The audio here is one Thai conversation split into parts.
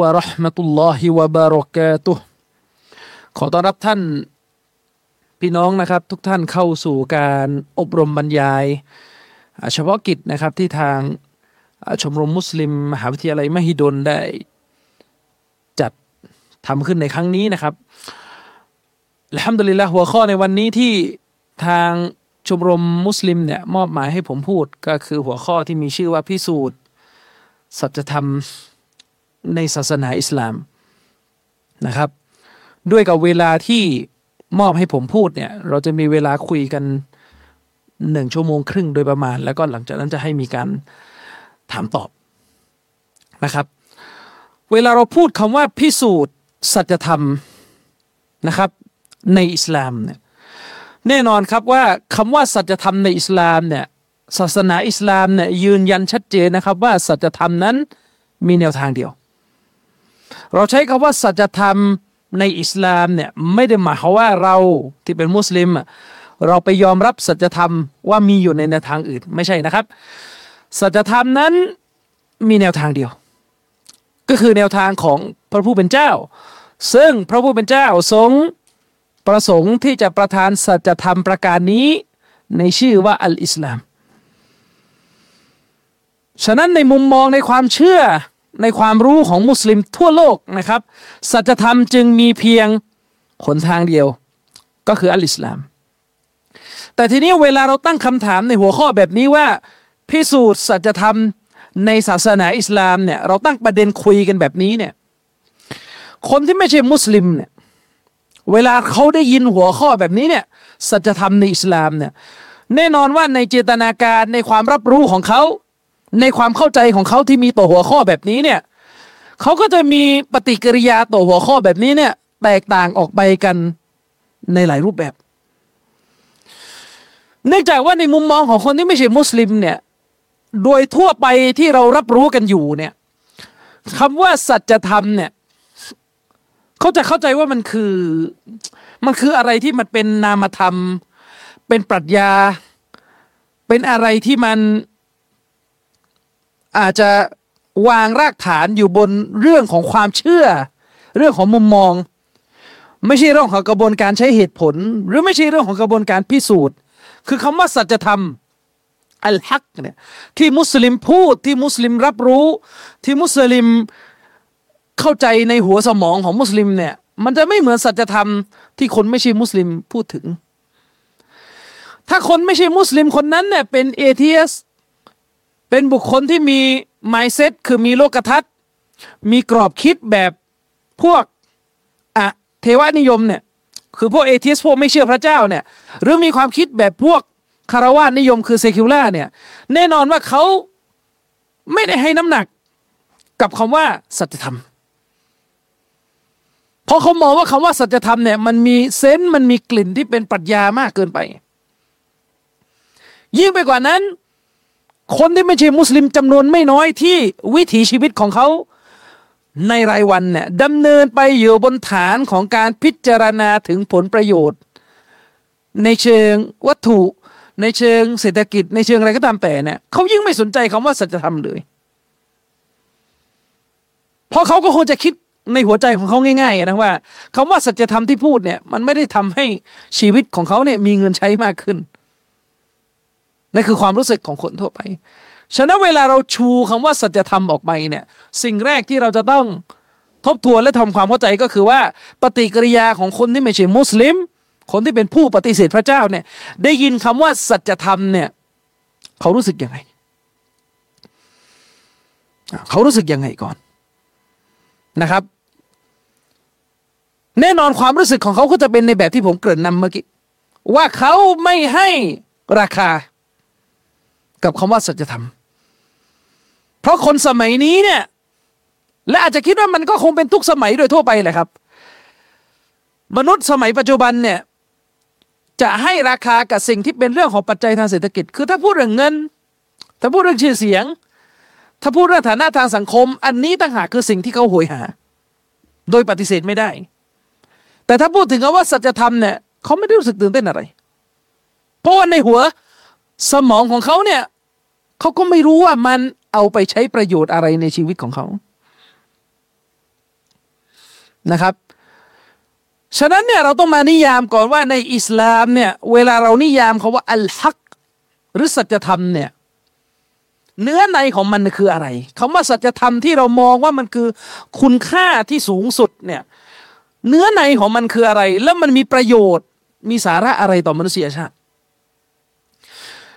วะราะห์มะตุลลอฮิวะบารอกะตุขอต้อนรับท่านพี่น้องนะครับทุกท่านเข้าสู่การอบรมบรรยาย เฉพาะกิจนะครับที่ทางชมรมมุสลิมมหาวิทยาลัยมหิดลได้จัดทำขึ้นในครั้งนี้นะครับและฮัมดุลิลละหัวข้อในวันนี้ที่ทางชมรมมุสลิมเนี่ยมอบหมายให้ผมพูดก็คือหัวข้อที่มีชื่อว่าพิสูจน์สัจธรรม ในศาสนาอิสลามนะครับ ด้วยกับเวลาที่มอบให้ผมพูดเนี่ย เราจะมีเวลาคุยกันหนึ่งชั่วโมงครึ่งโดยประมาณ แล้วก็หลังจากนั้นจะให้มีการถามตอบนะครับ เวลาเราพูดคำว่าพิสูจน์สัจธรรมนะครับ ในอิสลามเนี่ยแน่นอนครับว่าคำว่าสัจธรรมในอิสลามเนี่ยศาสนาอิสลามเนี่ยยืนยันชัดเจนนะครับว่าสัจธรรมนั้นมีแนวทางเดียว เราใช้คำว่าสัจธรรมในอิสลามเนี่ยไม่ได้หมายความว่าเราที่เป็นมุสลิมอะเราไปยอมรับสัจธรรมว่ามีอยู่ในแนวทางอื่นไม่ใช่นะครับ สัจธรรมนั้นมีแนวทางเดียว ก็คือแนวทางของพระผู้เป็นเจ้า ซึ่งพระผู้เป็นเจ้าทรงประสงค์ที่จะประทานสัจธรรมประการนี้ในชื่อว่าอัลอิสลาม ฉะนั้นในมุมมองในความเชื่อ ในความรู้ของมุสลิมทั่วโลกนะครับสัจธรรมจึงมีเพียงหนทางเดียว ก็คืออัลอิสลาม แต่ทีนี้เวลาเราตั้งคำถามในหัวข้อแบบนี้ว่า พิสูจน์สัจธรรมในศาสนาอิสลามเนี่ยเราตั้งประเด็นคุยกันแบบนี้เนี่ยคนที่ไม่ใช่มุสลิมเนี่ยเวลาเขาได้ยินหัวข้อแบบนี้เนี่ยสัจธรรมในอิสลามเนี่ยแน่นอนว่าในเจตนาการในความรับรู้ของเขา ในความเข้าใจของเขาที่มีต่อหัวข้อแบบนี้เนี่ยเขาก็จะมีปฏิกิริยาต่อหัวข้อแบบนี้เนี่ย แตกต่างออกไปกันในหลายรูปแบบ เนื่องจากว่าในมุมมองของคนที่ไม่ใช่มุสลิมเนี่ย โดยทั่วไปที่เรารับรู้กันอยู่เนี่ยคำว่าสัจธรรมเนี่ยเขาจะเข้าใจว่ามันคือ มันคืออะไรที่มันเป็นนามธรรม เป็นปรัชญา เป็นอะไรที่มัน อาจจะวางรากฐานอยู่บนเรื่องของความเชื่อ เรื่องของมุมมอง ไม่ใช่เรื่องของกระบวนการใช้เหตุผล หรือไม่ใช่เรื่องของกระบวนการพิสูจน์ คือคำว่าสัจธรรมอัลฮักเนี่ยที่มุสลิมพูดที่มุสลิมรับรู้ ที่มุสลิมเข้าใจในหัวสมองของมุสลิมเนี่ย มันจะไม่เหมือนสัจธรรมที่คนไม่ใช่มุสลิมพูดถึง ถ้าคนไม่ใช่มุสลิมคนนั้นเนี่ยเป็น atheist เป็นบุคคลที่มี mindset คือมีโลกทัศน์ มีกรอบคิดแบบพวกอเทวนิยมเนี่ยคือพวก atheist พวกไม่เชื่อพระเจ้าเนี่ยหรือมีความคิดแบบพวกคารวะนิยมคือเซคิวล่าเนี่ยแน่นอนว่าเขาไม่ได้ให้น้ำหนักกับคำว่าสัจธรรม เพราะเขามองว่าคำว่าสัจธรรมเนี่ยมันมีเซนส์มันมีกลิ่นที่เป็นปรัชญามากเกินไป ยิ่งไปกว่านั้น คนที่ไม่ใช่มุสลิมจำนวนไม่น้อยที่วิถีชีวิตของเขาในรายวันเนี่ยดำเนินไปอยู่บนฐานของการพิจารณาถึงผลประโยชน์ ในเชิงวัตถุ ในเชิงเศรษฐกิจ ในเชิงอะไรก็ตามแต่เนี่ยเขายิ่งไม่สนใจคำว่าสัจธรรมเลยเพราะเขาก็คงจะคิดในหัวใจของเขาง่ายๆนะว่าคำว่าสัจธรรมที่พูดเนี่ย มันไม่ได้ทำให้ชีวิตของเขาเนี่ยมีเงินใช้มากขึ้น นั่นคือความรู้สึกของคนทั่วไป ฉะนั้นเวลาเราชูคำว่าสัจธรรมออกไปเนี่ย สิ่งแรกที่เราจะต้องทบทวนและทำความเข้าใจก็คือว่าปฏิกิริยาของคนที่ไม่ใช่มุสลิม คนที่เป็นผู้ปฏิเสธพระเจ้าเนี่ยได้ยินคำว่าสัจธรรมเนี่ยเขารู้สึกยังไง เขารู้สึกยังไงก่อนนะครับ แน่นอนความรู้สึกของเขาก็จะเป็นในแบบที่ผมเกริ่นนำเมื่อกี้ว่าเขาไม่ให้ราคา กับคำว่าสัจธรรม เพราะคนสมัยนี้เนี่ย และอาจจะคิดว่ามันก็คงเป็นทุกสมัยโดยทั่วไปแหละครับ มนุษย์สมัยปัจจุบันเนี่ยจะให้ราคากับสิ่งที่เป็นเรื่องของปัจจัยทางเศรษฐกิจ คือถ้าพูดเรื่องเงิน ถ้าพูดเรื่องชื่อเสียง ถ้าพูดเรื่องฐานะทางสังคม อันนี้ต่างหากคือสิ่งที่เขาโหยหา โดยปฏิเสธไม่ได้ แต่ถ้าพูดถึงคำว่าสัจธรรมเนี่ยเขาไม่ได้รู้สึกตื่นเต้นอะไร เพราะว่าในหัวสมองของเขาเนี่ย เขาก็ไม่รู้ว่ามันเอาไปใช้ประโยชน์อะไรในชีวิตของเขานะครับฉะนั้นเนี่ยเราต้องมานิยามก่อนว่าในอิสลามเนี่ยเวลาเรานิยามเขาว่าอัลฮักหรือสัจธรรมเนี่ยเนื้อในของมันคืออะไรคาว่าสัจธรรมที่เรามองว่ามันคือคุณค่าที่สูงสุดเนี่ยเนื้อในของมันคืออะไร แล้วมันมีประโยชน์มีสาระอะไรต่อมนุษยชาติ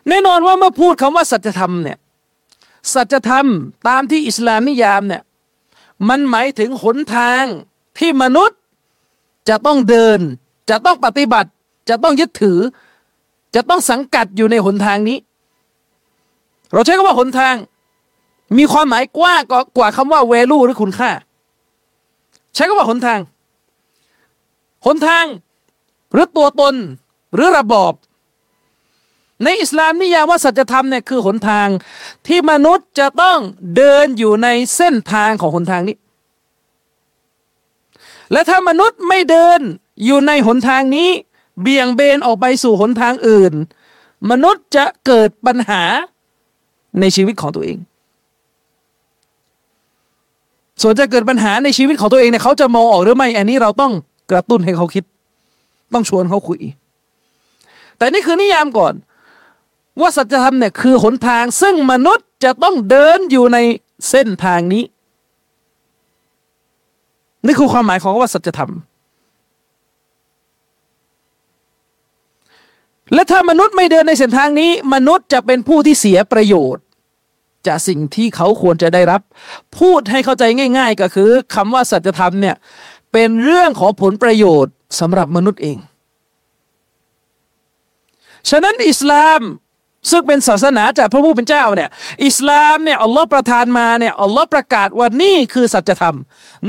แน่นอนว่าเมื่อพูดคำว่าสัจธรรมเนี่ยสัจธรรมตามที่อิสลามนิยามเนี่ยมันหมายถึงหนทางที่มนุษย์จะต้องเดิน จะต้องปฏิบัติ จะต้องยึดถือ จะต้องสังกัดอยู่ในหนทางนี้ เราใช้คำว่าหนทาง มีความหมายกว้างกว่าคำว่าเวลูหรือคุณค่า ใช้คำว่าหนทาง หนทาง หรือตัวตนหรือระบอบ ในอิสลามนิยามว่าสัจธรรมเนี่ยคือหนทางที่มนุษย์จะต้องเดินอยู่ในเส้นทางของหนทางนี้ และถ้ามนุษย์ไม่เดินอยู่ในหนทางนี้ เบี่ยงเบนออกไปสู่หนทางอื่น มนุษย์จะเกิดปัญหาในชีวิตของตัวเอง ส่วนจะเกิดปัญหาในชีวิตของตัวเองเนี่ยเขาจะมองออกหรือไม่ อันนี้เราต้องกระตุ้นให้เขาคิด ต้องชวนเขาคุย แต่นี่คือนิยามก่อน ว่าสัจธรรมเนี่ยคือหนทาง ซึ่งมนุษย์จะต้องเดินอยู่ในเส้นทางนี้ นี่คือความหมายของว่าสัจธรรม และถ้ามนุษย์ไม่เดินในเส้นทางนี้ มนุษย์จะเป็นผู้ที่เสียประโยชน์ จากสิ่งที่เขาควรจะได้รับ พูดให้เข้าใจง่าย ๆ ก็คือคำว่าสัจธรรมเนี่ยเป็นเรื่องของผลประโยชน์สำหรับมนุษย์เอง ฉะนั้นอิสลาม ซึ่งเป็นศาสนาจากพระผู้เป็นเจ้าเนี่ยอิสลามเนี่ยอัลลอฮ์ประทานมาเนี่ยอัลลอฮ์ประกาศว่านี่คือสัจธรรม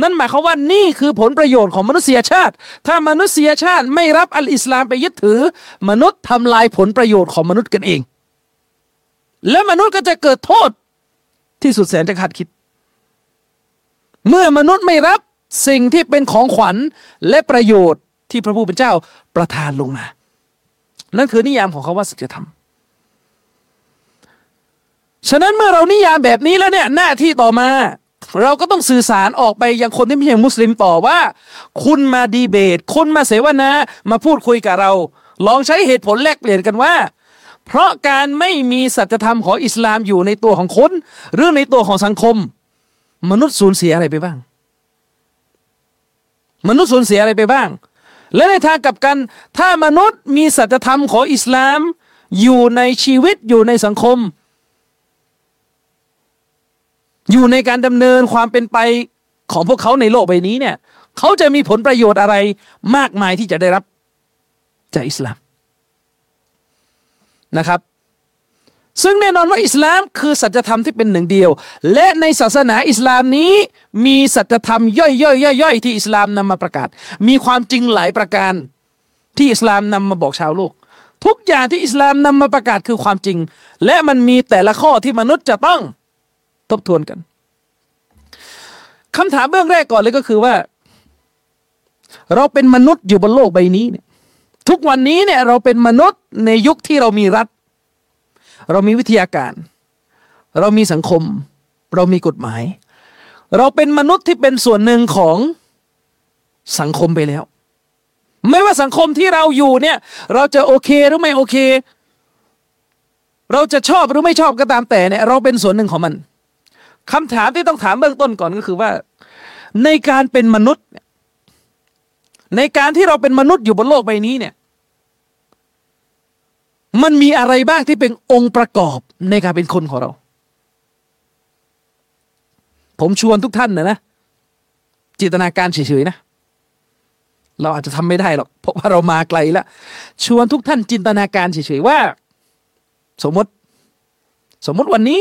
นั่นหมายความว่านี่คือผลประโยชน์ของมนุษยชาติ ถ้ามนุษยชาติไม่รับอัลอิสลามไปยึดถือ มนุษย์ทำลายผลประโยชน์ของมนุษย์กันเอง และมนุษย์ก็จะเกิดโทษที่สุดแสนจะขาดคิด เมื่อมนุษย์ไม่รับสิ่งที่เป็นของขวัญและประโยชน์ที่พระผู้เป็นเจ้าประทานลงมา นั่นคือนิยามของเขาว่าสัจธรรม ฉะนั้นเมื่อเรานิยามแบบนี้แล้วเนี่ยหน้าที่ต่อมา เราก็ต้องสื่อสารออกไปยังคนที่ไม่ใช่มุสลิมต่อว่า คุณมาดีเบต คุณมาเสวนามาพูดคุยกับเรา ลองใช้เหตุผลแลกเปลี่ยนกันว่า เพราะการไม่มีสัจธรรมของอิสลามอยู่ในตัวของคนหรือในตัวของสังคม มนุษย์สูญเสียอะไรไปบ้าง มนุษย์สูญเสียอะไรไปบ้าง และในทางกลับกัน ถ้ามนุษย์มีสัจธรรมของอิสลาม อยู่ในชีวิตอยู่ในสังคม อยู่ในการดำเนินความเป็นไปของพวกเขาในโลกใบนี้เนี่ยเขาจะมีผลประโยชน์อะไรมากมายที่จะได้รับจากอิสลามนะครับ ซึ่งแน่นอนว่าอิสลามคือสัจธรรมที่เป็นหนึ่งเดียว และในศาสนาอิสลามนี้ มีสัจธรรมย่อยๆย่อยๆที่อิสลามนำมาประกาศ มีความจริงหลายประการที่อิสลามนำมาบอกชาวโลก ทุกอย่างที่อิสลามนำมาประกาศคือความจริง และมันมีแต่ละข้อที่มนุษย์จะต้อง ทบทวนกันคำถามเบื้องแรกก่อนเลยก็คือว่า เราเป็นมนุษย์อยู่บนโลกใบนี้เนี่ย ทุกวันนี้เนี่ย เราเป็นมนุษย์ในยุคที่เรามีรัฐ เรามีวิทยาการ เรามีสังคม เรามีกฎหมาย เราเป็นมนุษย์ที่เป็นส่วนหนึ่งของสังคมไปแล้ว ไม่ว่าสังคมที่เราอยู่เนี่ย เราจะโอเคหรือไม่โอเค เราจะชอบหรือไม่ชอบก็ตามแต่เนี่ย เราเป็นส่วนหนึ่งของมัน คำถามที่ต้องถามเบื้องต้นก่อนก็คือว่า ในการเป็นมนุษย์ ในการที่เราเป็นมนุษย์อยู่บนโลกใบนี้เนี่ย มันมีอะไรบ้างที่เป็นองค์ประกอบในการเป็นคนของเรา ผมชวนทุกท่านนะนะจินตนาการเฉยๆนะเราอาจจะทำไม่ได้หรอกเพราะว่าเรามาไกลแล้วชวนทุกท่านจินตนาการเฉยๆว่า สมมติ สมมติวันนี้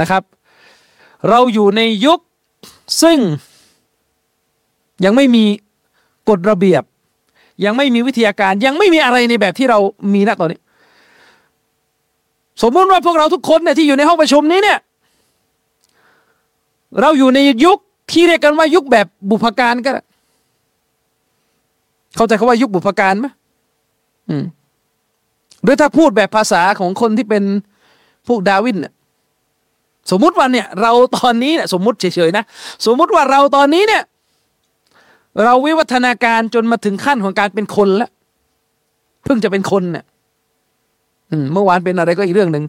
นะครับ เราอยู่ในยุคซึ่งยังไม่มีกฎระเบียบ ยังไม่มีวิทยาการยังไม่มีอะไรในแบบที่เรามีณตอนนี้ สมมติว่าพวกเราทุกคนเนี่ยที่อยู่ในห้องประชุมนี้เนี่ย เราอยู่ในยุคที่เรียกกันว่ายุคแบบบุพการก็เข้าใจคาว่ายุคบุพการไหมอืมหรือถ้าพูดแบบภาษาของคนที่เป็นพวกดาวินเนี่ย สมมุติว่าเนี่ยเราตอนนี้เนี่ยสมมุติเฉยๆนะ สมมุติว่าเราตอนนี้เนี่ย เราวิวัฒนาการจนมาถึงขั้นของการเป็นคนแล้วเพิ่งจะเป็นคนเนี่ยเมื่อวานเป็นอะไรก็อีกเรื่องหนึ่ง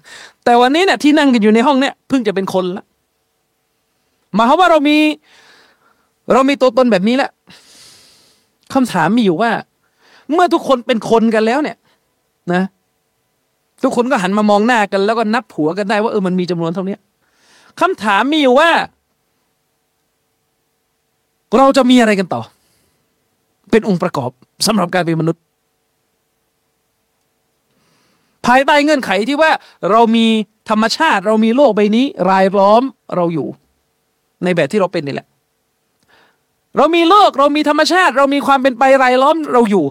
แต่วันนี้เนี่ยที่นั่งกันอยู่ในห้องเนี่ยเพิ่งจะเป็นคนล้วหมายความว่าเรามี เรามีตัวตนแบบนี้แหละคำถามมีอยู่ว่า เมื่อทุกคนเป็นคนกันแล้วเนี่ย นะ ทุกคนก็หันมามองหน้ากัน แล้วก็นับผัวกันได้ว่าเออมันมีจำนวนเท่านี้ คำถามมีอยู่ว่า เราจะมีอะไรกันต่อ เป็นองค์ประกอบสำหรับการเป็นมนุษย์ ภายใต้เงื่อนไขที่ว่า เรามีธรรมชาติเรามีโลกใบนี้ รายล้อมเราอยู่ ในแบบที่เราเป็นนี่แหละ เรามีโลกเรามีธรรมชาติ เรามีความเป็นไปรายล้อมเราอยู่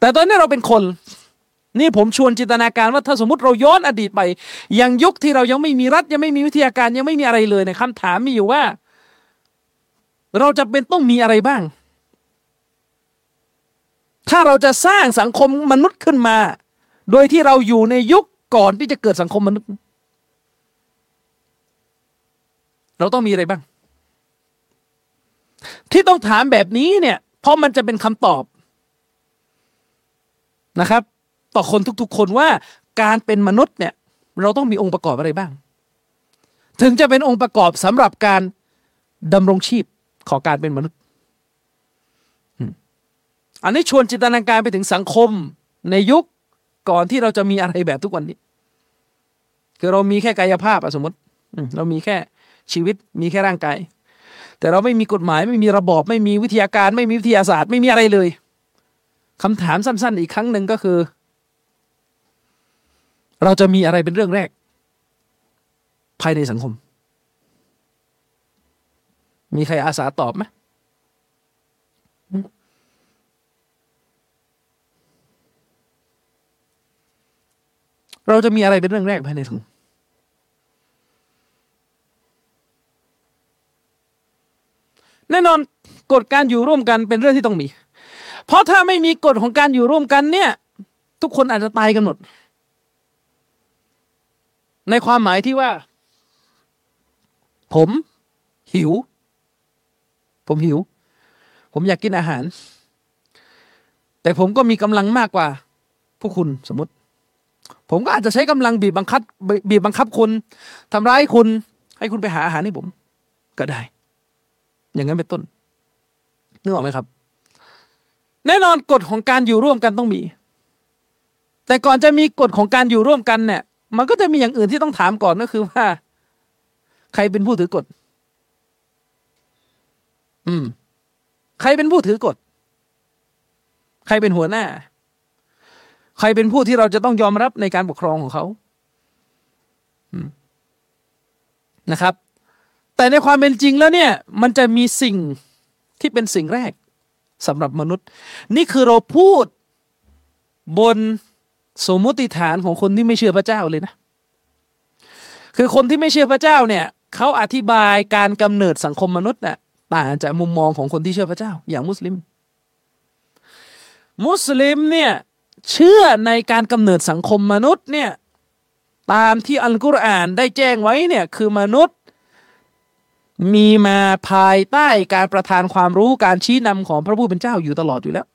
แต่ตอนนี้เราเป็นคน นี่ผมชวนจินตนาการว่าถ้าสมมติเราย้อนอดีตไป ยังยุคที่เรายังไม่มีรัฐยังไม่มีวิทยาการยังไม่มีอะไรเลยในคำถามมีอยู่ว่า เราจะเป็นต้องมีอะไรบ้าง ถ้าเราจะสร้างสังคมมนุษย์ขึ้นมา โดยที่เราอยู่ในยุคก่อนที่จะเกิดสังคมมนุษย์ เราต้องมีอะไรบ้าง ที่ต้องถามแบบนี้เนี่ย เพราะมันจะเป็นคำตอบนะครับ ต่อคนทุกๆ คนว่าการเป็นมนุษย์เนี่ยเราต้องมีองค์ประกอบอะไรบ้าง ถึงจะเป็นองค์ประกอบสำหรับการดำรงชีพของการเป็นมนุษย์ อันนี้ชวนจินตนาการไปถึงสังคมในยุคก่อนที่เราจะมีอะไรแบบทุกวันนี้ คือเรามีแค่กายภาพสมมติเรามีแค่ชีวิตมีแค่ร่างกาย แต่เราไม่มีกฎหมายไม่มีระบอบ ไม่มีวิทยาการ ไม่มีวิทยาศาสตร์ ไม่มีอะไรเลยคำถามสั้นๆ อีกครั้งหนึ่งก็คือ เราจะมีอะไรเป็นเรื่องแรก ภายในสังคม มีใครอาสาตอบไหมเราจะมีอะไรเป็นเรื่องแรกภายในสังคมแน่นอนกฎการอยู่ร่วมกันเป็นเรื่องที่ต้องมี เพราะถ้าไม่มีกฎของการอยู่ร่วมกันเนี่ย ทุกคนอาจจะตายกันหมด ในความหมายที่ว่า ผม หิว ผมหิว ผมอยากกินอาหาร แต่ผมก็มีกำลังมากกว่าผู้คุณสมมติ ผมก็อาจจะใช้กำลังบีบบังคับ บีบบังคับคุณทำร้ายคุณ ให้คุณไปหาอาหารให้ผม ก็ได้ อย่างนั้นเป็นต้นนึกออกไหมครับ แน่นอนกฎของการอยู่ร่วมกันต้องมี แต่ก่อนจะมีกฎของการอยู่ร่วมกันเนี่ย มันก็จะมีอย่างอื่นที่ต้องถามก่อนก็คือว่า ใครเป็นผู้ถือกฎ อืม ใครเป็นผู้ถือกฎ ใครเป็นหัวหน้า ใครเป็นผู้ที่เราจะต้องยอมรับในการปกครองของเขานะครับ แต่ในความเป็นจริงแล้วเนี่ย มันจะมีสิ่งที่เป็นสิ่งแรกสำหรับมนุษย์ นี่คือเราพูดบน สมมติฐานของคนที่ไม่เชื่อพระเจ้าเลยนะ คือคนที่ไม่เชื่อพระเจ้าเนี่ยเขาอธิบายการกำเนิดสังคมมนุษย์เนี่ยต่างจากมุมมองของคนที่เชื่อพระเจ้า อย่างมุสลิม มุสลิมเนี่ยเชื่อในการกำเนิดสังคมมนุษย์เนี่ยตามที่อัลกุรอานได้แจ้งไว้เนี่ยคือมนุษย์ มีมาภายใต้การประทานความรู้การชี้นำของพระผู้เป็นเจ้าอยู่ตลอดอยู่แล้ว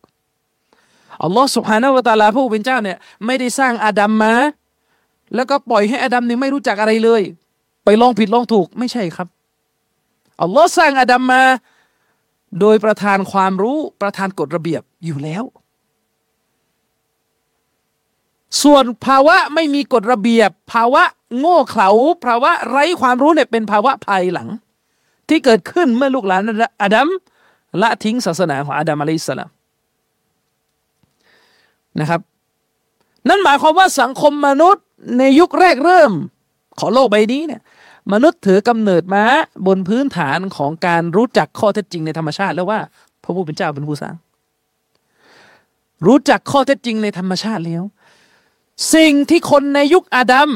อัลลอฮ์สุฮานาวะตาลาผู้เป็นเจ้าเนี่ยไม่ได้สร้างอาดัมมา แล้วก็ปล่อยให้อาดัมเนี่ยไม่รู้จักอะไรเลย ไปลองผิดลองถูกไม่ใช่ครับอัลลอฮ์สร้างอาดัมมา โดยประทานความรู้ประทานกฎระเบียบอยู่แล้ว ส่วนภาวะไม่มีกฎระเบียบ ภาวะโง่เขลาภาวะไร้ความรู้เนี่ยเป็นภาวะภายหลัง ที่เกิดขึ้นเมื่อลูกหลานอาดัมละทิ้งศาสนาของอาดัมอะลัยฮิสสลาม นะครับ นั่นหมายความว่าสังคมมนุษย์ในยุคแรกเริ่ม ของโลกใบนี้เนี่ย มนุษย์ถือกำเนิดมาบนพื้นฐานของการรู้จักข้อเท็จจริงในธรรมชาติแล้วว่าพระผู้เป็นเจ้าเป็นผู้สร้าง รู้จักข้อเท็จจริงในธรรมชาติแล้ว สิ่งที่คนในยุคอาดัม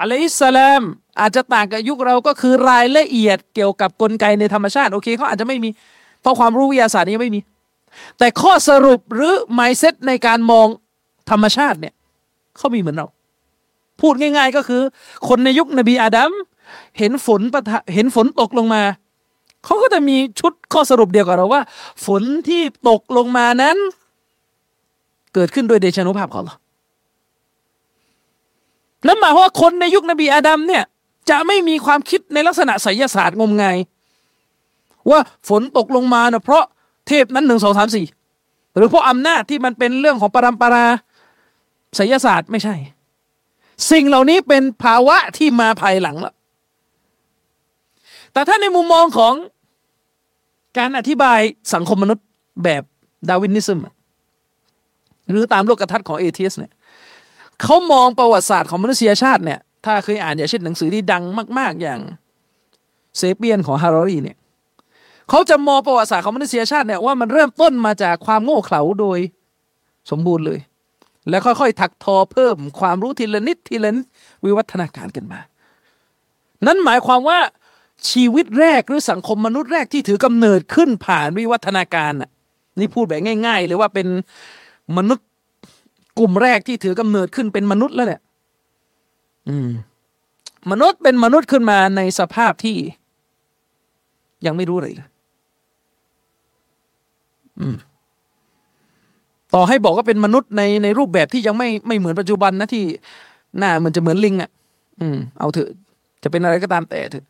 อะลัยสสลามอาจจะต่างกับยุคเราก็คือรายละเอียดเกี่ยวกับกลไกในธรรมชาติ โอเคเขาอาจจะไม่มี เพราะความรู้วิทยาศาสตร์นี้ไม่มี แต่ข้อสรุปหรือ mindset ในการมองธรรมชาติเนี่ยเขามีเหมือนเรา พูดง่าย ๆ ก็คือ คนในยุคนบีอาดัมเห็นฝนประทะเห็นฝนตกลงมาเขาก็จะมีชุดข้อสรุปเดียวกับเราว่า ฝนที่ตกลงมานั้น เกิดขึ้นโดยเดชานุภาพของเราแล้วหมายว่าคนในยุคนบีอาดัมเนี่ย จะไม่มีความคิดในลักษณะไสยศาสตร์งมงายว่าฝนตกลงมาเนะเพราะ เทพนั้นหนึ่งสองสามสี่หรือเพราะอำนาจที่มันเป็นเรื่องของปรำปราไสยศาสตร์ไม่ใช่ สิ่งเหล่านี้เป็นภาวะที่มาภายหลังและแต่ถ้าในมุมมองของการอธิบายสังคมมนุษย์แบบ Darwinism หรือตามโลกทัศน์ของ atheist เนี่ยเขามองประวัติศาสตร์ของมนุษยชาติเนี่ยถ้าเคยอ่านอย่างเช่นหนังสือที่ดังมาก ๆ อย่าง Sapiens ของฮารอรีเนี่ย เขาจะมองประวัติศาสตร์ของมนุษยชาติเนี่ยว่ามันเริ่มต้นมาจากความโง่เขลาโดยสมบูรณ์เลย แล้วค่อยๆถักทอเพิ่มความรู้ทีละนิดทีละนิดวิวัฒนาการกันมา นั่นหมายความว่าชีวิตแรกหรือสังคมมนุษย์แรกที่ถือกำเนิดขึ้นผ่านวิวัฒนาการน่ะนี่พูดแบบง่ายๆเลยว่าเป็นมนุษย์กลุ่มแรกที่ถือกำเนิดขึ้นเป็นมนุษย์แล้วเนี่ยอืม มนุษย์เป็นมนุษย์ขึ้นมาในสภาพที่ยังไม่รู้เลย ต่อให้บอกว่าเป็นมนุษย์ในในรูปแบบที่ยังไม่ไม่เหมือนปัจจุบันนะที่หน้ามันจะเหมือนลิงอะ อืม เอาเถอะ จะเป็นอะไรก็ตามแต่เถอะ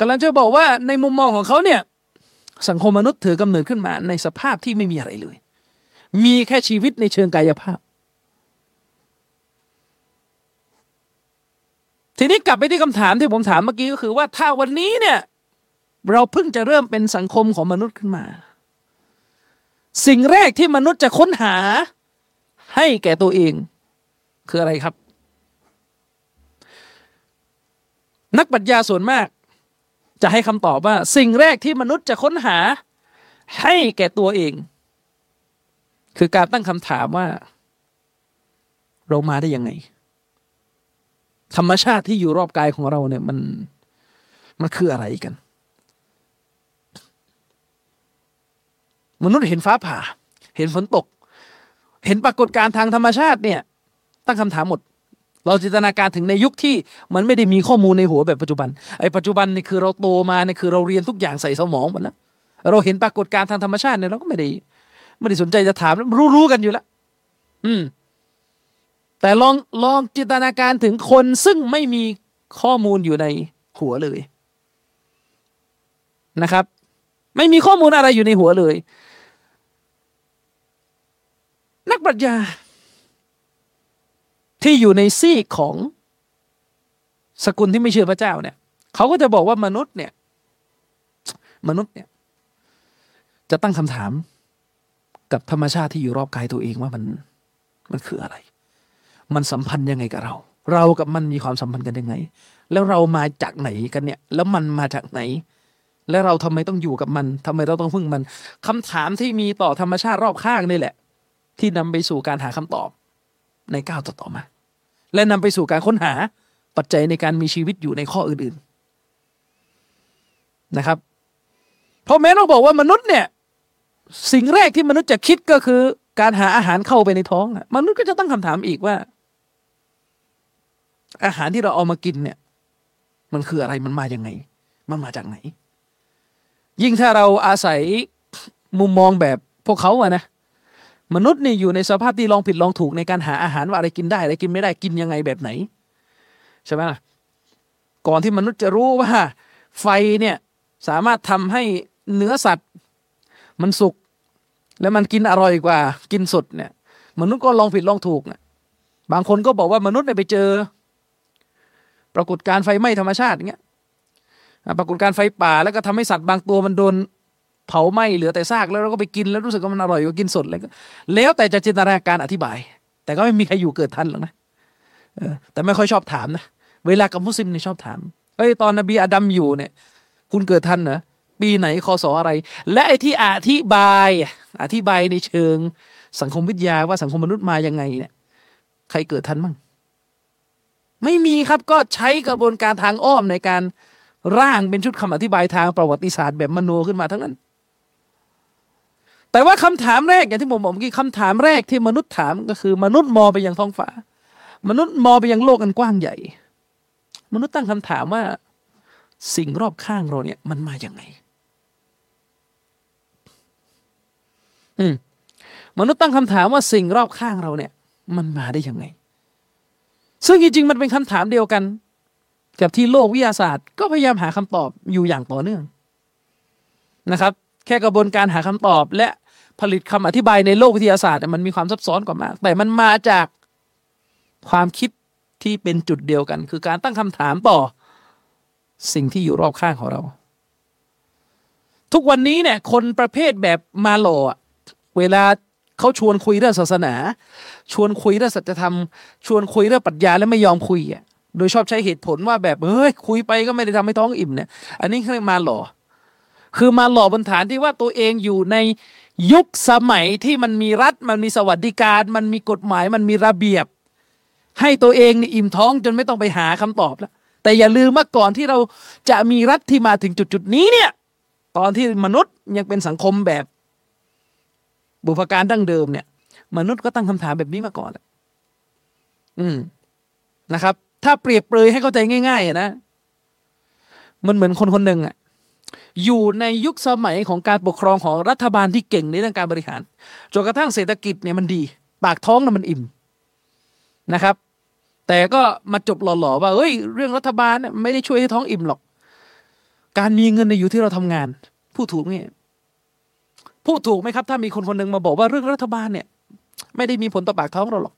กำลังจะบอกว่าในมุมมองของเขาเนี่ย สังคมมนุษย์ถือกำเนิดขึ้นมา ในสภาพที่ไม่มีอะไรเลย มีแค่ชีวิตในเชิงกายภาพ ทีนี้กลับไปที่คำถามที่ผมถามเมื่อกี้ก็คือว่าถ้าวันนี้เนี่ย เราเพิ่งจะเริ่มเป็นสังคมของมนุษย์ขึ้นมา สิ่งแรกที่มนุษย์จะค้นหา ให้แก่ตัวเอง คืออะไรครับ นักปรัชญาส่วนมาก จะให้คำตอบว่า สิ่งแรกที่มนุษย์จะค้นหา ให้แก่ตัวเอง คือการตั้งคำถามว่า เรามาได้ยังไง ธรรมชาติที่อยู่รอบกายของเราเนี่ยมันมันคืออะไรกัน มนุษย์เห็นฟ้าผ่า เห็นฝนตก เห็นปรากฏการณ์ทางธรรมชาติเนี่ย ตั้งคำถามหมด เราจินตนาการถึงในยุคที่มันไม่ได้มีข้อมูลในหัวแบบปัจจุบันไอ้ปัจจุบันนี่คือเราโตมาเนี่ยคือเราเรียนทุกอย่างใส่สมองหมดแล้วเราเห็นปรากฏการณ์ทางธรรมชาติเนี่ยเราก็ไม่ได้ไม่ได้สนใจจะถามรู้รู้กันอยู่แล้วอืม แต่ลองลองจินตนาการถึงคนซึ่งไม่มีข้อมูลอยู่ในหัวเลยนะครับ ไม่มีข้อมูลอะไรอยู่ในหัวเลย นักปรัชญา ที่อยู่ในซีกของสกุลที่ไม่เชื่อพระเจ้าเนี่ยเขาก็จะบอกว่ามนุษย์เนี่ย มนุษย์เนี่ย จะตั้งคำถามกับธรรมชาติที่อยู่รอบกายตัวเองว่ามันมันคืออะไร มันสัมพันธ์ยังไงกับเรา เรากับมันมีความสัมพันธ์กันยังไง แล้วเรามาจากไหนกันเนี่ย แล้วมันมาจากไหน แล้วเราทำไมต้องอยู่กับมันทำไมเราต้องพึ่งมันคำถามที่มีต่อธรรมชาติรอบข้างนี่แหละ ที่นำไปสู่การหาคำตอบในก้าวต่อๆมา และนำไปสู่การค้นหาปัจจัยในการมีชีวิตอยู่ในข้ออื่นๆนะครับ เพราะแม้เราบอกว่ามนุษย์เนี่ยสิ่งแรกที่มนุษย์จะคิดก็คือ การหาอาหารเข้าไปในท้อง มนุษย์ก็จะตั้งคำถามอีกว่า อาหารที่เราเอามากินเนี่ย มันคืออะไรมันมาอย่างไง มันมาจากไหน ยิ่งถ้าเราอาศัยมุมมองแบบพวกเขาอะนะ มนุษย์นี่อยู่ในสภาพที่ลองผิดลองถูกในการหาอาหารว่าอะไรกินได้อะไรกินไม่ได้กินยังไงแบบไหนใช่ไหมก่อนที่มนุษย์จะรู้ว่า ไฟเนี่ยสามารถทำให้เนื้อสัตว์มันสุกแล้วมันกินอร่อยกว่า กินสดเนี่ย มนุษย์ก็ลองผิดลองถูกนี่ยบางคนก็บอกว่ามนุษย์เนี่ยไปเจอ ปรากฏการไฟไหม้ธรรมชาติอย่างเงี้ยปรากฏการไฟป่าแล้วก็ทำให้สัตว์บางตัวมันโดน เผาไหม้เหลือแต่ซากแล้วเราก็ไปกินแล้วรู้สึกว่ามันอร่อยกว่ากินสดเลยก็แล้วแต่จะจินตนาการอธิบาย แต่ก็ไม่มีใครอยู่เกิดทันหรอกนะแต่ไม่ค่อยชอบถามนะ เวลากับมุสลิมนี่ชอบถามเอ้ยตอนนบีอาดัมอยู่เนี่ย คุณเกิดทันเหรอปีไหนคอสออะไร และไอ้ที่อธิบาย อธิบายในเชิง สังคมวิทยาว่าสังคมมนุษย์มายังไงเนี่ย ใครเกิดทันมั่งไม่มีครับก็ใช้กระบวนการทางอ้อมในการร่างเป็นชุดคำอธิบายทางประวัติศาสตร์แบบมโนขึ้นมาทั้งนั้น แต่ว่าคำถามแรกอย่างที่ผมบอกเมื่อกี้คำถามแรกที่มนุษย์ถามก็คือ มนุษย์มองไปยังท้องฟ้า มนุษย์มองไปยังโลกอันกว้างใหญ่ มนุษย์ตั้งคำถามว่าสิ่งรอบข้างเราเนี่ย มันมาอย่างไง อืมมนุษย์ตั้งคำถามว่าสิ่งรอบข้างเราเนี่ย มันมาได้ยังไง ซึ่งจริงๆมันเป็นคำถามเดียวกัน กับที่โลกวิทยาศาสตร์ ก็พยายามหาคำตอบอยู่อย่างต่อเนื่องนะครับ แค่กระบวนการหาคำตอบและ ผลิตคำอธิบายในโลกวิทยาศาสตร์มันมีความซับซ้อนกว่ามาก แต่มันมาจากความคิดที่เป็นจุดเดียวกัน คือการตั้งคำถามต่อสิ่งที่อยู่รอบข้างของเรา ทุกวันนี้เนี่ย คนประเภทแบบมาหล่อเวลาเขาชวนคุยเรื่องศาสนา ชวนคุยเรื่องสัจธรรม ชวนคุยเรื่องปรัชญาแล้วไม่ยอมคุยอะโดยชอบใช้เหตุผลว่าแบบเฮ้ยคุยไปก็ไม่ได้ทำให้ท้องอิ่มเนี่ย อันนี้เรียกมาหล่อ คือมาหล่อบนฐานที่ว่าตัวเองอยู่ใน ยุคสมัยที่มันมีรัฐมันมีสวัสดิการ มันมีกฎหมายมันมีระเบียบ ให้ตัวเองนี่อิ่มท้องจนไม่ต้องไปหาคำตอบแล้วแต่อย่าลืมว่าก่อนที่เราจะมีรัฐที่มาถึงจุดจุดนี้เนี่ย ตอนที่มนุษย์ยังเป็นสังคมแบบ บุพการดั้งเดิมเนี่ย มนุษย์ก็ตั้งคำถามแบบนี้มาก่อนอืมนะครับ ถ้าเปรียบเปรยให้เข้าใจง่ายๆนะมันเหมือนคนคนหนึ่งอะ อยู่ในยุคสมัยของการปกครองของรัฐบาลที่เก่งในเรื่องการบริหารจนกระทั่งเศรษฐกิจเนี่ยมันดี ปากท้องน่ะมันอิ่มนะครับ แต่ก็มาจบหล่อๆว่าเฮ้ยเรื่องรัฐบาลเนี่ยไม่ได้ช่วยให้ท้องอิ่มหรอก การมีเงินในอยู่ที่เราทำงานพูดถูกไหมพูดถูกไหมครับ ถ้ามีคนคนหนึ่งมาบอกว่าเรื่องรัฐบาลเนี่ย ไม่ได้มีผลต่อปากท้องเราหรอก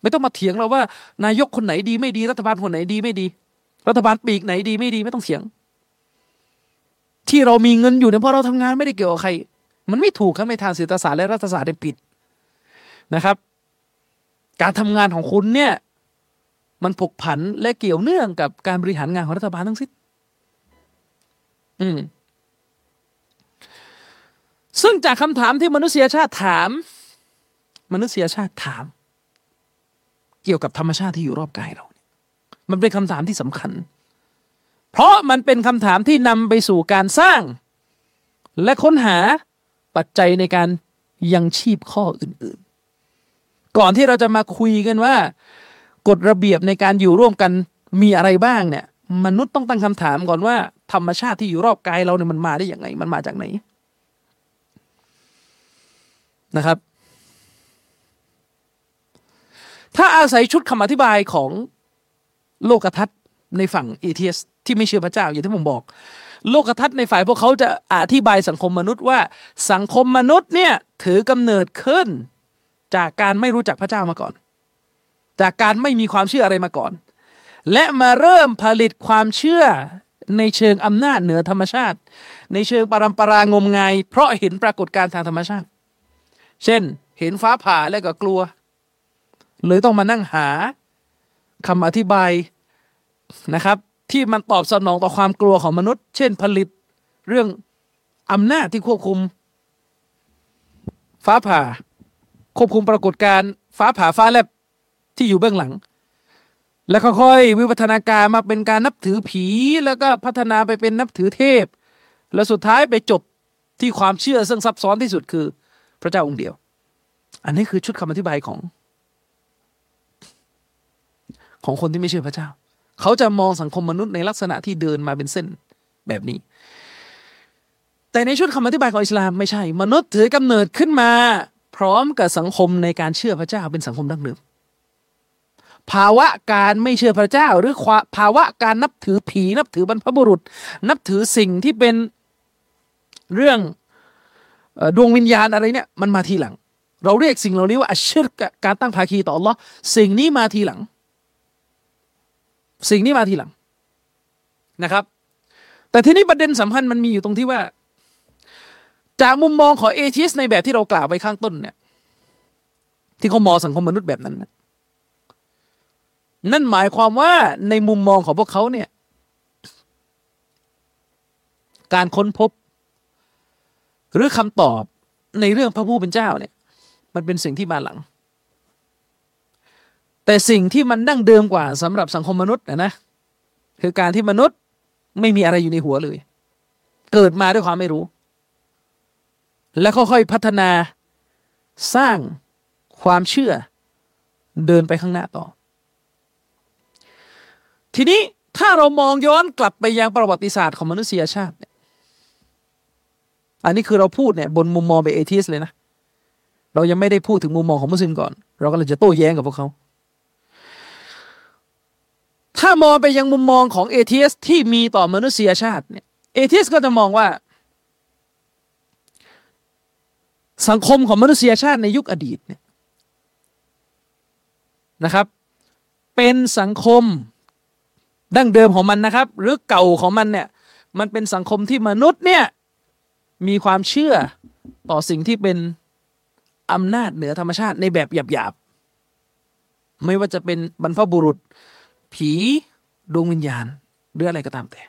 ไม่ต้องมาเถียงเราว่า นายกคนไหนดีไม่ดีรัฐบาลคนไหนดีไม่ดี รัฐบาลปีกไหนดีไม่ดีไม่ต้องเถียง ที่เรามีเงินอยู่เนี่ยเพราะเราทำงานไม่ได้เกี่ยวกับใคร มันไม่ถูกครับในทางเศรษฐศาสตร์และรัฐศาสตร์ได้ผิดนะครับ การทำงานของคุณเนี่ยมันผกผันและเกี่ยวเนื่องกับการบริหารงานของรัฐบาลทั้งสิ้นอืมซึ่งจากคำถามที่มนุษยชาติถาม มนุษยชาติถาม เกี่ยวกับธรรมชาติที่อยู่รอบกายเรา มันเป็นคำถามที่สำคัญ เพราะมันเป็นคำถามที่นำไปสู่การสร้าง และค้นหาปัจจัยในการยังชีพข้ออื่นๆ ก่อนที่เราจะมาคุยกันว่า กฎระเบียบในการอยู่ร่วมกันมีอะไรบ้างเนี่ย มนุษย์ต้องตั้งคำถามก่อนว่า ธรรมชาติที่อยู่รอบกายเราเนี่ยมันมาได้อย่างไง มันมาจากไหนนะครับ ถ้าอาศัยชุดคำอธิบายของโลกทัศน์ ในฝั่งเอเทียสที่ไม่เชื่อพระเจ้าอย่างที่ผมบอก โลกทัศน์ในฝ่ายพวกเขาจะอธิบายสังคมมนุษย์ว่าสังคมมนุษย์เนี่ยถือกำเนิดขึ้น จากการไม่รู้จักพระเจ้ามาก่อน จากการไม่มีความเชื่ออะไรมาก่อน และมาเริ่มผลิตความเชื่อในเชิงอำนาจเหนือธรรมชาติ ในเชิงปรำปรางมงาย เพราะเห็นปรากฏการณ์ทางธรรมชาติ เช่น เห็นฟ้าผ่าแล้วก็กลัว เลยต้องมานั่งหาคำอธิบาย นะครับ ที่มันตอบสนองต่อความกลัวของมนุษย์ เช่นผลิตเรื่องอำนาจที่ควบคุม ฟ้าผ่า ควบคุมปรากฏการณ์ฟ้าผ่าฟ้าแลบที่อยู่เบื้องหลัง แล้วค่อยๆวิวัฒนาการมาเป็นการนับถือผีแล้วก็พัฒนาไปเป็นนับถือเทพ แล้วสุดท้ายไปจบที่ความเชื่อซึ่งซับซ้อนที่สุดคือพระเจ้าองค์เดียว อันนี้คือชุดคำอธิบายของ ของคนที่ไม่เชื่อพระเจ้า เขาจะมองสังคมมนุษย์ในลักษณะที่เดินมาเป็นเส้นแบบนี้ แต่ในชุดคำอธิบายของอิสลามไม่ใช่ มนุษย์ถือกำเนิดขึ้นมา พร้อมกับสังคมในการเชื่อพระเจ้าเป็นสังคมดั้งเดิมภาวะการไม่เชื่อพระเจ้า หรือภาวะการนับถือผีนับถือบรรพบุรุษ นับถือสิ่งที่เป็นเรื่องดวงวิญญาณอะไรเนี่ยมันมาทีหลัง เราเรียกสิ่งเหล่านี้ว่าอัชรกการตั้งภาคีต่อ Allah สิ่งนี้มาทีหลัง สิ่งนี้มาทีหลังนะครับ แต่ทีนี้ประเด็นสำคัญมันมีอยู่ตรงที่ว่า จากมุมมองของเอชิสในแบบที่เรากล่าวไปข้างต้นเนี่ย ที่เขามองสังคมมนุษย์แบบนั้นนะนั่นหมายความว่าในมุมมองของพวกเขาเนี่ย การค้นพบ หรือคำตอบในเรื่องพระผู้เป็นเจ้าเนี่ย มันเป็นสิ่งที่มาหลัง แต่สิ่งที่มันดั้งเดิมกว่าสำหรับสังคมมนุษย์นะนะคือการที่มนุษย์ไม่มีอะไรอยู่ในหัวเลย เกิดมาด้วยความไม่รู้ และค่อยๆพัฒนาสร้างความเชื่อเดินไปข้างหน้าต่อ ทีนี้ถ้าเรามองย้อนกลับไปยังประวัติศาสตร์ของมนุษยชาติเนี่ยอันนี้คือเราพูดเนี่ยบนมุมมองไปเอทิสเลยนะ เรายังไม่ได้พูดถึงมุมมองของมุสลิมก่อน เราก็เลยจะโต้แย้งกับพวกเขา ถ้ามองไปยังมุมมองของเอทิสที่มีต่อมนุษยชาติเนี่ยเอทิสก็จะมองว่า สังคมของมนุษยชาติในยุคอดีตเนี่ยนะครับ เป็นสังคมดั้งเดิมของมันนะครับ หรือเก่าของมันเนี่ยมันเป็นสังคมที่มนุษย์เนี่ยมีความเชื่อต่อสิ่งที่เป็นอำนาจเหนือธรรมชาติในแบบหยาบๆไม่ว่าจะเป็นบรรพบุรุษ ผีดวงวิญญาณหรืออะไรก็ตามแต่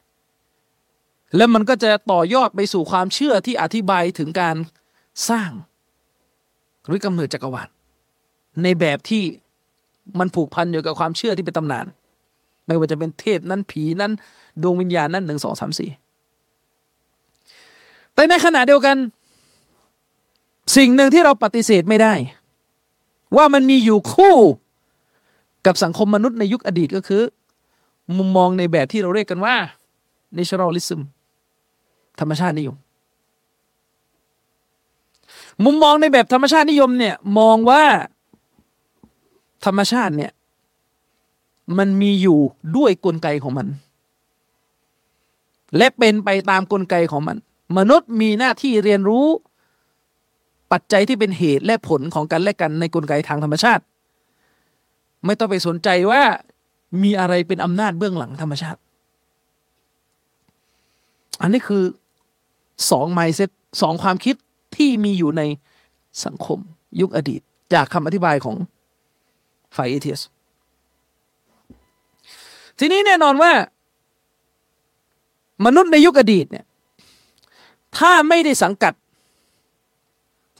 แล้วมันก็จะต่อยอดไปสู่ความเชื่อที่อธิบายถึงการสร้าง หรือกำเนิดจักรวาลในแบบที่มันผูกพันอยู่กับความเชื่อที่เป็นตำนาน ไม่ว่าจะเป็นเทพนั้นผีนั้นดวงวิญญาณนั้นหนึ่งสองสามสี่แต่ในขณะเดียวกัน สิ่งหนึ่งที่เราปฏิเสธไม่ได้ ว่ามันมีอยู่คู่ กับสังคมมนุษย์ในยุคอดีตก็คือ มุมมองในแบบที่เราเรียกกันว่า naturalism ธรรมชาตินิยม มุมมองในแบบธรรมชาตินิยมเนี่ยมองว่าธรรมชาติเนี่ยมันมีอยู่ด้วยกลไกของมัน และเป็นไปตามกลไกของมัน มนุษย์มีหน้าที่เรียนรู้ ปัจจัยที่เป็นเหตุและผลของกันและกันในกลไกทางธรรมชาติ ไม่ต้องไปสนใจว่ามีอะไรเป็นอำนาจเบื้องหลังธรรมชาติ อันนี้คือสองไมเซ็ตสองความคิดที่มีอยู่ในสังคมยุคอดีต จากคำอธิบายของฝ่ายเอเทียสทีนี้แน่นอนว่า มนุษย์ในยุคอดีตเนี่ยถ้าไม่ได้สังกัด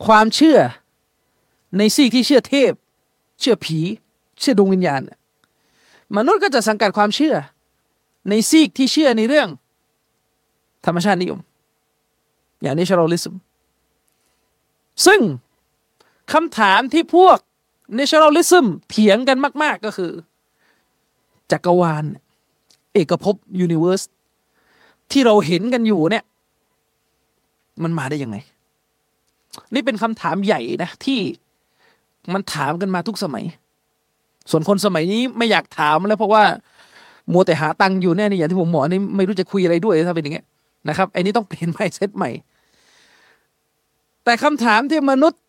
ความเชื่อในซีกที่เชื่อเทพ เชื่อผี เชื่อดวงวิญญาณ มนุษย์ก็จะสังกัดความเชื่อ ในซีกที่เชื่อในเรื่อง ธรรมชาตินิยม อย่างนี้ชาร์ลิสมซึ่งคำถามที่พวก naturalism เถียงกันมาก ๆก็คือ จักรวาล เอกภพยูนิเวอร์สที่เราเห็นกันอยู่เนี่ย มันมาได้ยังไง นี่เป็นคำถามใหญ่นะที่มันถามกันมาทุกสมัย ส่วนคนสมัยนี้ไม่อยากถามแล้วเพราะว่ามัวแต่หาตังค์อยู่แน่นี่อย่างที่ผมบอกนี่ไม่รู้จะคุยอะไรด้วยถ้าเป็นอย่างเงี้ยนะครับไอ้นี้ต้องเปลี่ยนไมเซตใหม่ แต่คำถามที่มนุษย์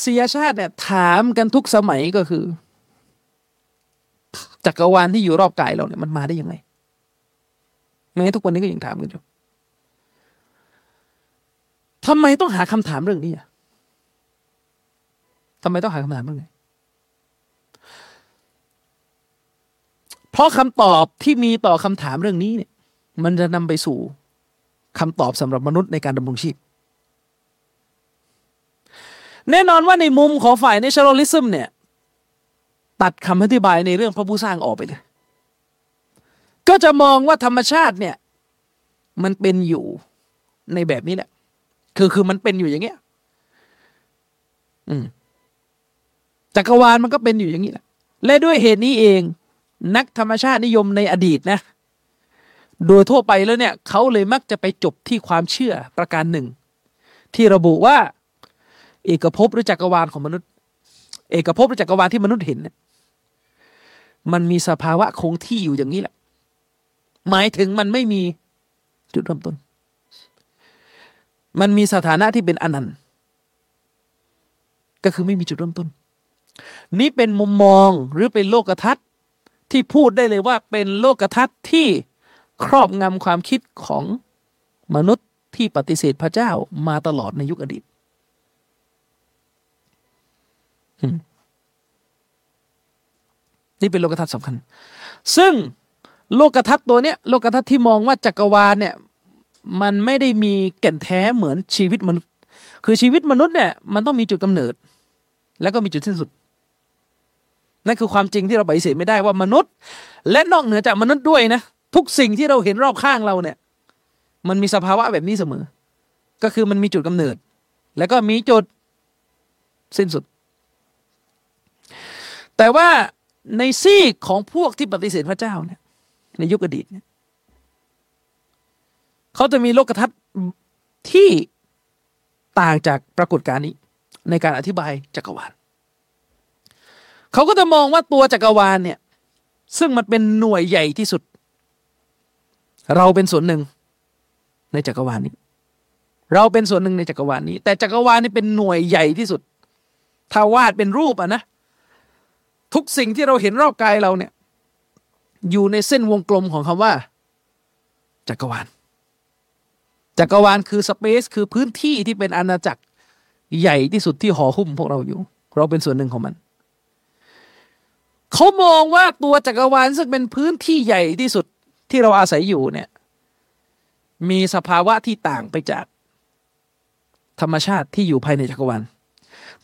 เสียชาติเนี่ยถามกันทุกสมัยก็คือ จักรวาลที่อยู่รอบกายเราเนี่ยมันมาได้ยังไงแม้ทุกวันนี้ก็ยังถามกันอยู่ทำไมต้องหาคำถามเรื่องนี้อะทำไมต้องหาคำถามเรื่องนี้ เพราะคำตอบที่มีต่อคำถามเรื่องนี้เนี่ย มันจะนำไปสู่คำตอบสำหรับมนุษย์ในการดำรงชีพ แน่นอนว่าในมุมของฝ่ายเนเชอรัลิซึมเนี่ย ตัดคำอธิบายในเรื่องพระผู้สร้างออกไปเลย ก็จะมองว่าธรรมชาติเนี่ย มันเป็นอยู่ในแบบนี้แหละ คือคือมันเป็นอยู่อย่างเงี้ย อืมจักรวาลมันก็เป็นอยู่อย่างนี้แหละ และด้วยเหตุนี้เอง นักธรรมชาตินิยมในอดีตนะ โดยทั่วไปแล้วเนี่ยเขาเลยมักจะไปจบที่ความเชื่อประการหนึ่ง ที่ระบุว่า เอกภพหรือจักรวาลของมนุษย์ เอกภพหรือจักรวาลที่มนุษย์เห็นเนี่ยมันมีสภาวะคงที่อยู่อย่างนี้แหละ หมายถึงมันไม่มีจุดเริ่มต้น มันมีสถานะที่เป็นอนันต์ ก็คือไม่มีจุดเริ่มต้น นี่เป็นมุมมองหรือเป็นโลกทัศน์ ที่พูดได้เลยว่าเป็นโลกทัศน์ที่ครอบงำความคิดของมนุษย์ที่ปฏิเสธพระเจ้ามาตลอดในยุคอดีตนี่เป็นโลกทัศน์สำคัญ ซึ่งโลกทัศน์ตัวเนี้ยโลกทัศน์ที่มองว่าจักรวาลเนี่ย มันไม่ได้มีแก่นแท้เหมือนชีวิตมนุษย์ คือชีวิตมนุษย์เนี่ย มันต้องมีจุดกำเนิด แล้วก็มีจุดสิ้นสุด นั่นคือความจริงที่เราปฏิเสธไม่ได้ว่ามนุษย์ และนอกเหนือจากมนุษย์ด้วยนะทุกสิ่งที่เราเห็นรอบข้างเราเนี่ย มันมีสภาวะแบบนี้เสมอ ก็คือมันมีจุดกำเนิด แล้วก็มีจุดสิ้นสุด แต่ว่าในซีกของพวกที่ปฏิเสธพระเจ้าเนี่ย ในยุคอดีตเนี่ยเขาจะมีโลกทัศน์ที่ต่างจากปรากฏการณ์นี้ ในการอธิบายจักรวาล เขาก็จะมองว่าตัวจักรวาลเนี่ย ซึ่งมันเป็นหน่วยใหญ่ที่สุด เราเป็นส่วนหนึ่ง ในจักรวาลนี้ เราเป็นส่วนหนึ่งในจักรวาลนี้ แต่จักรวาลนี่เป็นหน่วยใหญ่ที่สุด ถ้าวาดเป็นรูปอะนะทุกสิ่งที่เราเห็นรอบกายเราเนี่ย อยู่ในเส้นวงกลมของคำว่า จักรวาล จักรวาลคือสเปซคือพื้นที่ที่เป็นอาณาจักรใหญ่ที่สุดที่ห่อหุ้มพวกเราอยู่ เราเป็นส่วนหนึ่งของมัน เขามองว่าตัวจักรวาลซึ่งเป็นพื้นที่ใหญ่ที่สุดที่เราอาศัยอยู่เนี่ย มีสภาวะที่ต่างไปจาก ธรรมชาติที่อยู่ภายในจักรวาล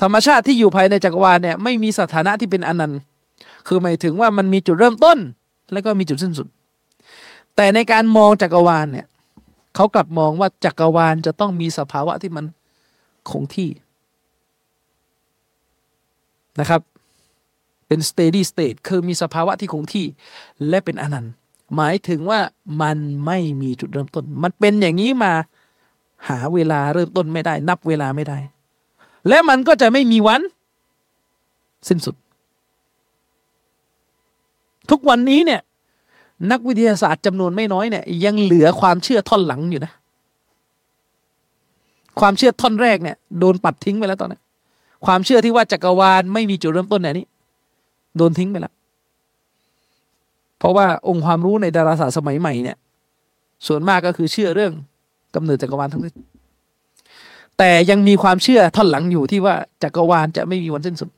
ธรรมชาติที่อยู่ภายในจักรวาลเนี่ยไม่มีสถานะที่เป็นอนันต์ คือหมายถึงว่ามันมีจุดเริ่มต้น แล้วก็มีจุดสิ้นสุด แต่ในการมองจักรวาลเนี่ยเขากลับมองว่าจักรวาลจะต้องมีสภาวะที่มันคงที่นะครับ เป็น steady state คือมีสภาวะที่คงที่และเป็นอนันต์ หมายถึงว่ามันไม่มีจุดเริ่มต้น มันเป็นอย่างนี้มาหาเวลาเริ่มต้นไม่ได้ นับเวลาไม่ได้ และมันก็จะไม่มีวัน สิ้นสุด ทุกวันนี้เนี่ย นักวิทยาศาสตร์จำนวนไม่น้อยเนี่ย ยังเหลือความเชื่อท่อนหลังอยู่นะ ความเชื่อท่อนแรกเนี่ย โดนปัดทิ้งไปแล้วตอนนี้ความเชื่อที่ว่าจักรวาลไม่มีจุดเริ่มต้นเนี่ยนี้ โดนทิ้งไปแล้ว เพราะว่าองค์ความรู้ในดาราศาสตร์สมัยใหม่เนี่ย ส่วนมากก็คือเชื่อเรื่องกำเนิดจักรวาลทั้งสิ้นแต่ยังมีความเชื่อท่อนหลังอยู่ที่ว่าจักรวาลจะไม่มีวันสิ้นสุด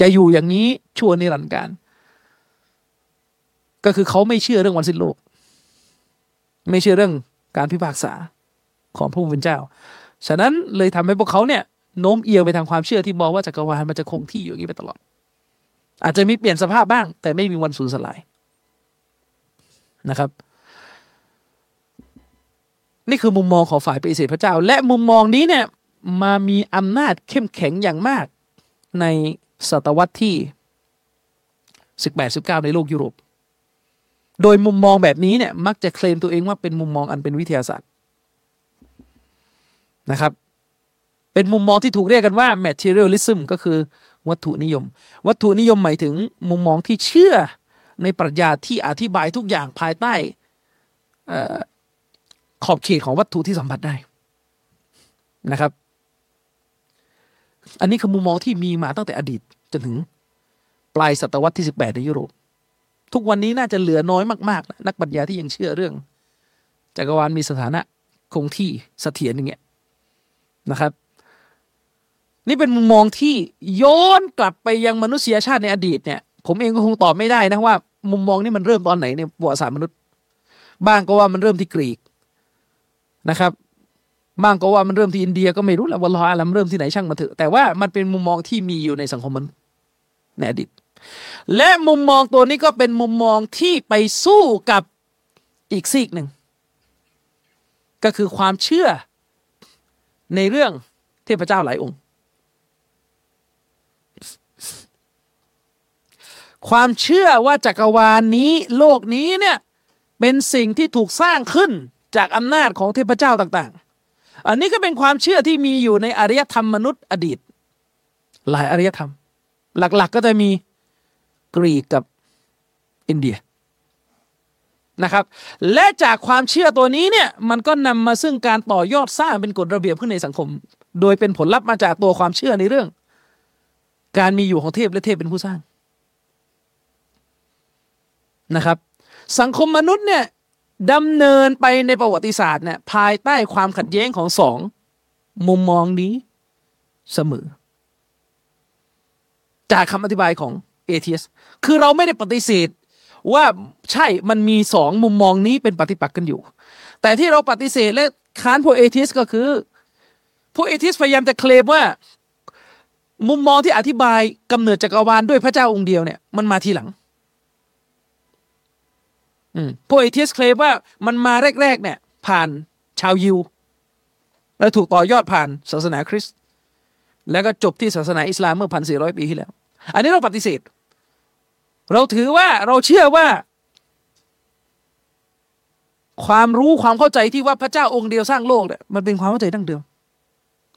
จะอยู่อย่างนี้ชั่วนิรันดร์การ ก็คือเขาไม่เชื่อเรื่องวันสิ้นโลก ไม่เชื่อเรื่องการพิพากษาของพระผู้เป็นเจ้า ฉะนั้นเลยทำให้พวกเขาเนี่ยโน้มเอียงไปทางความเชื่อที่มองว่าจักรวาลมันจะคงที่อยู่อย่างนี้ไปตลอด อาจจะมีเปลี่ยนสภาพบ้าง แต่ไม่มีวันสูญสลายนะครับ นี่คือมุมมองของฝ่ายปฏิเสธพระเจ้า และมุมมองนี้เนี่ยมามีอำนาจเข้มแข็งอย่างมากในศตวรรษที่สิบแปดสิบเก้าในโลกยุโรป โดยมุมมองแบบนี้เนี่ยมักจะเคลมตัวเองว่าเป็นมุมมองอันเป็นวิทยาศาสตร์นะครับ เป็นมุมมองที่ถูกเรียกกันว่า materialism ก็คือ วัตถุนิยม วัตถุนิยมหมายถึงมุมมองที่เชื่อในปรัชญาที่อธิบายทุกอย่างภายใต้ขอบเขตของวัตถุที่สัมผัสได้นะครับ อันนี้คือมุมมองที่มีมาตั้งแต่อดีตจนถึงปลายศตวรรษที่ 18 ในยุโรป ทุกวันนี้น่าจะเหลือน้อยมากๆ นักปัญญาที่ยังเชื่อเรื่อง จักรวาลมีสถานะคงที่เสถียรอย่างเงี้ยนะครับ นี่เป็นมุมมองที่ย้อนกลับไปยังมนุษยชาติในอดีตเนี่ย ผมเองก็คงตอบไม่ได้นะว่า มุมมองนี้มันเริ่มตอนไหนในประวัติศาสตร์มนุษย์บ้างก็ว่ามันเริ่มที่กรีกนะครับบ้างก็ว่ามันเริ่มที่อินเดียก็ไม่รู้แหละว่าลออะไรมันเริ่มที่ไหนช่างมาเถอะแต่ว่ามันเป็นมุมมองที่มีอยู่ในสังคมมนุษย์ในอดีตและมุมมองตัวนี้ก็เป็นมุมมองที่ไปสู้กับอีกซีกหนึ่ง ก็คือความเชื่อในเรื่องเทพเจ้าหลายองค์ ความเชื่อว่าจักรวาลนี้โลกนี้เนี่ยเป็นสิ่งที่ถูกสร้างขึ้นจากอำนาจของเทพเจ้าต่าง ๆ อันนี้ก็เป็นความเชื่อที่มีอยู่ในอารยธรรมมนุษย์อดีต หลายอารยธรรม หลักๆกก็จะมีกรีกกับอินเดียนะครับ และจากความเชื่อตัวนี้เนี่ยมันก็นำมาซึ่งการต่อยอดสร้างเป็นกฎระเบียบขึ้นในสังคม โดยเป็นผลลัพธ์มาจากตัวความเชื่อในเรื่อง การมีอยู่ของเทพและเทพเป็นผู้สร้าง นะครับ สังคมมนุษย์เนี่ยดำเนินไปในประวัติศาสตร์เนี่ยภายใต้ความขัดแย้งของสองมุมมองนี้เสมอ จากคำอธิบายของเอเทียสคือเราไม่ได้ปฏิเสธว่าใช่มันมีสองมุมมองนี้เป็นปฏิปักษ์กันอยู่ แต่ที่เราปฏิเสธและค้านพวกเอทีสก็คือ พวกเอทีสพยายามจะเคลมว่า มุมมองที่อธิบายกำเนิดจักรวาลด้วยพระเจ้าองค์เดียวเนี่ยมันมาทีหลัง พวกเอเทียสเคลมว่ามันมาแรกๆเนี่ย ผ่านชาวยิว แล้วถูกต่อยอดผ่านศาสนาคริสต์แล้วก็จบที่ศาสนาอิสลามเมื่อพันสี่ร้อยปีที่แล้ว อันนี้เราปฏิเสธ เราถือว่าเราเชื่อว่า ความรู้ความเข้าใจที่ว่าพระเจ้าองค์เดียวสร้างโลกเนี่ยมันเป็นความเข้าใจดั้งเดิม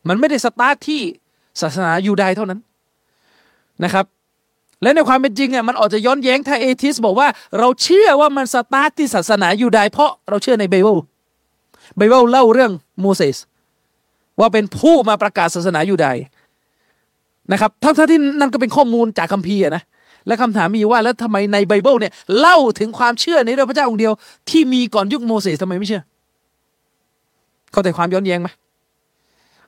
มันไม่ได้สตาร์ทที่ศาสนายูดายเท่านั้นนะครับ และในความเป็นจริงอะมันอาจจะย้อนแย้งถ้า atheist บอกว่าเราเชื่อว่ามันสตาร์ทที่ศาสนายูดายเพราะเราเชื่อในไบเบิลไบเบิลเล่าเรื่องโมเสสว่าเป็นผู้มาประกาศศาสนายูดายนะครับทั้งที่นั่นก็เป็นข้อมูลจากคัมภีร์นะและคำถามมีว่าแล้วทำไมในไบเบิลเนี่ยเล่าถึงความเชื่อในเรื่องพระเจ้าองค์เดียว ที่มีก่อนยุคโมเสสทำไมไม่เชื่อ เข้าใจความย้อนแย้งไหม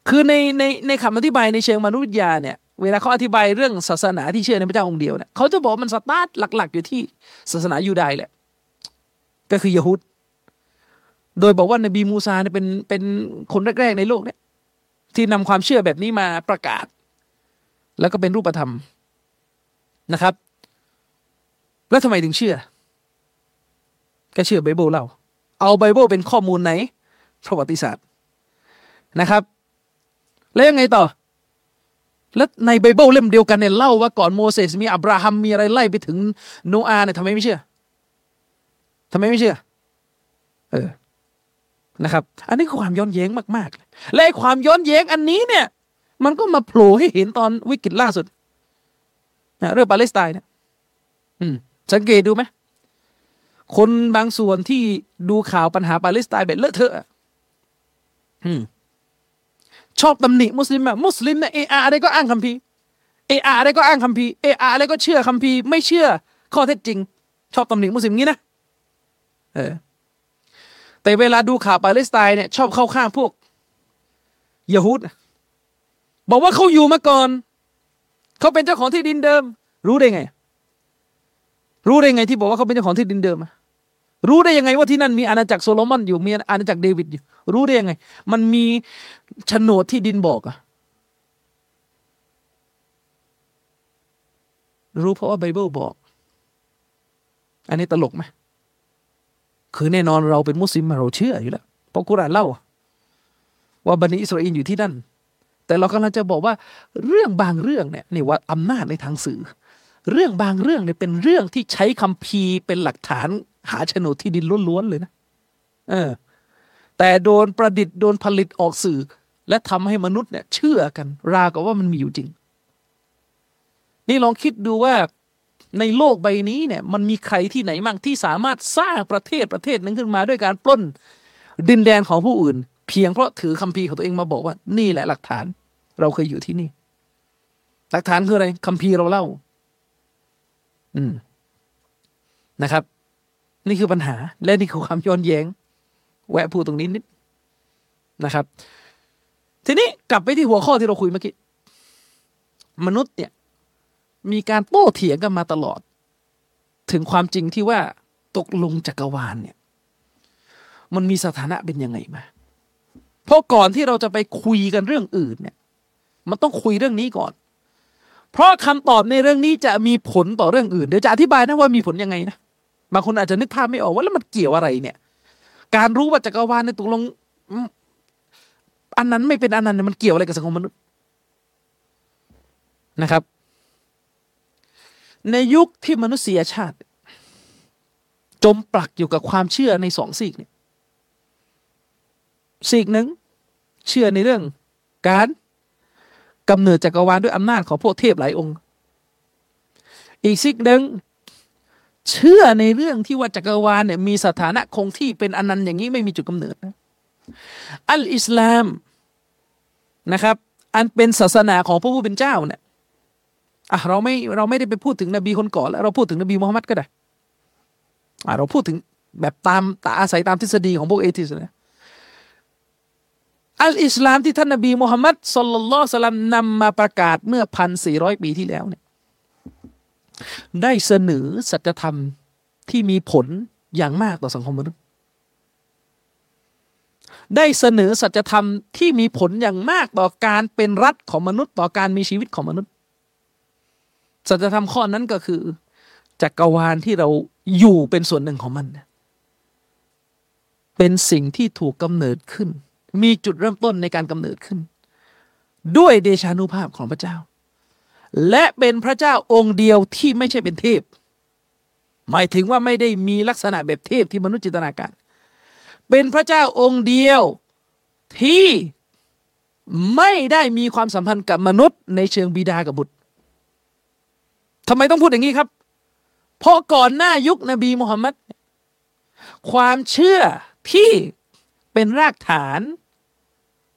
คือในในในคำอธิบายในเชิงมนุษยวิทยาเนี่ยเวลาเขาอธิบายเรื่องศาสนาที่เชื่อในพระเจ้าองค์เดียวเนี่ยเขาจะบอกมันสตาร์ทหลัก ๆ อยู่ที่ศาสนายูดายแหละ ก็คือยะฮูดโดยบอกว่านบีมูซาเนี่ยเป็นเป็นคนแรกๆในโลกเนี่ย ที่นำความเชื่อแบบนี้มาประกาศ แล้วก็เป็นรูปธรรมนะครับ แล้วทำไมถึงเชื่อ ก็เชื่อไบเบิลเล่าเอาไบเบิลเป็นข้อมูลในประวัติศาสตร์นะครับ แล้วยังไงต่อ แล้วในไบเบิลเล่มเดียวกันเนี่ยเล่าว่าก่อนโมเสสมีอับราฮัมมีอะไรไล่ไปถึงโนอาห์เนี่ยทำไมไม่เชื่อทำไมไม่เชื่อ เออนะครับ อันนี้คือความย้อนแย้งมากๆและความย้อนแย้งอันนี้เนี่ย มันก็มาโผล่ให้เห็นตอนวิกฤตล่าสุดเรื่องปาเลสไตน์เนี่ยสังเกตดูไหมคนบางส่วนที่ดูข่าวปัญหาปาเลสไตน์แบบเลอะเทอะ ชอบตำหนิมุสลิมอะมุสลิมเนี่ยเอะอะอะไรก็อ้างคัมภีร์เอะอะอะไรก็อ้างคัมภีร์เอะอะอะไรก็เชื่อคัมภีร์ไม่เชื่อข้อเท็จจริง ชอบตำหนิมุสลิมงี้นะเออแต่เวลาดูข่าวปาเลสไตน์เนี่ยชอบเข้าข้างพวกยะฮูดบอกว่าเขาอยู่มาก่อน เขาเป็นเจ้าของที่ดินเดิม รู้ได้ไง รู้ได้ไงที่บอกว่าเขาเป็นเจ้าของที่ดินเดิมรู้ได้ยังไงว่าที่นั่นมีอาณาจักรโซโลมอนอยู่มีอาณาจักรเดวิดอยู่ รู้ได้ยังไง มันมีโฉนดที่ดินบอกอะรู้เพราะว่าไบเบิลบอก อันนี้ตลกไหมคือแน่นอนเราเป็นมุสลิมเราเชื่ออยู่แล้วเพราะกุรานเล่า ว่าบันิอิสราเอลอยู่ที่นั่น แต่เรากำลังจะบอกว่าเรื่องบางเรื่องเนี่ยนี่ว่าอำนาจในทางสื่อ เรื่องบางเรื่องเนี่ยเป็นเรื่องที่ใช้คัมภีร์เป็นหลักฐานหาโฉนดที่ดินล้วนๆเลยนะ เออ แต่โดนประดิษฐ์โดนผลิตออกสื่อ และทำให้มนุษย์เนี่ยเชื่อกัน ราวกับว่ามันมีอยู่จริง นี่ลองคิดดูว่าในโลกใบนี้เนี่ย มันมีใครที่ไหนมั่งที่สามารถสร้างประเทศประเทศนั้นขึ้นมาด้วยการปล้น ดินแดนของผู้อื่น เพียงเพราะถือคัมภีร์ของตัวเองมาบอกว่า นี่แหละหลักฐาน เราเคยอยู่ที่นี่ หลักฐานคืออะไรคัมภีร์เราเล่า อืมนะครับ นี่คือปัญหาและนี่คือความย้อนแย้ง แวะพูดตรงนี้นิดนะครับ ทีนี้กลับไปที่หัวข้อที่เราคุยเมื่อกี้มนุษย์เนี่ยมีการโต้เถียงกันมาตลอด ถึงความจริงที่ว่าตกลงจักรวาลเนี่ย มันมีสถานะเป็นยังไงมาเพราะก่อนที่เราจะไปคุยกันเรื่องอื่นเนี่ย มันต้องคุยเรื่องนี้ก่อน เพราะคำตอบในเรื่องนี้จะมีผลต่อเรื่องอื่นเดี๋ยวจะอธิบายนะว่ามีผลยังไงนะบางคนอาจจะนึกภาพไม่ออกว่าแล้วมันเกี่ยวอะไรเนี่ย การรู้ว่าจักรวาลในตกลงอันนั้นไม่เป็นอันนั้นมันเกี่ยวอะไรกับสังคมมนุษย์นะครับ ในยุคที่มนุษยชาติ จมปลักอยู่กับความเชื่อในสองสิ่งเนี่ยสิ่งหนึ่งเชื่อในเรื่องการกำเนิดจักรวาลด้วยอำนาจของพวกเทพหลายองค์ อีกสิ่งหนึ่ง เชื่อในเรื่องที่ว่าจักรวาลเนี่ยมีสถานะคงที่เป็นอนันต์อย่างนี้ไม่มีจุดกำเนิดนะอัลอิสลามนะครับ อันเป็นศาสนาของพระผู้เป็นเจ้าเนี่ยอะเราไม่เราไม่ได้ไปพูดถึงนบีคนก่อนแล้ว เราพูดถึงนบีมุฮัมมัดก็ได้อะเราพูดถึงแบบตามตาอาศัยตามทฤษฎีของพวกเอทิสนะอัลอิสลามที่ท่านนบีมุฮัมมัดสุลลัลลสลัมนำมาประกาศเมื่อพันสี่ร้อยปีที่แล้วเนี่ย ได้เสนอสัจธรรมที่มีผลอย่างมากต่อสังคมมนุษย์ ได้เสนอสัจธรรมที่มีผลอย่างมากต่อการเป็นรัฐของมนุษย์ต่อการมีชีวิตของมนุษย์ สัจธรรมข้อนั้นก็คือจักรวาลที่เราอยู่เป็นส่วนหนึ่งของมัน เป็นสิ่งที่ถูกกำเนิดขึ้น มีจุดเริ่มต้นในการกำเนิดขึ้น ด้วยเดชานุภาพของพระเจ้า และเป็นพระเจ้าองค์เดียวที่ไม่ใช่เป็นเทพ หมายถึงว่าไม่ได้มีลักษณะแบบเทพที่มนุษย์จินตนาการ เป็นพระเจ้าองค์เดียวที่ไม่ได้มีความสัมพันธ์กับมนุษย์ ในเชิงบิดากับบุตรทำไมต้องพูดอย่างนี้ครับ เพราะก่อนหน้ายุคนบีมุฮัมมัดความเชื่อที่เป็นรากฐาน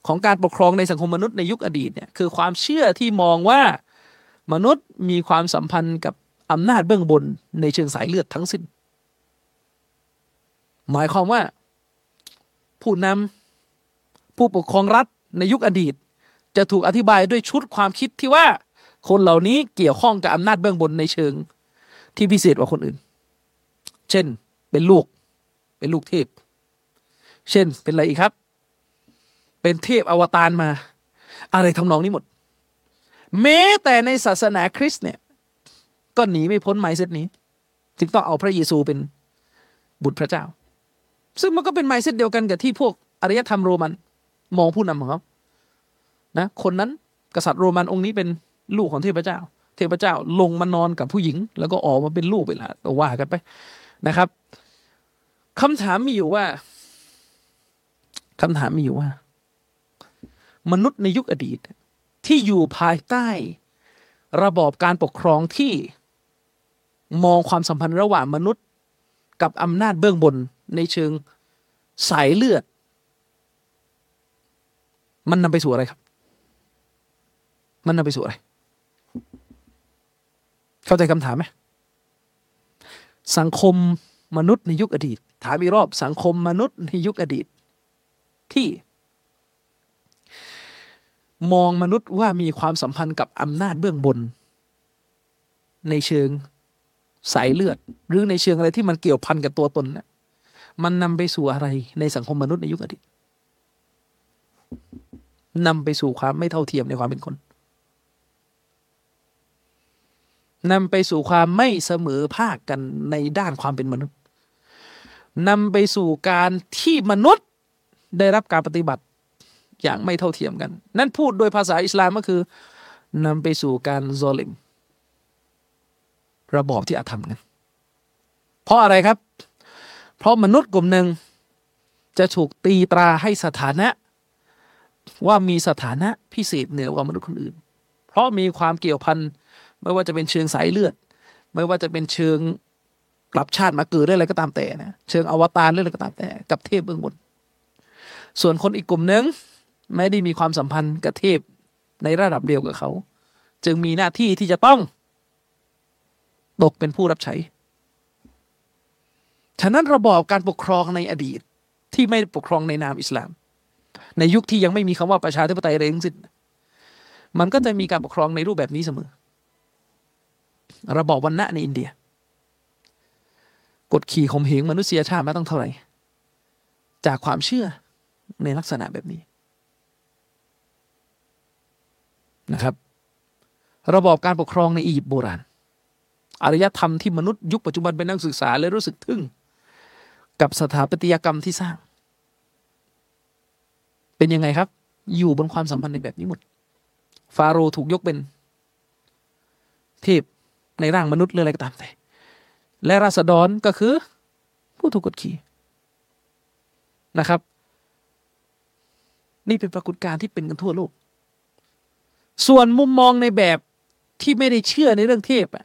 ของการปกครองในสังคมมนุษย์ในยุคอดีตเนี่ยคือความเชื่อที่มองว่า มนุษย์มีความสัมพันธ์กับอำนาจเบื้องบนในเชิงสายเลือดทั้งสิ้น หมายความว่า ผู้นำผู้ปกครองรัฐในยุคอดีต จะถูกอธิบายด้วยชุดความคิดที่ว่า คนเหล่านี้เกี่ยวข้องกับอำนาจเบื้องบนในเชิงที่พิเศษกว่าคนอื่น เช่น เป็นลูก เป็นลูกเทพ เช่น เป็นอะไรอีกครับ เป็นเทพอวตารมา อะไรทำนองนี้หมด แม้แต่ในศาสนาคริสต์เนี่ย ก็หนีไม่พ้นไมเซตนี้จึงต้องเอาพระเยซูเป็นบุตรพระเจ้า ซึ่งมันก็เป็นไมเซตเดียวกันกับที่พวกอารยธรรมโรมัน มองผู้นำของเขานะคนนั้นกษัตริย์โรมันองค์นี้เป็นลูกของเทพเจ้า เทพเจ้าลงมานอนกับผู้หญิง แล้วก็ออกมาเป็นลูกไปละว่ากันไปนะครับคำถามมีอยู่ว่าคำถามมีอยู่ว่า มนุษย์ในยุคอดีต ที่อยู่ภายใต้ ระบอบการปกครองที่มองความสัมพันธ์ระหว่างมนุษย์ กับอำนาจเบื้องบนในเชิงสายเลือด มันนำไปสู่อะไรครับ มันนำไปสู่อะไร เข้าใจคำถามไหมสังคมมนุษย์ในยุคอดีต ถามอีกรอบสังคมมนุษย์ในยุคอดีต ที่ มองมนุษย์ว่ามีความสัมพันธ์กับอำนาจเบื้องบน ในเชิงสายเลือด หรือในเชิงอะไรที่มันเกี่ยวพันกับตัวตนนะมันนำไปสู่อะไรในสังคมมนุษย์ในยุคอดีตนำไปสู่ความไม่เท่าเทียมในความเป็นคนนำไปสู่ความไม่เสมอภาคกันในด้านความเป็นมนุษย์นำไปสู่การที่มนุษย์ได้รับการปฏิบัติ อย่างไม่เท่าเทียมกัน นั่นพูดโดยภาษาอิสลามก็คือนำไปสู่การโซลิมระบอบที่อาธรรมกันเพราะอะไรครับ เพราะมนุษย์กลุ่มหนึ่งจะถูกตีตราให้สถานะ ว่ามีสถานะพิเศษเหนือกว่ามนุษย์คนอื่น เพราะมีความเกี่ยวพันไม่ว่าจะเป็นเชิงสายเลือด ไม่ว่าจะเป็นเชิงกลับชาติมาเกิดได้อะไรก็ตามแต่นะเชิงอวตารเรื่องอะไรก็ตามแต่ กับเทพเบื้องบน ส่วนคนอีกกลุ่มหนึ่ง ไม่ได้มีความสัมพันธ์กับเทพในระดับเดียวกับเขา จึงมีหน้าที่ที่จะต้อง ตกเป็นผู้รับใช้ ฉะนั้นระบอบการปกครองในอดีตที่ไม่ปกครองในนามอิสลาม ในยุคที่ยังไม่มีคำว่าประชาธิปไตยอะไรทั้งสิ้นมันก็จะมีการปกครองในรูปแบบนี้เสมอ ระบอบวันณะในอินเดีย กดขี่ข่มเหงมนุษยชาติมาตั้งเท่าไหร่ จากความเชื่อในลักษณะแบบนี้ นะครับระบอบการปกครองในอียิปต์โบราณอารยธรรมที่มนุษย์ยุคปัจจุบันเป็นนักศึกษาและรู้สึกทึ่ง กับสถาปัตยกรรมที่สร้าง เป็นยังไงครับ อยู่บนความสัมพันธ์ในแบบนี้หมด ฟาโรห์ถูกยกเป็นเทพในร่างมนุษย์หรืออะไรก็ตามแต่ และราษฎรก็คือ ผู้ถูกกดขี่นะครับ นี่เป็นปรากฏการณ์ที่เป็นกันทั่วโลก ส่วนมุมมองในแบบที่ไม่ได้เชื่อในเรื่องเทพอะ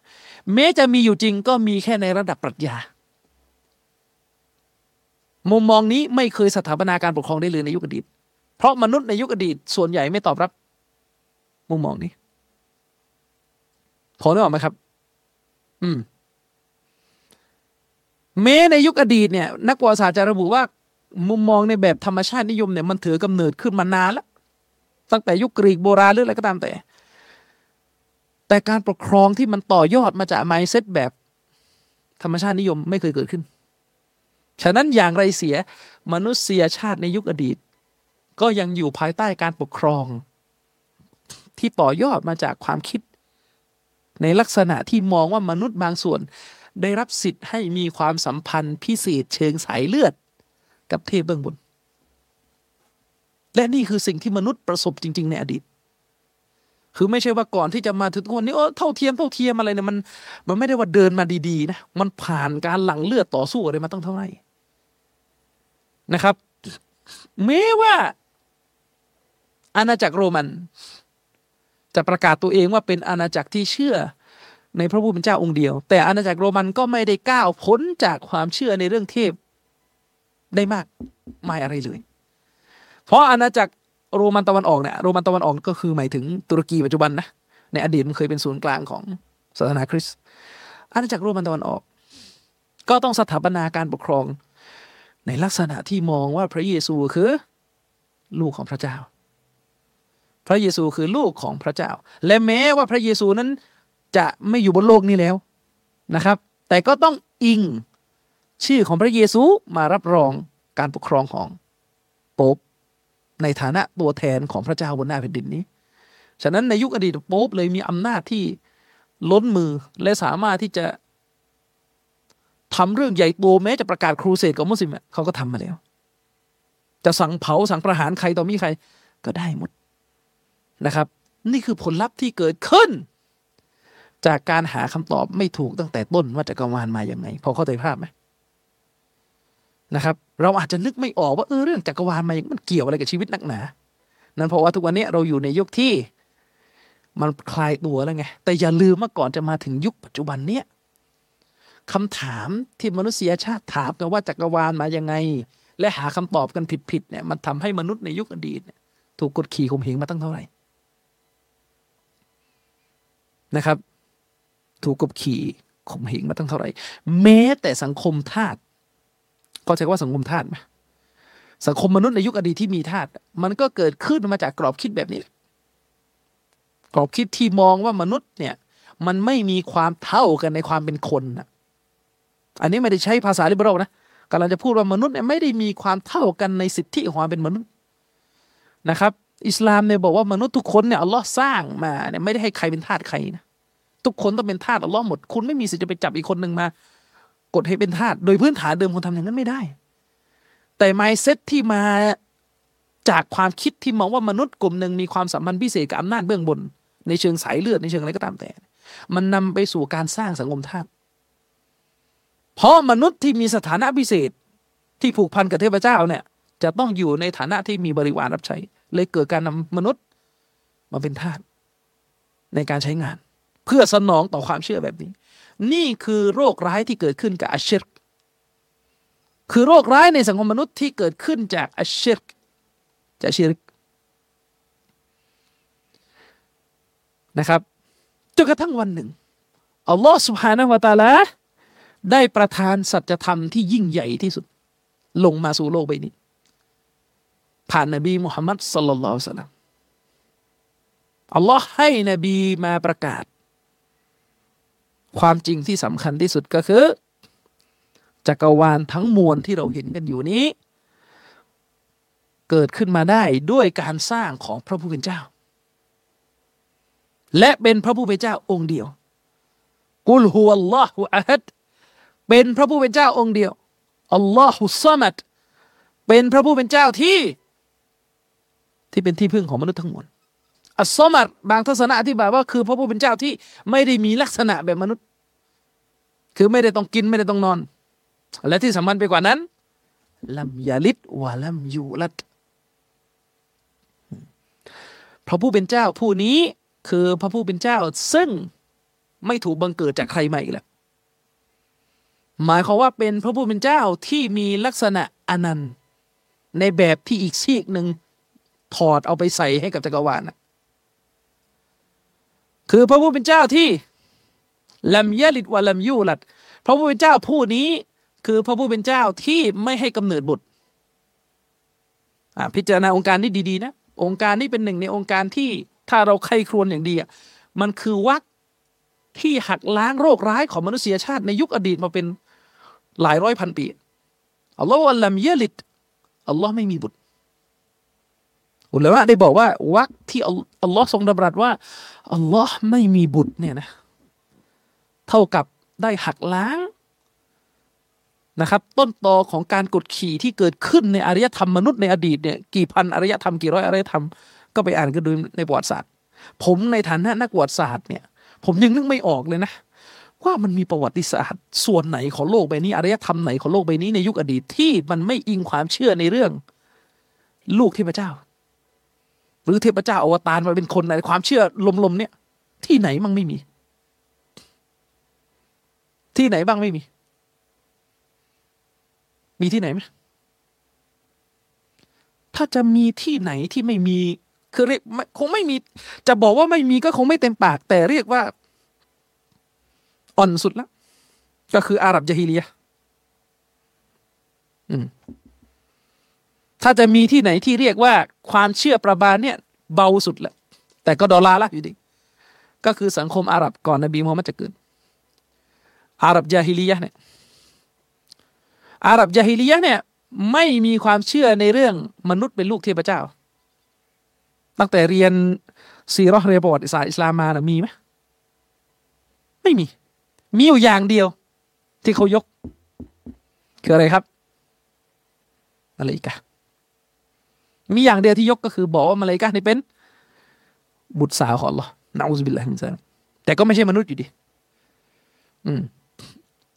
แม้จะมีอยู่จริงก็มีแค่ในระดับปรัชญา มุมมองนี้ไม่เคยสถาปนาการปกครองได้เลยในยุคอดีต เพราะมนุษย์ในยุคอดีต ส่วนใหญ่ไม่ตอบรับ มุมมองนี้พอได้หรอไหมครับ อืมแม้ในยุคอดีตเนี่ย นักประวัติศาสตร์จะระบุว่า มุมมองในแบบธรรมชาตินิยมเนี่ยมันถือกำเนิดขึ้นมานานแล้ว ตั้งแต่ยุคกรีกโบราณหรืออะไรก็ตามแต่ แต่การปกครองที่มันต่อยอดมาจากไมเซ็ตแบบธรรมชาตินิยมไม่เคยเกิดขึ้น ฉะนั้นอย่างไรเสียมนุษยชาติในยุคอดีต ก็ยังอยู่ภายใต้การปกครอง ที่ต่อยอดมาจากความคิด ในลักษณะที่มองว่ามนุษย์บางส่วนได้รับสิทธิ์ให้มีความสัมพันธ์พิเศษเชิงสายเลือด กับเทพเบื้องบน และนี่คือสิ่งที่มนุษย์ประสบจริง ๆ ในอดีต คือไม่ใช่ว่าก่อนที่จะมาถึงวันนี้โอ้เท่าเทียมเท่าเทียมอะไรเนี่ยมัน มันไม่ได้ว่าเดินมาดีๆนะมันผ่านการหลั่งเลือดต่อสู้อะไรมาตั้งเท่าไหร่นะครับแม้ว่า อาณาจักรโรมัน จะประกาศตัวเองว่าเป็นอาณาจักรที่เชื่อในพระผู้เป็นเจ้าองค์เดียว แต่อาณาจักรโรมันก็ไม่ได้ก้าวพ้นจากความเชื่อในเรื่องเทพได้มากไม่อะไรเลย เพราะอาณาจักรโรมันตะวันออกเนี่ยโรมันตะวันออกก็คือหมายถึงตุรกีปัจจุบันนะในอดีตมันเคยเป็นศูนย์กลางของศาสนาคริสต์อาณาจักรโรมันตะวันออก ก็ต้องสถาปนาการปกครอง ในลักษณะที่มองว่าพระเยซูคือ ลูกของพระเจ้า พระเยซูคือลูกของพระเจ้า และแม้ว่าพระเยซูนั้นจะไม่อยู่บนโลกนี้แล้วนะครับ แต่ก็ต้องอิงชื่อของพระเยซูมารับรองการปกครองของโป๊ป ในฐานะตัวแทนของพระเจ้าบนหน้าแผ่นดินนี้ ฉะนั้นในยุคอดีตโป๊ปเลยมีอำนาจที่ล้นมือและสามารถที่จะทำเรื่องใหญ่โตแม้จะประกาศครูเสดกับมุสลิมเขาก็ทำมาแล้ว จะสั่งเผาสั่งประหารใครต่อมีใคร ก็ได้หมดนะครับ นี่คือผลลัพธ์ที่เกิดขึ้น จากการหาคำตอบไม่ถูกตั้งแต่ต้นว่าจักรวาลมาอย่างไง พอเข้าใจภาพไหม นะครับ เราอาจจะนึกไม่ออกว่าเออเรื่องจักรวาลมาอย่างมันเกี่ยวอะไรกับชีวิตนักหนา นั่นเพราะว่าทุกวันนี้เราอยู่ในยุคที่มันคลายตัวแล้วไง แต่อย่าลืมว่าก่อนจะมาถึงยุคปัจจุบันเนี้ยคำถามที่มนุษยชาติถามกันว่าจักรวาลมายังไง และหาคำตอบกันผิดๆเนี่ยมันทำให้มนุษย์ในยุคอดีตถูกกดขี่ข่มเหงมาตั้งเท่าไหร่นะครับ ถูกกดขี่ข่มเหงมาตั้งเท่าไหร่ แม้แต่สังคมทาส ก็ใช้ว่าสังคมทาสไหมสังคมมนุษย์ในยุคอดีตที่มีทาสมันก็เกิดขึ้นมาจากกรอบคิดแบบนี้กรอบคิดที่มองว่ามนุษย์เนี่ย มันไม่มีความเท่ากันในความเป็นคนนะอันนี้ไม่ได้ใช้ภาษาลิเบอรัลนะกำลังจะพูดว่ามนุษย์เนี่ยไม่ได้มีความเท่ากันในสิทธิของความเป็นมนุษย์นะครับ อิสลามเนี่ยบอกว่ามนุษย์ทุกคนเนี่ยอัลลอฮ์สร้างมาเนี่ยไม่ได้ให้ใครเป็นทาสใครนะทุกคนต้องเป็นทาสอัลลอฮ์หมด คุณไม่มีสิทธิ์จะไปจับอีกคนหนึ่งมา กดให้เป็นทาสโดยพื้นฐานเดิมคนทำอย่างนั้นไม่ได้ แต่ไมเซ็ตที่มาจากความคิดที่มองว่ามนุษย์กลุ่มหนึ่งมีความสัมพันธ์พิเศษกับอำนาจเบื้องบน ในเชิงสายเลือดในเชิงอะไรก็ตามแต่ มันนำไปสู่การสร้างสังคมทาสเพราะมนุษย์ที่มีสถานะพิเศษที่ผูกพันกับเทพเจ้าเนี่ย จะต้องอยู่ในฐานะที่มีบริวารรับใช้ เลยเกิดการนำมนุษย์มาเป็นทาสในการใช้งาน เพื่อสนองต่อความเชื่อแบบนี้ นี่คือโรคร้ายที่เกิดขึ้นกับอัชชิรคือโรคร้ายในสังคมมนุษย์ที่เกิดขึ้นจากอัชชิรจากชิรนะครับจนกระทั่งวันหนึ่งอัลลอฮ์สุบฮานะวะตาลาได้ประทานสัจธรรมที่ยิ่งใหญ่ที่สุด ลงมาสู่โลกใบนี้ ผ่านนบีมุฮัมมัดสลลัลลอฮุสซาลัมอัลลอฮ์ให้นบีมาประกาศ ความจริงที่สำคัญที่สุดก็คือจักรวาลทั้งมวลที่เราเห็นกันอยู่นี้ เกิดขึ้นมาได้ด้วยการสร้างของพระผู้เป็นเจ้า และเป็นพระผู้เป็นเจ้าองค์เดียว กุลฮุวัลลอฮุอะฮัดเป็นพระผู้เป็นเจ้าองค์เดียวอัลลอฮุซามัดเป็นพระผู้เป็นเจ้าที่ ที่เป็นที่พึ่งของมนุษย์ทั้งหมด อัลซมัดบางทศนะอธิบายว่าคือพระผู้เป็นเจ้าที่ไม่ได้มีลักษณะแบบมนุษย์ คือไม่ได้ต้องกินไม่ได้ต้องนอน และที่สำคัญไปกว่านั้นลัมยาลิดวะลัมยูลัดพระผู้เป็นเจ้าผู้นี้คือพระผู้เป็นเจ้าซึ่งไม่ถูกบังเกิดจากใครใหม่แล้วหมายความว่าเป็นพระผู้เป็นเจ้าที่มีลักษณะอนันต์ ในแบบที่อีกซีกหนึ่งถอดเอาไปใส่ให้กับจักรวาลนะ คือพระผู้เป็นเจ้าที่ลัมยลิดวะลัมยูลัด พระผู้เป็นเจ้าผู้นี้ คือพระผู้เป็นเจ้าที่ไม่ให้กำเนิดบุตรพิจารณาองค์การนี้ดีๆนะองค์การนี้เป็นหนึ่งในองค์การที่ถ้าเราใครครวญอย่างดีอะมันคือวักที่หักล้างโรคร้ายของมนุษยชาติในยุคอดีตมาเป็นหลายร้อยพันปีอัลลอฮฺอัลลัมเยลิดอัลลอฮ์ไม่มีบุตรอุลามะได้บอกว่าวักที่อัลลอฮ์ทรงดำรัสว่า อัลลอฮ์ไม่มีบุตรเนี่ยนะเท่ากับได้หักล้างนะครับ ต้นตอของการกดขี่ที่เกิดขึ้นในอารยธรรมมนุษย์ในอดีตเนี่ยกี่พันอารยธรรมกี่ร้อยอารยธรรมก็ไปอ่านกันดูในประวัติศาสตร์ ผมในฐานะนักประวัติศาสตร์เนี่ย ผมยังนึกไม่ออกเลยนะ ว่ามันมีประวัติศาสตร์ ส่วนไหนของโลกใบนี้อารยธรรมไหนของโลกใบนี้ในยุคอดีตที่มันไม่อิงความเชื่อในเรื่อง ลูกเทพเจ้า รือเทพเจ้าอวตารมาเป็นคนในความเชื่อลมๆเนี่ย ที่ไหนมั่งไม่มี ที่ไหนบ้างไม่มี มีที่ไหนไหมถ้าจะมีที่ไหนที่ไม่มี คือเรียกคงไม่มี จะบอกว่าไม่มีก็คงไม่เต็มปาก แต่เรียกว่า อ่อนสุดแล้วก็คืออาหรับยะฮิเลียอืม ถ้าจะมีที่ไหนที่เรียกว่าความเชื่อประบาลเนี่ยเบาสุดแล้วแต่ก็ดอลลาร์ละอยู่ดี ก็คือสังคมอาหรับก่อนนบีมูฮัมมัดจะเกิดอาหรับยาฮิลียะเนี่ยอาหรับยาฮิลียะเนี่ยไม่มีความเชื่อในเรื่องมนุษย์เป็นลูกเทพเจ้า ตั้งแต่เรียนซีรอเรียประวัติศาสตร์อิสลามมานะมีไหมไม่มี มีอยู่อย่างเดียว ที่เขายก คืออะไรครับอะไรอีกอะ มีอย่างเดียวที่ยกก็คือบอกว่ามาเลยกะนี่เป็น บุตรสาวของ Allah นะอุสบิลลาฮิมินซาแต่ก็ไม่ใช่มนุษย์อยู่ดี อืม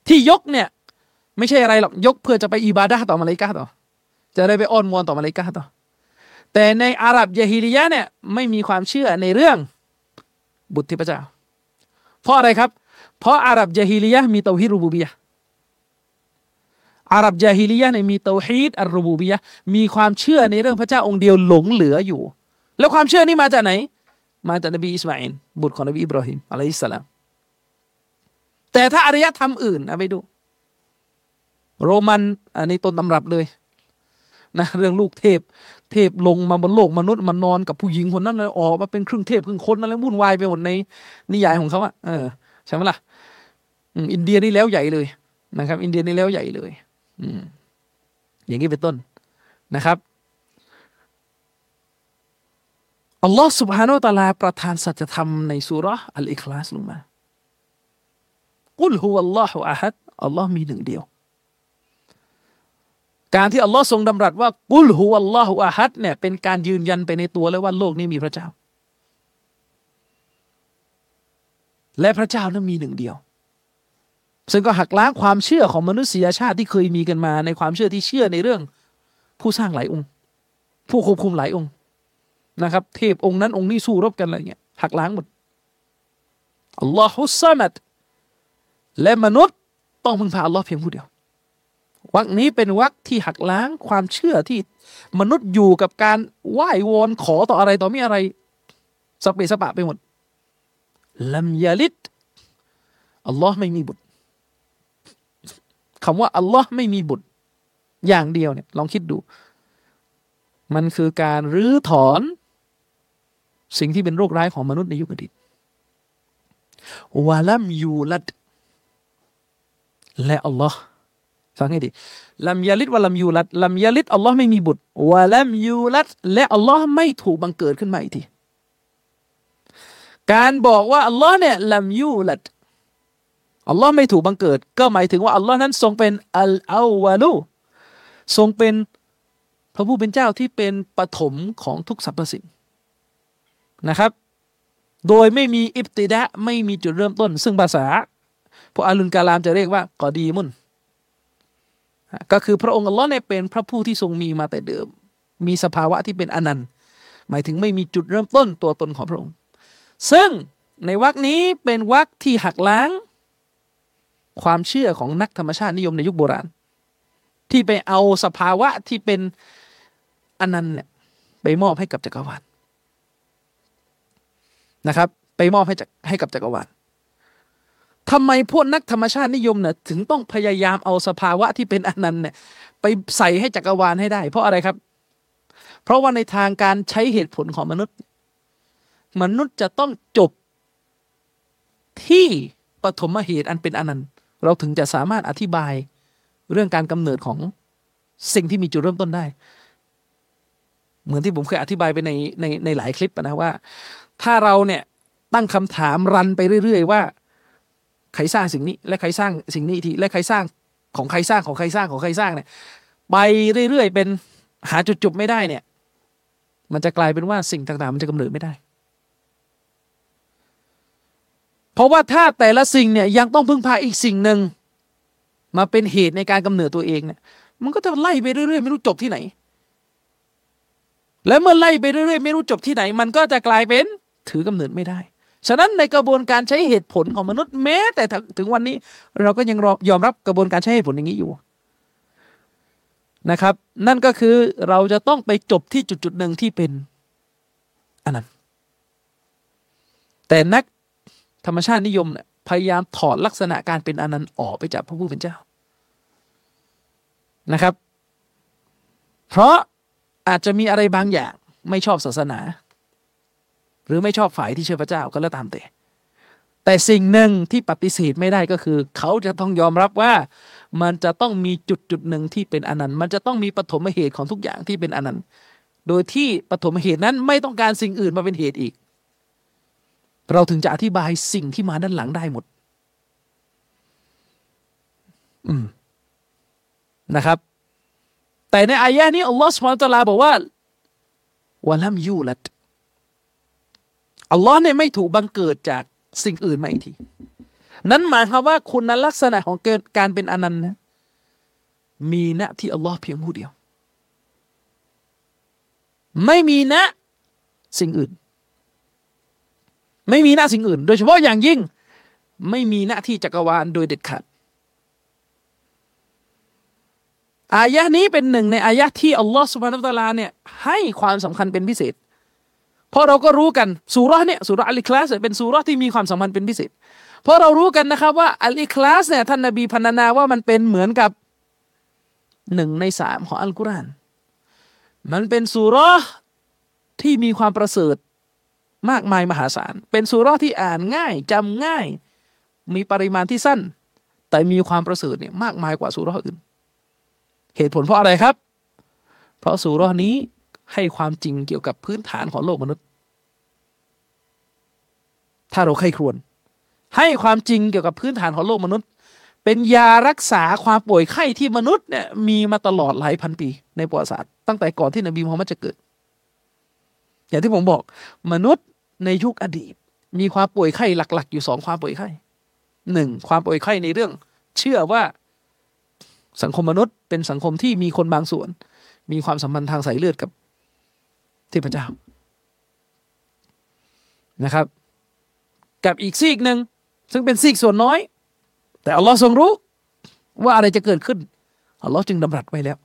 ที่ยกเนี่ย ไม่ใช่อะไรหรอกยกเพื่อจะไปอิบาดะต่อมาเลกะต่อ จะได้ไปอ้อนวอนต่อมาเลกะต่อ แต่ในอาหรับยะฮิลียะเนี่ย ไม่มีความเชื่อในเรื่อง บุตรเทพเจ้า เพราะอะไรครับ เพราะอาหรับยะฮิลียะมีเตาฮีรูบูบียะ อาหรับยะฮิลียะเนี่ยมีเตาฮีดอัลรูบูบียะมีความเชื่อในเรื่องพระเจ้าองค์เดียวหลงเหลืออยู่ แล้วความเชื่อนี้มาจากไหน มาจากนบีอิสมาอินบุตรของนบีอิบราฮิมอะลัยฮิสสลามแต่ถ้าอารยธรรมอื่นเอาไปดู โรมันอันนี้ต้นตำรับเลยนะเรื่องลูกเทพ เทพลงมาบนโลกมนุษย์มานอนกับผู้หญิงคนนั้นเลยออกมาเป็นครึ่งเทพครึ่งคนนั่นแล้ววุ่นวายไปหมดในนิยายของเขาอะเออใช่ไหมล่ะอินเดียนี่แล้วใหญ่เลยนะครับ อินเดียนี่แล้วใหญ่เลย อย่างนี้เป็นต้นนะครับอัลลอฮ์สุบฮานุตาลาประทานสัจธรรมในสุราอัลอิคลาสลงมากุลฮุวัลลอฮุอาฮัดอัลลอฮ์มีหนึ่งเดียว การที่อัลลอฮ์ทรงดำรัสว่ากุลฮุวัลลอฮุอาฮัดเนี่ยเป็นการยืนยันไปในตัวแล้วว่าโลกนี้มีพระเจ้า และพระเจ้านั้นมีหนึ่งเดียว ซึ่งก็หักล้างความเชื่อของมนุษยชาติที่เคยมีกันมาในความเชื่อที่เชื่อในเรื่อง ผู้สร้างหลายองค์ ผู้ควบคุมหลายองค์นะครับ เทพองค์นั้นองค์นี้สู้รบกันอะไรเงี้ยหักล้างหมดอัลลอฮุสซามัดและมนุษย์ต้องพึ่งพาอัลลอฮ์เพียงผู้เดียววักนี้เป็นวักที่หักล้างความเชื่อที่มนุษย์อยู่กับการไหว้วอนขอต่ออะไรต่อมีอะไรสเปสปะไปหมดลัมยาลิดอัลลอฮ์ไม่มีบุตร คำว่าอัลลอฮ์ไม่มีบุตร อย่างเดียวเนี่ย ลองคิดดู มันคือการรื้อถอน สิ่งที่เป็นโรคร้ายของมนุษย์ในยุคอดีตวาลัมยูลัดและอัลลอฮ์ฟังให้ดีลัมยาลิดวะลัมยูลัดลัมยาลิดอัลลอฮ์ไม่มีบุตรวะลัมยูลัดและอัลลอฮ์ไม่ถูกบังเกิดขึ้นมาอีกทีการบอกว่าอัลลอฮ์เนี่ยลัมยูลัด อัลลอฮ์ไม่ถูกบังเกิด ก็หมายถึงว่าอัลลอฮ์นั้นทรงเป็นอัลอาวาลูทรงเป็นพระผู้เป็นเจ้าที่เป็นปฐมของทุกสรรพสิ่งนะครับ โดยไม่มีอิบติดะไม่มีจุดเริ่มต้น ซึ่งภาษาพวกอาลุนกาลามจะเรียกว่ากอดีมุนก็คือพระองค์อัลลอฮ์เนี่ยเป็นพระผู้ที่ทรงมีมาแต่เดิม มีสภาวะที่เป็นอนันต์ หมายถึงไม่มีจุดเริ่มต้นตัวตนของพระองค์ ซึ่งในวรรคนี้เป็นวรรคที่หักล้าง ความเชื่อของนักธรรมชาตินิยมในยุคโบราณ ที่ไปเอาสภาวะที่เป็นอนันต์เนี่ยไปมอบให้กับจักรวาลนะครับ ไปมอบให้ให้กับจักรวาลทำไมพวกนักธรรมชาตินิยมเนี่ยถึงต้องพยายามเอาสภาวะที่เป็นอนันต์เนี่ยไปใส่ให้จักรวาลให้ได้ เพราะอะไรครับ เพราะว่าในทางการใช้เหตุผลของมนุษย์ มนุษย์จะต้องจบที่ปฐมเหตุอันเป็นอนันต์ เราถึงจะสามารถอธิบายเรื่องการกำเนิดของสิ่งที่มีจุดเริ่มต้นได้ เหมือนที่ผมเคยอธิบายไปในในในหลายคลิปนะว่า ถ้าเราเนี่ยตั้งคำถามรันไปเรื่อย ๆ ว่าใครสร้างสิ่งนี้ และใครสร้างสิ่งนี้ทีและใครสร้างของใครสร้างของใครสร้างของใครสร้างเนี่ยไปเรื่อยๆเป็นหาจุดจบไม่ได้เนี่ย มันจะกลายเป็นว่าสิ่งต่างๆ มันจะกำเนิดไม่ได้ เพ ราะว่าถ้าแต่ละสิ่งเนี่ยยังต้องพึ่งพาอีกสิ่งหนึ่งมาเป็นเหตุในการกำเนิดตัวเองเนี่ย มันก็จะไล่ไปเรื่อยๆ ไม่รู้จบที่ไหน แล้วเมื่อไล่ไปเรื่อยๆ ไม่รู้จบที่ไหน มันก็จะกลายเป็นถือกำเนิดไม่ได้ ฉะนั้นในกระบวนการใช้เหตุผลของมนุษย์แม้ แต่ถึงวันนี้ เราก็ยังยอมรับกระบวนการใช้เหตุผลอย่างนี้อยู่นะครับ นั่นก็คือเราจะต้องไปจบที่จุดจุดหนึ่งที่เป็นอันนั้น แต่นัก ธรรมชาตินิยมเนี่ยพยายามถอดลักษณะการเป็นอนันต์ออกไปจากพระผู้เป็นเจ้านะครับ เพราะอาจจะมีอะไรบางอย่างไม่ชอบศาสนา หรือไม่ชอบฝ่ายที่เชื่อพระเจ้าก็แล้วตามแต่แต่สิ่งหนึ่งที่ปฏิเสธไม่ได้ก็คือ เขาจะต้องยอมรับว่ามันจะต้องมีจุดจุดหนึ่งที่เป็นอนันต์ มันจะต้องมีปฐมเหตุของทุกอย่างที่เป็นอนันต์ โดยที่ปฐมเหตุนั้นไม่ต้องการสิ่งอื่นมาเป็นเหตุอีก เราถึงจะอธิบายสิ่งที่มาด้านหลังได้หมด อืมนะครับ แต่ในอายะนี้อัลลอฮฺสุบฮานตะลาบอกว่าวะลัมยูลัดอัลลอฮ์เนี่ยไม่ถูกบังเกิดจากสิ่งอื่นมาอีกที นั้นหมายความว่าคุณลักษณะของการเป็นอนันต์นะมีณที่อัลลอฮ์เพียงผู้เดียว ไม่มีณสิ่งอื่น ไม่มีณสิ่งอื่น โดยเฉพาะอย่างยิ่ง ไม่มีณที่จักรวาลโดยเด็ดขาดอายะนี้เป็นหนึ่งในอายะที่อัลลอฮ์สุบฮานาตะลาเนี่ยให้ความสำคัญเป็นพิเศษ เพราะเราก็รู้กันสุราเนี่ยสุราอัลลิคลาสเป็นสุราที่มีความสำคัญเป็นพิเศษ เพราะเรารู้กันนะครับว่าอัลอิคลาสเนี่ยท่านนบีพรรณนาว่ามันเป็นเหมือนกับหนึ่งในสามของอัลกุรอานมันเป็นสุรที่มีความประเสริฐ มากมายมหาศาล เป็นสุรที่อ่านง่ายจำง่าย มีปริมาณที่สั้น แต่มีความประเสริฐเนี่ยมากมายกว่าสุรอื่น เหตุผลเพราะอะไรครับ เพราะสุรนี้ให้ความจริงเกี่ยวกับพื้นฐานของโลกมนุษย์ ถ้าเราใครครวญให้ความจริงเกี่ยวกับพื้นฐานของโลกมนุษย์ เป็นยารักษาความป่วยไข้ที่มนุษย์เนี่ยมีมาตลอดหลายพันปี ในประวัติศาสตร์ตั้งแต่ก่อนที่นบีมูฮัมมัดจะเกิด อย่างที่ผมบอกมนุษย์ ในยุคอดีต มีความป่วยไข้หลัก ๆ อยู่สองความป่วยไข้หนึ่งความป่วยไข้ในเรื่อง เชื่อว่าสังคมมนุษย์เป็นสังคมที่มีคนบางส่วน มีความสัมพันธ์ทางสายเลือดกับเทพเจ้านะครับ กับอีกซีกหนึ่งซึ่งเป็นซีกส่วนน้อย แต่อัลลอฮ์ทรงรู้ ว่าอะไรจะเกิดขึ้นอัลลอฮ์จึงดำรัสไว้แล้ว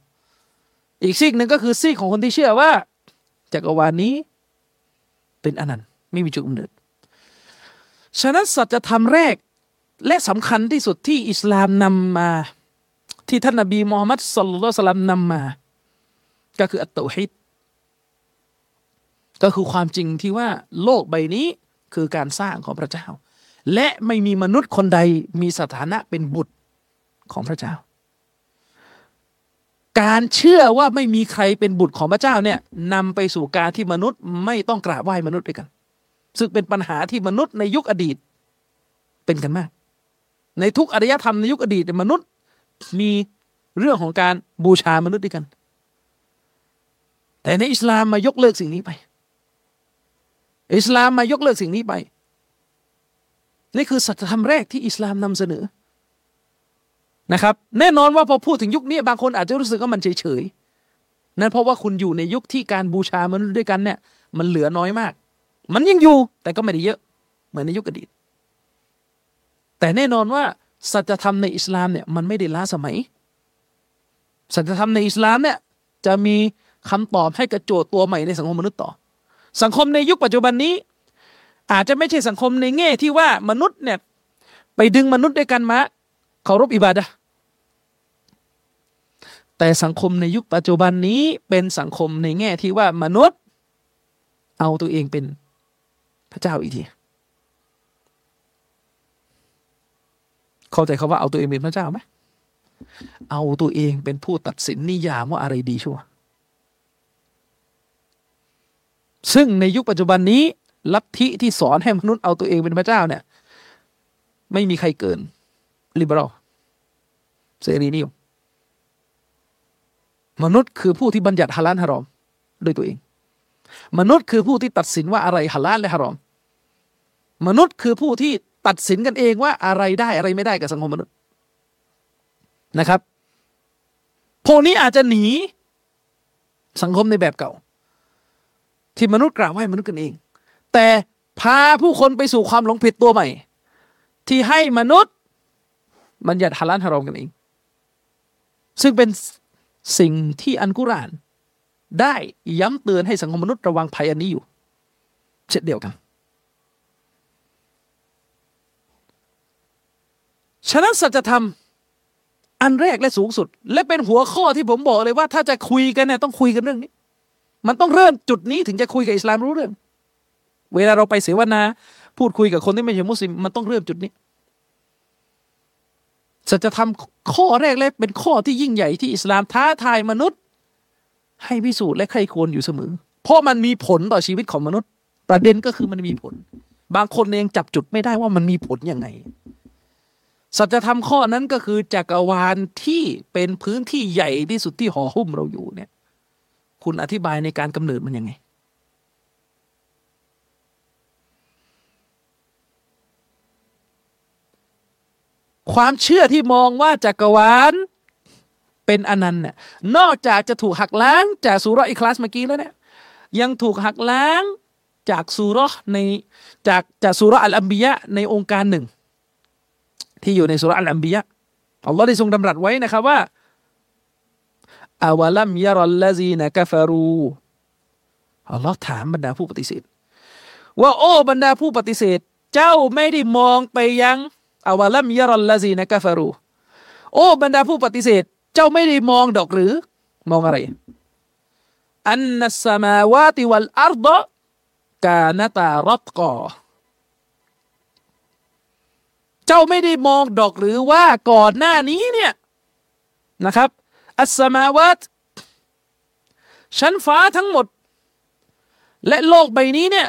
อีกซีกหนึ่งก็คือซีกของคนที่เชื่อว่าจักรวาลนี้เป็นอนันต์ ไม่มีจุดกำเนิด ฉะนั้นสัจธรรมแรกและสำคัญที่สุดที่อิสลามนำมา ที่ท่านนบีมูฮัมมัดสุลลัลสลัมนำมา ก็คืออัตตฮิดก็คือความจริงที่ว่าโลกใบนี้คือการสร้างของพระเจ้า และไม่มีมนุษย์คนใดมีสถานะเป็นบุตรของพระเจ้า การเชื่อว่าไม่มีใครเป็นบุตรของพระเจ้าเนี่ยนำไปสู่การที่มนุษย์ไม่ต้องกราบไหว้มนุษย์ด้วยกัน ซึ่งเป็นปัญหาที่มนุษย์ในยุคอดีต เป็นกันมาก ในทุกอารยธรรมในยุคอดีตมนุษย์มีเรื่องของการบูชามนุษย์ด้วยกัน แต่ในอิสลามมายกเลิกสิ่งนี้ไป อิสลามมายกเลิกสิ่งนี้ไป นี่คือสัจธรรมแรกที่อิสลามนำเสนอนะครับ แน่นอนว่าพอพูดถึงยุคนี้บางคนอาจจะรู้สึกว่ามันเฉยๆนั่นเพราะว่าคุณอยู่ในยุคที่การบูชามันด้วยกันเนี่ย มันเหลือน้อยมาก มันยังอยู่แต่ก็ไม่ได้เยอะเหมือนในยุคอดีต แต่แน่นอนว่าสัจธรรมในอิสลามเนี่ยมันไม่ได้ล้าสมัย สัจธรรมในอิสลามเนี่ยจะมีคำตอบให้กระโจทย์ตัวใหม่ในสังคมมนุษย์ต่อ สังคมในยุคปัจจุบันนี้ อาจจะไม่ใช่สังคมในแง่ที่ว่ามนุษย์เนี่ยไปดึงมนุษย์ด้วยกันมาเคารพอิบาดะแต่สังคมในยุคปัจจุบันนี้เป็นสังคมในแง่ที่ว่ามนุษย์ เอาตัวเองเป็น พระเจ้าอีกที เข้าใจคาว่าเอาตัวเองเป็นพระเจ้าไหมเอาตัวเองเป็นผู้ตัดสินนิยามว่าอะไรดีชั่ว ซึ่งในยุคปัจจุบันนี้ ลัทธิที่สอนให้มนุษย์เอาตัวเองเป็นพระเจ้าเนี่ย ไม่มีใครเกินลิเบอรัลเสรีนิยมมนุษย์คือผู้ที่บัญญัติฮาลาลฮารอมด้วยตัวเอง มนุษย์คือผู้ที่ตัดสินว่าอะไรฮาลาลและฮารอม มนุษย์คือผู้ที่ตัดสินกันเองว่าอะไรได้อะไรไม่ได้กับสังคมมนุษย์นะครับพวกนี้อาจจะหนีสังคมในแบบเก่า ที่มนุษย์กล่าวไหว้มนุษย์กันเอง แต่พาผู้คนไปสู่ความหลงผิดตัวใหม่ ที่ให้มนุษย์บัญญัติฮาลาลฮารอมกันเอง ซึ่งเป็นสิ่งที่อันกุราน ได้ย้ำเตือนให้สังคมมนุษย์ระวังภัยอันนี้อยู่ เช่นเดียวกัน ฉะนั้นสัจธรรมอันแรกและสูงสุด และเป็นหัวข้อที่ผมบอกเลยว่า ถ้าจะคุยกันเนี่ยต้องคุยกันเรื่องนี้ มันต้องเริ่มจุดนี้ถึงจะคุยกับอิสลามรู้เรื่อง เวลาเราไปเสวนา พูดคุยกับคนที่ไม่ใช่มุสลิมมันต้องเริ่มจุดนี้สัจธรรมข้อแรกเลยเป็นข้อที่ยิ่งใหญ่ที่อิสลามท้าทายมนุษย์ ให้พิสูจน์และใครควรอยู่เสมอ เพราะมันมีผลต่อชีวิตของมนุษย์ ประเด็นก็คือมันมีผล บางคนเองจับจุดไม่ได้ว่ามันมีผลยังไง สัจธรรมข้อนั้นก็คือจักรวาลที่เป็นพื้นที่ใหญ่ที่สุดที่ห่อหุ้มเราอยู่เนี่ย คุณอธิบายในการกำเนิดมันยังไงความเชื่อที่มองว่าจักรวาล เป็นอนันต์เนี่ยนอกจากจะถูกหักล้างจากสุรอีคลาสเมื่อกี้แล้วเนี่ยยังถูกหักล้างจากสุรในจากจากสุรอัลอัมบียะในองค์การหนึ่ง ที่อยู่ในสุรอัลอัมบียะอัลลอฮ์ได้ทรงดำรัสไว้นะครับว่าอาวลัมยารัลลซีนะกฟารูอัลลอฮ์ถามบรรดาผู้ปฏิเสธ ว่าโอ้บรรดาผู้ปฏิเสธ เจ้าไม่ได้มองไปยังอาวลัมยารอลลาซีนะกาฟารู โอ้บรรดาผู้ปฏิเสธ เจ้าไม่ได้มองดอกหรือ มองอะไรอันนัสมาวาติวัลอาร์ดกานตารับกอเจ้าไม่ได้มองดอกหรือว่าก่อนหน้านี้เนี่ยนะครับ อัสมาวาตชั้นฟ้าทั้งหมด และโลกใบนี้เนี่ย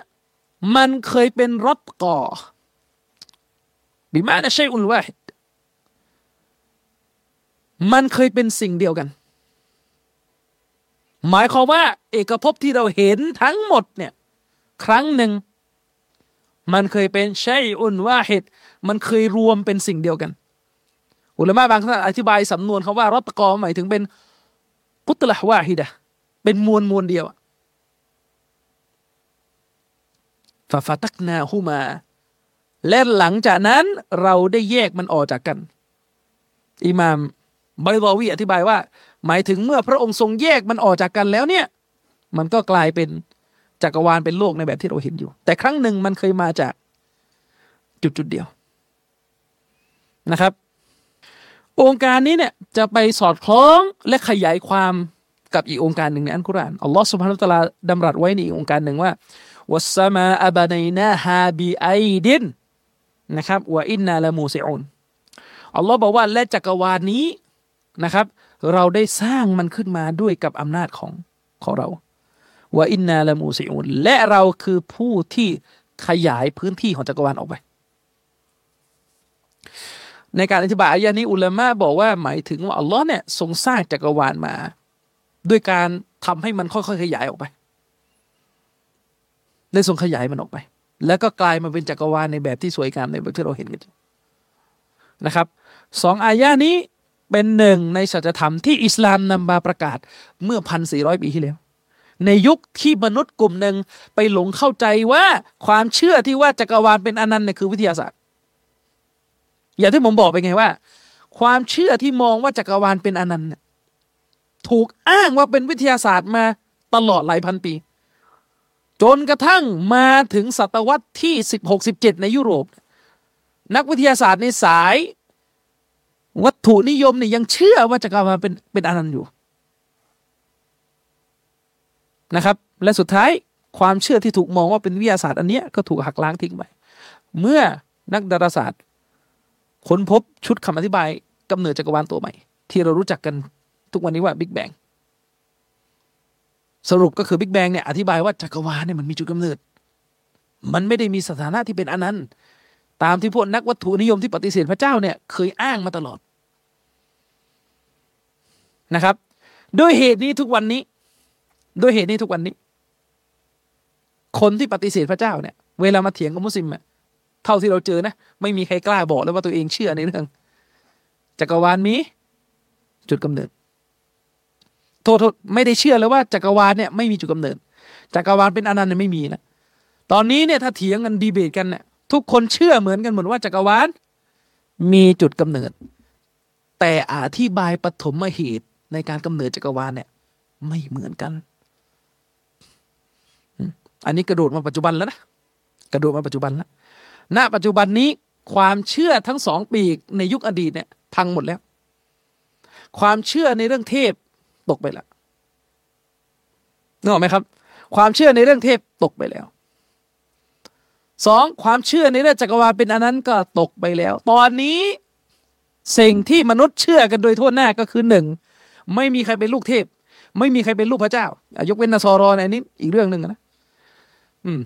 มันเคยเป็นรถก่อบิมานะชัยอุลวาฮิด มันเคยเป็นสิ่งเดียวกัน หมายความว่า เอกภพที่เราเห็นทั้งหมดเนี่ย ครั้งหนึ่ง มันเคยเป็นชัยอุลวาฮิดมันเคยรวมเป็นสิ่งเดียวกัน อุลามะบางท่านอธิบายสำนวนคาว่ารัตกอหมายถึงเป็นกุตละวาฮิดะเป็นมวลมวลเดียวฟาฟาตักนาฮูมา และหลังจากนั้นเราได้แยกมันออกจากกัน อิมาม ไบรอวีอธิบายว่า หมายถึงเมื่อพระองค์ทรงแยกมันออกจากกันแล้วเนี่ย มันก็กลายเป็นจักรวาลเป็นโลกในแบบที่เราเห็นอยู่ แต่ครั้งหนึ่งมันเคยมาจากจุดจุดเดียวนะครับ องค์การนี้เนี่ยจะไปสอดคล้องและขยายความกับอีกองค์การหนึ่งในอัลกุรานอัลลอฮฺสุบฮานุตะลาดำรัสไว้ในอีกองค์การหนึ่งว่าวัสมาอับานัยนาฮาบีไอดินนะครับว่าอินนาละมูซิอุนอัลลอฮ์บอกว่าและจักรวาลนี้ นะครับ เราได้สร้างมันขึ้นมาด้วยกับอำนาจของของเราว่าอินนาละมูซิอุนและเราคือผู้ที่ขยายพื้นที่ของจักรวาลออกไป ในการอธิบายอายะนี้อุลามะบอกว่าหมายถึงว่าอัลลอฮ์เนี่ยทรงสร้างจักรวาลมา ด้วยการทำให้มันค่อยๆขยายออกไปได้ทรงขยายมันออกไป แล้วก็กลายมาเป็นจักรวาลในแบบที่สวยงามในแบบที่เราเห็นกันนะครับสองอายานี้ เป็นหนึ่งในสัจธรรมที่อิสลามนำมาประกาศเมื่อพันสี่ร้อยปีที่แล้ว ในยุคที่มนุษย์กลุ่มหนึ่งไปหลงเข้าใจว่าความเชื่อที่ว่าจักรวาลเป็นอนันต์เนี่ยคือวิทยาศาสตร์ อย่างที่ผมบอกไปไงว่า ความเชื่อที่มองว่าจักรวาลเป็นอนันต์ถูกอ้างว่าเป็นวิทยาศาสตร์มาตลอดหลายพันปี จนกระทั่งมาถึงศตวรรษที่สิบหกสิบเจ็ดในยุโรป นักวิทยาศาสตร์ในสาย วัตถุนิยมเนี่ยยังเชื่อว่าจักรวาลเป็นเป็นอนันต์อยู่นะครับ และสุดท้ายความเชื่อที่ถูกมองว่าเป็นวิทยาศาสตร์อันเนี้ยก็ถูกหักล้างทิ้งไปเมื่อนักดาราศาสตร์ ค้นพบชุดคำอธิบายกำเนิดจักรวาลตัวใหม่ ที่เรารู้จักกันทุกวันนี้ว่าบิ๊กแบงสรุปก็คือบิ๊กแบงเนี่ยอธิบายว่าจักรวาลเนี่ยมันมีจุดกำเนิด มันไม่ได้มีสถานะที่เป็นอนันต์ตามที่พวกนักวัตถุนิยมที่ปฏิเสธพระเจ้าเนี่ยเคยอ้างมาตลอด นะครับ ด้วยเหตุนี้ทุกวันนี้ ด้วยเหตุนี้ทุกวันนี้ คนที่ปฏิเสธพระเจ้าเนี่ย เวลามาเถียงกับมุสลิมอะเท่าที่เราเจอนะ ไม่มีใครกล้าบอกเลยว่าตัวเองเชื่อในเรื่องจักรวาลมี จุดกำเนิด โทษโทษไม่ได้เชื่อเลยว่าจักรวาลเนี่ยไม่มีจุดกำเนิดจักรวาลเป็นอนันต์ไม่มีนะตอนนี้เนี่ยถ้าเถียงกันดีเบตกันเนี่ยทุกคนเชื่อเหมือนกันหมดว่าจักรวาลมีจุดกำเนิด แต่อธิบายปฐมเหตุ ในการกำเนิดจักรวาลเนี่ย ไม่เหมือนกัน อันนี้กระโดดมาปัจจุบันแล้วนะกระโดดมาปัจจุบันแล้วณปัจจุบันนี้ความเชื่อทั้งสองปีกในยุคอดีตเนี่ยพังหมดแล้ว ความเชื่อในเรื่องเทพตกไปแล้วนึกออกไหมครับ ความเชื่อในเรื่องเทพตกไปแล้วสองความเชื่อในเรื่องจักรวาลเป็นอันนั้นก็ตกไปแล้ว ตอนนี้สิ่งที่มนุษย์เชื่อกันโดยทั่วหน้าก็คือหนึ่ง ไม่มีใครเป็นลูกเทพ ไม่มีใครเป็นลูกพระเจ้ายกเว้นนาซอรอในนี้อีกเรื่องหนึ่งนะอืม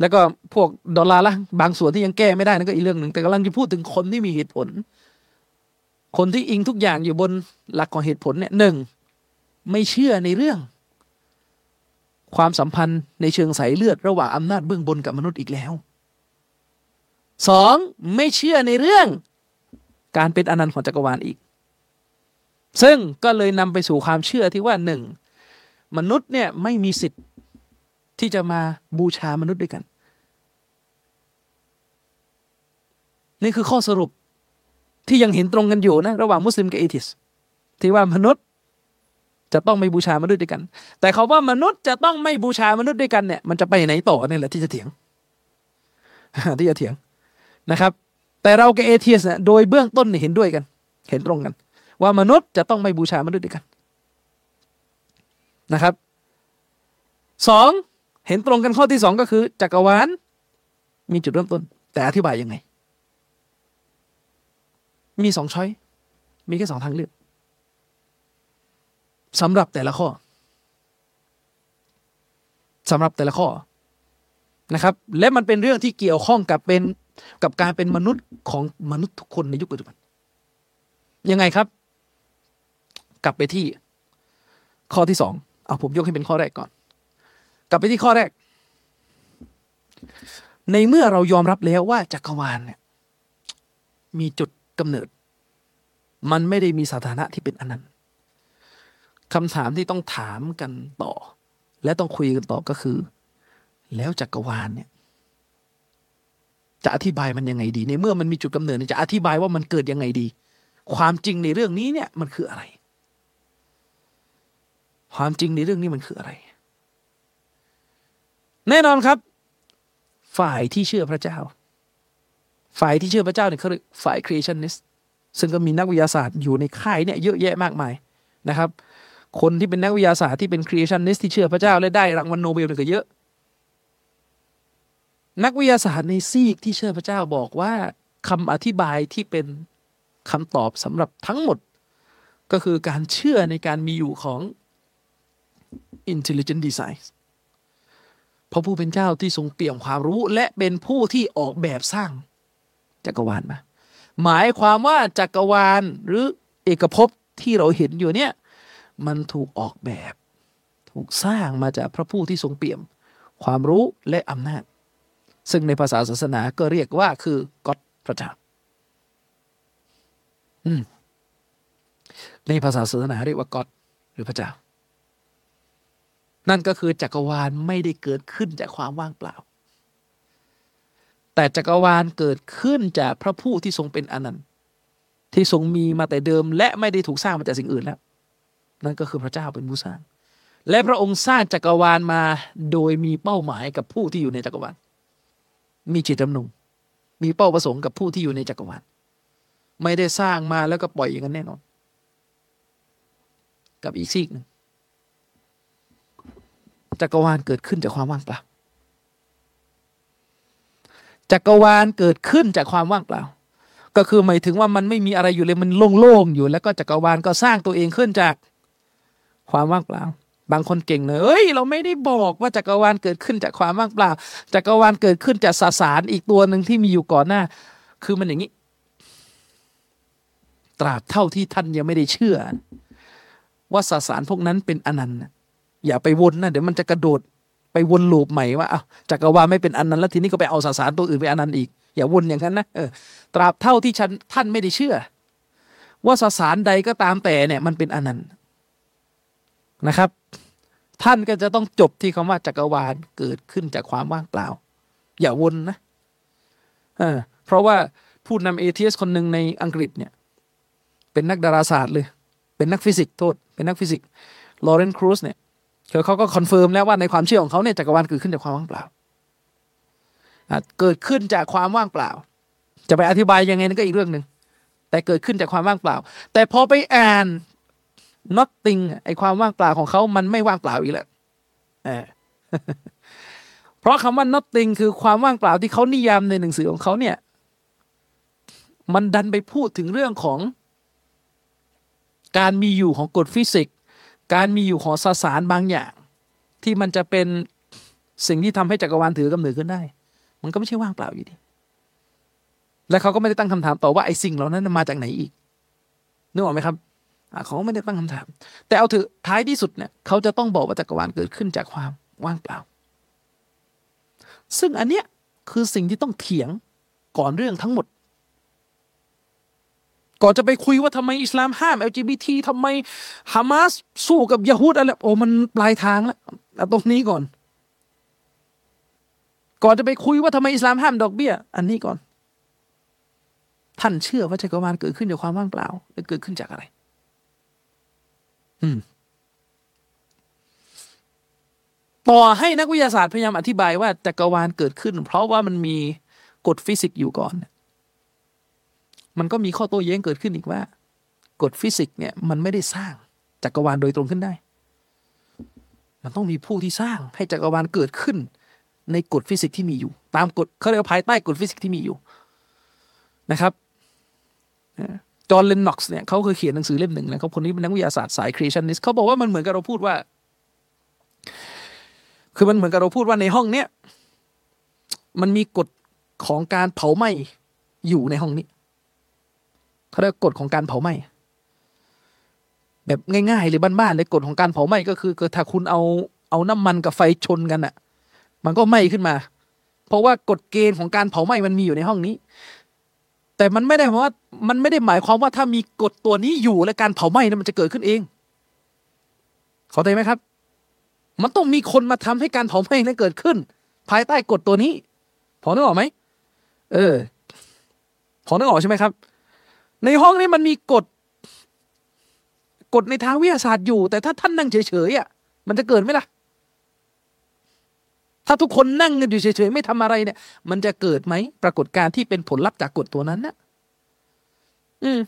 แล้วก็พวกดอลลาร์ละบางส่วนที่ยังแก้ไม่ได้นั่นก็อีกเรื่องหนึ่งแต่กำลังจะพูดถึงคนที่มีเหตุผล คนที่อิงทุกอย่างอยู่บนหลักของเหตุผลเนี่ยหนึ่งไม่เชื่อในเรื่อง ความสัมพันธ์ในเชิงสายเลือด ระหว่างอำนาจเบื้องบนกับมนุษย์อีกแล้วสองไม่เชื่อในเรื่อง การเป็นอนันต์ของจักรวาลอีก ซึ่งก็เลยนำไปสู่ความเชื่อที่ว่าหนึ่งมนุษย์เนี่ยไม่มีสิทธิ์ที่จะมาบูชามนุษย์ด้วยกัน นี่คือข้อสรุปที่ยังเห็นตรงกันอยู่นะระหว่างมุสลิมกับเอทิสที่ว่ามนุษย์จะต้องไม่บูชามนุษย์ด้วยกัน แต่เขาว่ามนุษย์จะต้องไม่บูชามนุษย์ด้วยกันเนี่ยมันจะไปไหนต่อนี่แหละที่จะเถียงที่จะเถียงนะครับ แต่เรากับ atheist เนี่ยโดยเบื้องต้นเห็นด้วยกัน เห็นตรงกัน ว่ามนุษย์จะต้องไม่บูชามนุษย์ด้วยกันนะครับสองเห็นตรงกันข้อที่สองก็คือ จักรวาลมีจุดเริ่มต้น แต่อธิบายยังไง มีสอง choice มีแค่สองทางเลือกสำหรับแต่ละข้อสำหรับแต่ละข้อนะครับ และมันเป็นเรื่องที่เกี่ยวข้องกับเป็นกับการเป็นมนุษย์ของมนุษย์ทุกคนในยุคปัจจุบันยังไงครับ กลับไปที่ข้อที่สองเอาผมยกให้เป็นข้อแรกก่อน กลับไปที่ข้อแรก ในเมื่อเรายอมรับแล้วว่าจักรวาลเนี่ยมีจุดกำเนิด มันไม่ได้มีสถานะที่เป็นอนันต์คำถามที่ต้องถามกันต่อ และต้องคุยกันต่อก็คือ แล้วจักรวาลเนี่ย จะอธิบายมันยังไงดี ในเมื่อมันมีจุดกำเนิดจะอธิบายว่ามันเกิดยังไงดี ความจริงในเรื่องนี้เนี่ยมันคืออะไร ความจริงในเรื่องนี้มันคืออะไร แน่นอนครับ ฝ่ายที่เชื่อพระเจ้า ฝ่ายที่เชื่อพระเจ้าเนี่ยเขาเรียกฝ่าย creationist ซึ่งก็มีนักวิทยาศาสตร์อยู่ในค่ายเนี่ยเยอะแยะมากมายนะครับ คนที่เป็นนักวิทยาศาสตร์ที่เป็น creationist ที่เชื่อพระเจ้าและได้รางวัลโนเบลเนี่ยก็เยอะ นักวิทยาศาสตร์ในซีกที่เชื่อพระเจ้าบอกว่าคำอธิบายที่เป็นคำตอบสำหรับทั้งหมด ก็คือการเชื่อในการมีอยู่ของ intelligent design พระผู้เป็นเจ้าที่ทรงเปี่ยมความรู้ และเป็นผู้ที่ออกแบบสร้างจักรวาลมา หมายความว่าจักรวาลหรือเอกภพที่เราเห็นอยู่เนี่ยมันถูกออกแบบ ถูกสร้างมาจากพระผู้ที่ทรงเปี่ยม ความรู้และอำนาจ ซึ่งในภาษาศาสนาก็เรียกว่าคือก็ตพระเจ้าในภาษาศาสนาเรียกว่าก็ตหรือพระเจ้า นั่นก็คือจักรวาลไม่ได้เกิดขึ้นจากความว่างเปล่า แต่จักรวาลเกิดขึ้นจากพระผู้ที่ทรงเป็นอนันต์ที่ทรงมีมาแต่เดิม และไม่ได้ถูกสร้างมาจากสิ่งอื่นแล้ว นั่นก็คือพระเจ้าเป็นผู้สร้าง และพระองค์สร้างจักรวาลมาโดยมีเป้าหมายกับผู้ที่อยู่ในจักรวาล มีจิตดำนงมีเป้าประสงค์กับผู้ที่อยู่ในจักรวาล ไม่ได้สร้างมาแล้วก็ปล่อยอย่างนั้นแน่นอน กับอีกซีกหนึ่ง จักรวาลเกิดขึ้นจากความว่างเปล่าจักรวาลเกิดขึ้นจากความว่างเปล่า ก็คือหมายถึงว่ามันไม่มีอะไรอยู่เลยมันโล่งๆอยู่ แล้วก็จักรวาลก็สร้างตัวเองขึ้นจากความว่างเปล่า บางคนเก่งเลยเอ้ย เราไม่ได้บอกว่าจักรวาลเกิดขึ้นจากความว่างเปล่า จักรวาลเกิดขึ้นจากสสารอีกตัวหนึ่งที่มีอยู่ก่อนหน้า คือมันอย่างนี้ ตราบเท่าที่ท่านยังไม่ได้เชื่อ ว่าสสารพวกนั้นเป็นอนันต์ อย่าไปวนนะเดี๋ยวมันจะกระโดดไปวนลูปใหม่ว่าอ้าวจักรวาลไม่เป็นอนันต์แล้วทีนี้ก็ไปเอาสสารตัวอื่นไปอนันต์อีก อย่าวนอย่างนั้นนะเออตราบเท่าที่ฉันท่านไม่ได้เชื่อ ว่าสสารใดก็ตามแต่เนี่ย มันเป็นอนันต์นะครับ ท่านก็จะต้องจบที่คำว่าจักรวาลเกิดขึ้นจากความว่างเปล่า อย่าวนนะเออเพราะว่าผู้นำเอเทียสคนหนึ่งในอังกฤษเนี่ย เป็นนักดาราศาสตร์เลย เป็นนักฟิสิกส์โทษ เป็นนักฟิสิกส์ลอเรนครูสเนี่ย เขาก็ confirm แล้วว่าในความเชื่อของเขาเนี่ยจักรวาลเกิดขึ้นจากความว่างเปล่าเกิดขึ้นจากความว่างเปล่า จะไปอธิบายยังไงนั่นก็อีกเรื่องหนึ่งแต่เกิดขึ้นจากความว่างเปล่า แต่พอไปอ่าน nothing ไอความว่างเปล่าของเขามันไม่ว่างเปล่าอีกแล้วเพราะคำว่า nothing คือความว่างเปล่าที่เขานิยามในหนังสือของเขาเนี่ย มันดันไปพูดถึงเรื่องของ การมีอยู่ของกฎฟิสิกส์ การมีอยู่ของสสารบางอย่าง ที่มันจะเป็นสิ่งที่ทำให้จักรวาลถือกำเนิดขึ้นได้ มันก็ไม่ใช่ว่างเปล่าอยู่ดี และเขาก็ไม่ได้ตั้งคำถามต่อว่าไอ้สิ่งเหล่านั้นมาจากไหนอีกนึกออกไหมครับเขาไม่ได้ตั้งคำถาม แต่เอาถือท้ายที่สุดเนี่ยเขาจะต้องบอกว่าจักรวาลเกิดขึ้นจากความว่างเปล่า ซึ่งอันเนี้ยคือสิ่งที่ต้องเถียงก่อนเรื่องทั้งหมด ก่อนจะไปคุยว่าทำไมอิสลามห้าม LGBT ทำไมฮามาสสู้กับยะฮูดอะไรโอ้มันปลายทางแล้วเอาตรงนี้ก่อน ก่อนจะไปคุยว่าทำไมอิสลามห้ามดอกเบี้ย อันนี้ก่อน ท่านเชื่อว่าจักรวาลเกิดขึ้นจากความว่างเปล่าหรือเกิดขึ้นจากอะไร อืมต่อให้นักวิทยาศาสตร์พยายามอธิบายว่าจักรวาลเกิดขึ้น เพราะว่ามันมีกฎฟิสิกส์อยู่ก่อน มันก็มีข้อโต้แย้งเกิดขึ้นอีกว่า กฎฟิสิกส์เนี่ยมันไม่ได้สร้างจักรวาลโดยตรงขึ้นได้ มันต้องมีผู้ที่สร้างให้จักรวาลเกิดขึ้น ในกฎฟิสิกส์ที่มีอยู่ ตามกฎเขาเรียกภายใต้กฎฟิสิกส์ที่มีอยู่นะครับจอห์นเลนน็อกซ์เนี่ยเขาเคยเขียนหนังสือเล่มหนึ่งนะครับคนนี้เป็นนักวิทยาศาสตร์สาย creationist เขาบอกว่ามันเหมือนกับเราพูดว่า คือมันเหมือนกับเราพูดว่าในห้องเนี้ยมันมีกฎของการเผาไหม้อยู่ในห้องนี้ เขาเรียกกฎของการเผาไหม้แบบง่ายๆเลยบ้านๆเลยกฎของการเผาไหม้ก็คือถ้าคุณเอาเอาน้ำมันกับไฟชนกันอะ่ะมันก็ไหม้ขึ้นมา เพราะว่ากฎเกณฑ์ของการเผาไหม้มันมีอยู่ในห้องนี้ แต่มันไม่ได้เพราะว่ามันไม่ได้หมายความว่าถ้ามีกฎตัวนี้อยู่และการเผาไหม้นั้นมันจะเกิดขึ้นเองเข้าใจไหมครับ มันต้องมีคนมาทำให้การเผาไหม้นั้นเกิดขึ้น ภายใต้กฎตัวนี้ พอนึกออกไหมเออ พอนึกออกใช่ไหมครับ ในห้องนี้มันมีกฎกฎในทางวิทยาศาสตร์อยู่ แต่ถ้าท่านนั่งเฉยๆอะมันจะเกิดไหมล่ะ ถ้าทุกคนนั่งกันอยู่เฉยๆไม่ทำอะไรเนี่ย มันจะเกิดไหมปรากฏการที่เป็นผลลัพธ์จากกฎตัวนั้นนะอืม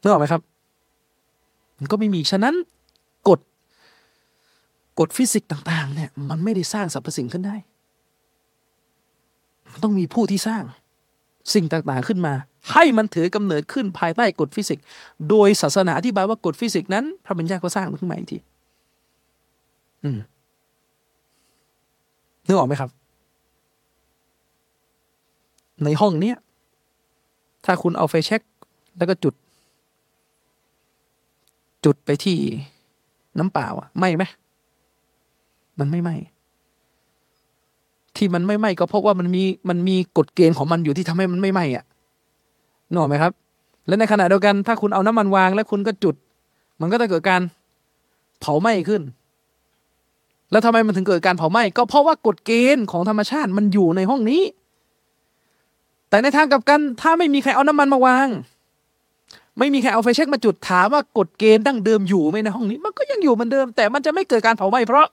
นึกออกไหมครับ มันก็ไม่มีฉะนั้นกฎกฎฟิสิกส์ต่าง ๆ เนี่ย มันไม่ได้สร้างสรรพสิ่งขึ้นได้มันต้องมีผู้ที่สร้าง สิ่งต่างๆขึ้นมา ให้มันถือกำเนิดขึ้นภายใต้กฎฟิสิกส์ โดยศาสนาอธิบายว่ากฎฟิสิกส์นั้น พระบัญญัติก็สร้างมันขึ้นมาอีกทีอืมนึกออกไหมครับ ในห้องเนี้ยถ้าคุณเอาไฟแช็กแล้วก็จุด จุดไปที่น้ำเปล่าอะไหมไหมมันไม่ไหม ที่มันไม่ไหมก็เพราะว่ามันมีมันมีกฎเกณฑ์ของมันอยู่ที่ทำให้มันไม่ไหมอะนอกไหมครับ และในขณะเดียวกันถ้าคุณเอาน้ำมันวางแล้วคุณก็จุด มันก็จะเกิดการเผาไหม้ขึ้น แล้วทำไมมันถึงเกิดการเผาไหม้ก็เพราะว่ากฎเกณฑ์ของธรรมชาติมันอยู่ในห้องนี้ แต่ในทางกลับกันถ้าไม่มีใครเอาน้ำมันมาวาง ไม่มีใครเอาไฟเช็คมาจุดถามว่ากฎเกณฑ์ดั้งเดิมอยู่ไหมในห้องนี้ มันก็ยังอยู่เหมือนเดิม แต่มันจะไม่เกิดการเผาไหม้เพราะ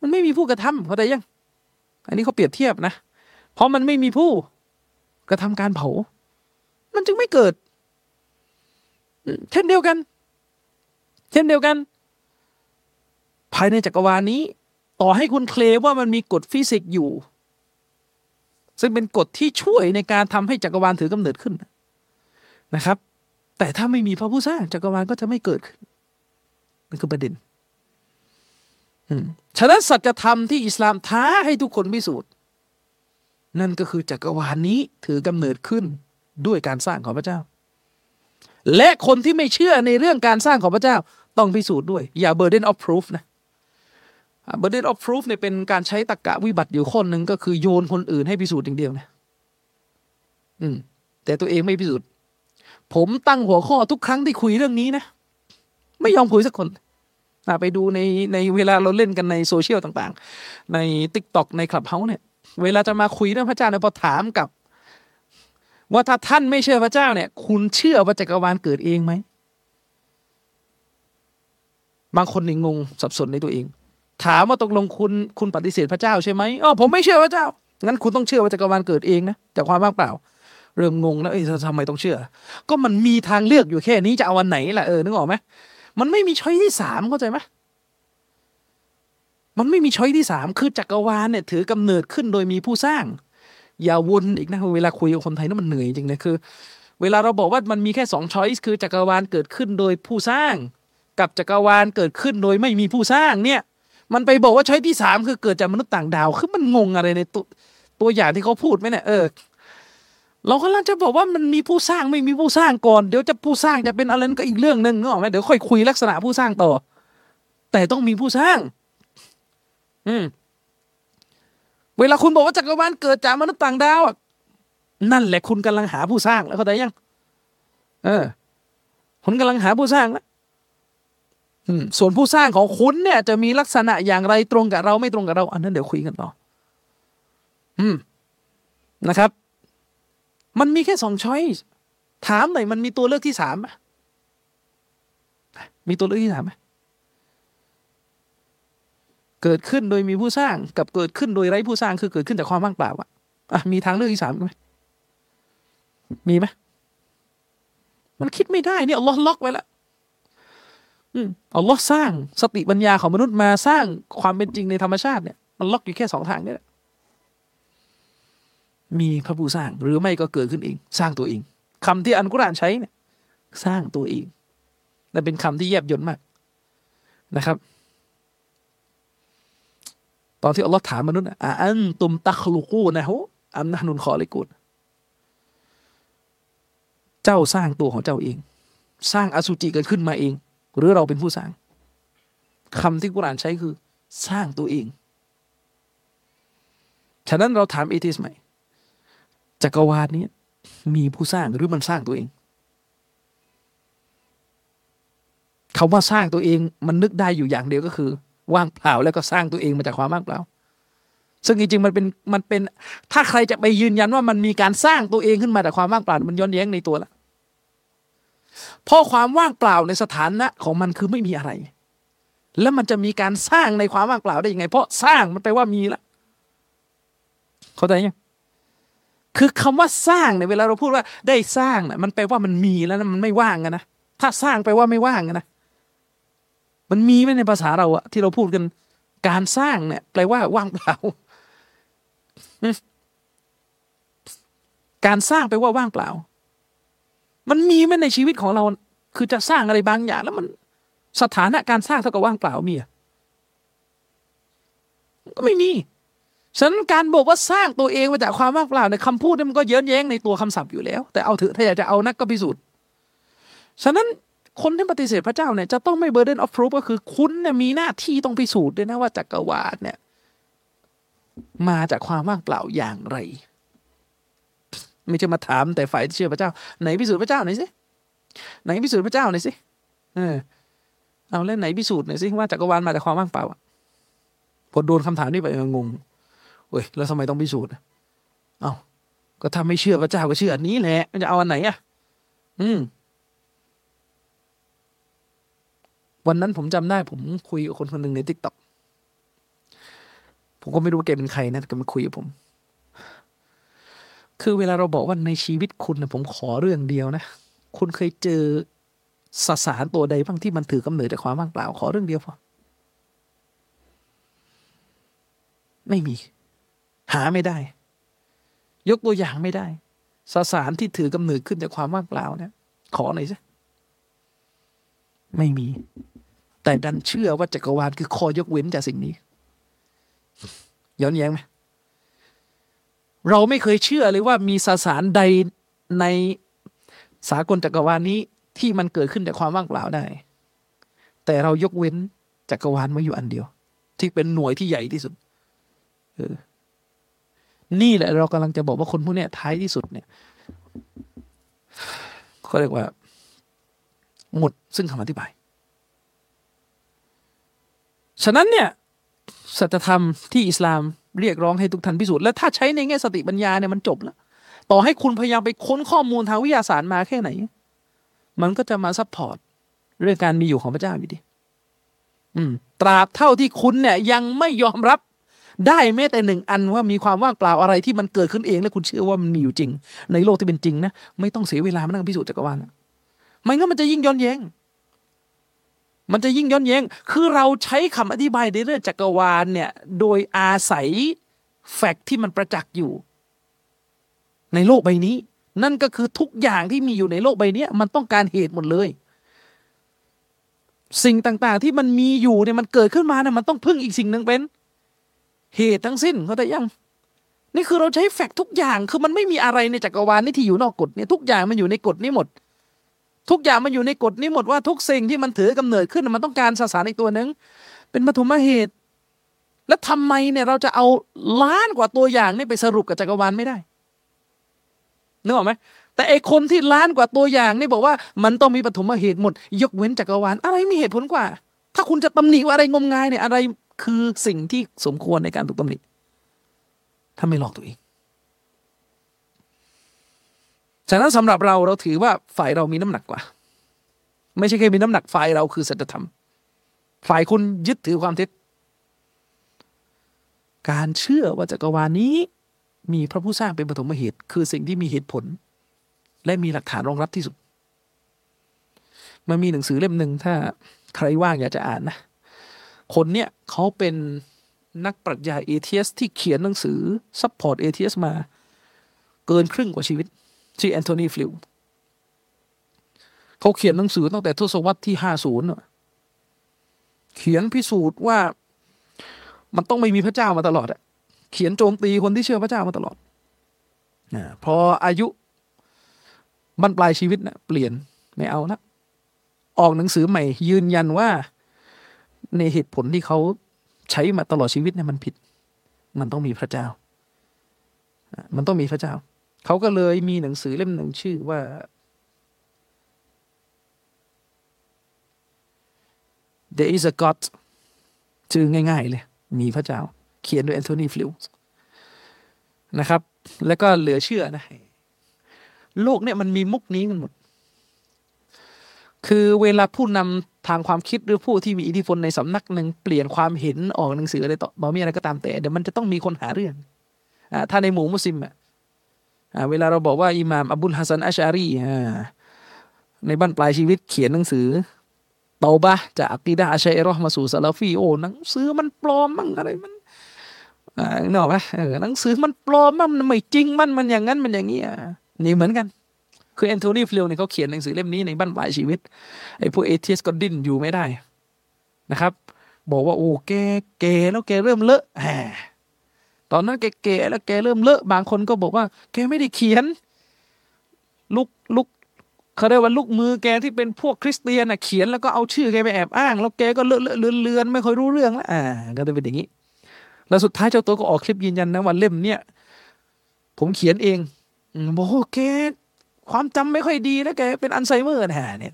มันไม่มีผู้กระทำเข้าใจยัง อันนี้เขาเปรียบเทียบนะ เพราะมันไม่มีผู้กระทำการเผา มันจึงไม่เกิด เช่นเดียวกัน เช่นเดียวกัน ภายในจักรวาลนี้ ต่อให้คุณเคลมว่ามันมีกฎฟิสิกส์อยู่ ซึ่งเป็นกฎที่ช่วยในการทำให้จักรวาลถือกำเนิดขึ้นนะครับ แต่ถ้าไม่มีพระผู้สร้างจักรวาลก็จะไม่เกิดขึ้นนั่นคือประเด็น ฉะนั้นสัจธรรมที่อิสลามท้าให้ทุกคนพิสูจน์ นั่นก็คือจักรวาลนี้ถือกำเนิดขึ้นด้วยการสร้างของพระเจ้า และคนที่ไม่เชื่อในเรื่องการสร้างของพระเจ้าต้องพิสูจน์ด้วย อย่า burden of proof นะ burden of proof เนี่ยเป็นการใช้ตรรกะวิบัติอยู่คนหนึ่งก็คือโยนคนอื่นให้พิสูจน์อย่างเดียวนะอืม แต่ตัวเองไม่พิสูจน์ ผมตั้งหัวข้อทุกครั้งที่คุยเรื่องนี้นะ ไม่ยอมคุยสักคน ไปดูในในเวลาเราเล่นกันในโซเชียลต่างๆ ใน TikTok ใน Clubhouse เนี่ย เวลาจะมาคุยเรื่องพระเจ้าเนี่ยพอถามกับ ว่าถ้าท่านไม่เชื่อพระเจ้าเนี่ย คุณเชื่อว่าจักรวาลเกิดเองไหม บางคนนี่งงสับสนในตัวเอง ถามว่าตกลงคุณคุณปฏิเสธพระเจ้าใช่ไหมอ๋อผมไม่เชื่อพระเจ้า งั้นคุณต้องเชื่อว่าจักรวาลเกิดเองนะจากความว่างเปล่าเริ่มงงแล้วเอ้ยทำไมต้องเชื่อ ก็มันมีทางเลือกอยู่แค่นี้จะเอาวันไหนล่ะเออนึกออกไหม มันไม่มีช้อยที่สามเข้าใจไหมมันไม่มีช้อยที่สามคือจักรวาลเนี่ย ถือกำเนิดขึ้นโดยมีผู้สร้าง อย่าวนอีกนะเวลาคุยกับคนไทยนั่นมันเหนื่อยจริงนะคือ เวลาเราบอกว่ามันมีแค่สองช้อยคือจักรวาลเกิดขึ้นโดยผู้สร้าง กับจักรวาลเกิดขึ้นโดยไม่มีผู้สร้างเนี่ย มันไปบอกว่าช้อยที่สามคือเกิดจากมนุษย์ต่างดาวคือมันงงอะไรในตัวตัวอย่างที่เขาพูดไหมเนี่ยเออ เรากำลังจะบอกว่ามันมีผู้สร้างไม่มีผู้สร้างก่อน เดี๋ยวจะผู้สร้างจะเป็นอะไรนั่นก็อีกเรื่องหนึ่งนึกออกไหมเดี๋ยวค่อยคุยลักษณะผู้สร้างต่อ แต่ต้องมีผู้สร้าง อืม เวลาคุณบอกว่าจักรวาลเกิดจากมนุษย์ต่างดาวอะนั่นแหละคุณกำลังหาผู้สร้างแล้วเข้าใจยัง เออ คุณกำลังหาผู้สร้างแล้วส่วนผู้สร้างของคุณเนี่ย จะมีลักษณะอย่างไรตรงกับเราไม่ตรงกับเรา อันนั้นเดี๋ยวคุยกันต่อ อืมนะครับ มันมีแค่สองช้อยถามหน่อยมันมีตัวเลือกที่สามไหมมีตัวเลือกที่สามไหมเกิดขึ้นโดยมีผู้สร้างกับเกิดขึ้นโดยไร้ผู้สร้างคือเกิดขึ้นจากความว่างเปล่าอะอะมีทางเลือกที่สามไหมมีไหมมันคิดไม่ได้เนี่ยอัลลอฮ์ล็อกไว้แล้วอืมอัลลอฮ์สร้างสติปัญญาของมนุษย์มาสร้างความเป็นจริงในธรรมชาติเนี่ยมันล็อกอยู่แค่สองทางนี่แหละ มีพระผู้สร้าง หรือไม่ก็เกิดขึ้นเอง สร้างตัวเองคำที่อันกุรานใช้เนี่ย สร้างตัวเองและเป็นคำที่แยบยลมากนะครับ ตอนที่อัลลอฮ์ถามมนุษย์อะอันตุมตักลุกูนะฮุอัมนะนุนคอลิกูนเจ้าสร้างตัวของเจ้าเอง สร้างอสุจิเกิดขึ้นมาเอง หรือเราเป็นผู้สร้างคำที่กุรานใช้คือ สร้างตัวเอง ฉะนั้นเราถามเอทิสใหม่ จักรวาลนี้มีผู้สร้างหรือมันสร้างตัวเองคาว่าสร้างตัวเองมันนึกได้อยู่อย่างเดียวก็คือ ว่างเปล่าแล้วก็สร้างตัวเองมาจากความว่างเปล่า ซึ่งจริงๆมันเป็นมันเป็น ถ้าใครจะไปยืนยันว่ามันมีการสร้างตัวเองขึ้นมาจากความว่างเปล่า มันย้อนแย้งในตัวละเพราะความว่างเปล่าในสถานะของมันคือไม่มีอะไร แล้วมันจะมีการสร้างในความว่างเปล่าได้ยังไง เพราะสร้างมันแปลว่ามีละเข้าใจยัง คือคำว่าสร้างเนี่ยเวลาเราพูดว่าได้สร้างเนี่ยมันแปลว่ามันมีแล้วนะมันไม่ว่างกันนะถ้าสร้างแปลว่าไม่ว่างกันนะมันมีไหมในภาษาเราอะที่เราพูดกันการสร้างเนี่ย แปลว่าว่างเปล่าการสร้างแปลว่าว่างเปล่า มันมีไหมในชีวิตของเรา คือจะสร้างอะไรบางอย่าง แล้วมันสถานะการสร้างเท่ากับว่างเปล่ามีอะก็ไม่มี ฉะนั้นการบอกว่าสร้างตัวเองมาจากความว่างเปล่าในคำพูดนี่มันก็เย้นแย้งในตัวคำศัพท์อยู่แล้ว แต่เอาเถอะถ้าอยากจะเอานักก็พิสูจน์ฉะนั้นคนที่ปฏิเสธพระเจ้าเนี่ยจะต้องไม่เบอร์เดนออฟพรูฟก็คือคุณเนี่ยมีหน้าที่ต้องพิสูจน์ด้วยนะว่าจักรวาลเนี่ยมาจากความว่างเปล่าอย่างไร ไม่ใช่มาถามแต่ฝ่ายที่เชื่อพระเจ้า ไหนพิสูจน์พระเจ้าหน่อยสิไหนพิสูจน์พระเจ้าหน่อยสิเออเอาเล่นไหนพิสูจน์หน่อยสิว่าจักรวาลมาจากความว่างเปล่าพอโดนคำถามนี้ไปงง เฮ้ยแล้วทำไมต้องพิสูจน์เอา้าก็ถ้าไม่เชื่อพระเจ้าก็เชื่ออันนี้แหละมันจะเอาอันไหนอะ อืม วันนั้นผมจำได้ ผมคุยกับคนคนหนึ่งในทิกตอกผมก็ไม่รู้แกเป็นใครนะแกมาคุยกับผม คือเวลาเราบอกว่าในชีวิตคุณนะผมขอเรื่องเดียวนะคุณเคยเจอสสารตัวใดบ้างที่มันถือกำเนิดจากความว่างเปล่าขอเรื่องเดียวพอไม่มี หาไม่ได้ ยกตัวอย่างไม่ได้ สสารที่ถือกำเนิดขึ้นจากความว่างเปล่าเนี่ย ขอหน่อยสิไม่มี แต่ดันเชื่อว่าจักรวาลคือคอยกเว้นจากสิ่งนี้ย้อนแย้งไหมเราไม่เคยเชื่อเลยว่ามีสสารใดในสากลจักรวาลนี้ที่มันเกิดขึ้นจากความว่างเปล่าได้ แต่เรายกเว้นจักรวาลมาอยู่อันเดียว ที่เป็นหน่วยที่ใหญ่ที่สุด เออ นี่แหละเรากำลังจะบอกว่าคนพวกนี้ท้ายที่สุดเนี่ยเขาเรียกว่า หมดซึ่งคำอธิบาย ฉะนั้นเนี่ยสัจธรรมที่อิสลามเรียกร้องให้ทุกท่านพิสูจน์และถ้าใช้ในแง่สติปัญญาเนี่ยมันจบแล้วต่อให้คุณพยายามไปค้นข้อมูลทางวิทยาศาสตร์มาแค่ไหน มันก็จะมา support เรื่องการมีอยู่ของพระเจ้าอยู่ดี อืม ตราบเท่าที่คุณเนี่ยยังไม่ยอมรับ ได้แม้แต่หนึ่งอันว่ามีความว่างเปล่าอะไรที่มันเกิดขึ้นเอง และคุณเชื่อว่ามันมีอยู่จริง ในโลกที่เป็นจริงนะไม่ต้องเสียเวลามานั่งพิสูจน์จักรวาลไม่งั้นมันจะยิ่งย้อนแย้งมันจะยิ่งย้อนแย้ง คือเราใช้คำอธิบายในเรื่องจักรวาลเนี่ย โดยอาศัย fact ที่มันประจักษ์อยู่ ในโลกใบนี้ นั่นก็คือทุกอย่างที่มีอยู่ในโลกใบนี้มันต้องการเหตุหมดเลย สิ่งต่างๆที่มันมีอยู่เนี่ยมันเกิดขึ้นมาเนี่ยมันต้องพึ่งอีกสิ่งหนึ่งเป็น เหตุทั้งสิ้นเขาแต่ยัง นี่คือเราใช้แฟกต์ทุกอย่างคือมันไม่มีอะไรในจักรวาลนี่ที่อยู่นอกกฎเนี่ยทุกอย่างมันอยู่ในกฎนี้หมด ทุกอย่างมันอยู่ในกฎนี้หมดว่าทุกสิ่งที่มันถือกำเนิดขึ้นมันต้องการสสารอีกตัวหนึ่งเป็นปฐมเหตุ แล้วทำไมเนี่ยเราจะเอาล้านกว่าตัวอย่างนี่ไปสรุปกับจักรวาลไม่ได้นึกออกไหมแต่ไอคนที่ล้านกว่าตัวอย่างนี่บอกว่ามันต้องมีปฐมเหตุหมด ยกเว้นจักรวาลอะไรมีเหตุผลกว่า ถ้าคุณจะตำหนิว่าอะไรงมงายเนี่ยอะไร คือสิ่งที่สมควรในการถูกตำหนิถ้าไม่หลอกตัวเอง ฉะนั้นสำหรับเราเราถือว่าฝ่ายเรามีน้ำหนักกว่า ไม่ใช่แค่มีน้ำหนักฝ่ายเราคือสัจธรรม ฝ่ายคุณยึดถือความเท็จ การเชื่อว่าจักรวาลนี้ มีพระผู้สร้างเป็นปฐมเหตุ คือสิ่งที่มีเหตุผล และมีหลักฐานรองรับที่สุด มันมีหนังสือเล่มหนึ่งถ้าใครว่างอยากจะอ่านนะ คนเนี้ยเขาเป็นนักปรัชญา atheist ที่เขียนหนังสือ support atheist มา เกินครึ่งกว่าชีวิต ชื่อแอนโทนีฟลิวเขาเขียนหนังสือตั้งแต่ทศวรรษที่ห้าศูนย์เขียนพิสูจน์ว่ามันต้องไม่มีพระเจ้ามาตลอดอะเขียนโจมตีคนที่เชื่อพระเจ้ามาตลอดอพออายุบรรปลายชีวิตเนะ่ะเปลี่ยนไม่เอาละออกหนังสือใหม่ ยืนยันว่า ในเหตุผลที่เขาใช้มาตลอดชีวิตเนี่ยมันผิด มันต้องมีพระเจ้า มันต้องมีพระเจ้า เขาก็เลยมีหนังสือเล่มหนึ่งชื่อว่า There is a God ชื่อง่าย ๆ เลย มีพระเจ้า เขียนโดยแอนโทนีฟลิวนะครับ แล้วก็เหลือเชื่อนะ โลกเนี่ยมันมีมุกนี้กันหมด คือเวลาผู้นำทางความคิดหรือผู้ที่มีอิทธิพลในสำนักหนึ่งเปลี่ยนความเห็นออกหนังสืออะไรต่อมีอะไรก็ตามแต่เดี๋ยวมันจะต้องมีคนหาเรื่องอ่าถ้าในหมู่มุสลิมอะเวลาเราบอกว่าอิหม่ามอับุลฮัสซันอัชอารีอ่ในบั้นปลายชีวิตเขียนหนังสือเตาบะจากอะกีดะฮ์อะชาอิเราะฮ์มาสู่ซาลาฟีโอ้หนังสือมันปลอมมั่งอะไรมันเนอะไหมหนังสือมันปลอมมันไม่จริงมันมันอย่างนั้นมันอย่างนี้อะนี่เหมือนกัน คือแอนโทนีฟลิวเนี่ยเขาเขียนหนังสือเล่มนี้ในบั้นปลายชีวิตไอ้พวก atheist ก็ดิ้นอยู่ไม่ได้นะครับ บอกว่าโอ้แกแกแล้วแกเริ่มเลอะแหมตอนนั้นแกแกแล้วแกเริ่มเลอะบางคนก็บอกว่า แกไม่ได้เขียนลูกลูกเขาเรียกว่าลูกมือแกที่เป็นพวกคริสเตียนอะเขียนแล้วก็เอาชื่อแกไปแอบอ้าง แล้วแกก็เลอะเลอะเลือนเลือนไม่ค่อยรู้เรื่องแล้วอ่า ก็จะเป็นอย่างนี้ แล้วสุดท้ายเจ้าตัวก็ออกคลิปยืนยันนะว่าเล่มเนี้ยผมเขียนเองบอกแก ความจำไม่ค่อยดีแล้วแกเป็นอัลไซเมอร์นะเนี่ย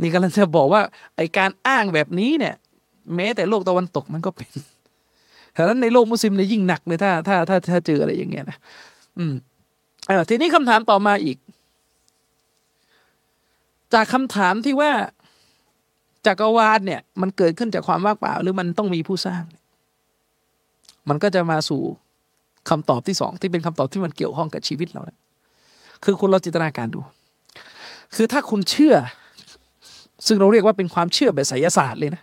นี่กำลังจะบอกว่าไอการอ้างแบบนี้เนี่ย แม้แต่โลกตะวันตกมันก็เป็นฉะนั้นในโลกมุสลิมเนี่ยยิ่งหนักเลยถ้าถ้าถ้าถ้าเจออะไรอย่างเงี้ยนะอืมอ่าทีนี้คำถามต่อมาอีก จากคำถามที่ว่าจักรวาลเนี่ย มันเกิดขึ้นจากความว่างเปล่า หรือมันต้องมีผู้สร้าง มันก็จะมาสู่คำตอบที่สองที่เป็นคำตอบที่มันเกี่ยวข้องกับชีวิตเรานะ คือคุณเราจินตนาการดู คือถ้าคุณเชื่อ ซึ่งเราเรียกว่าเป็นความเชื่อแบบไสยศาสตร์เลยนะ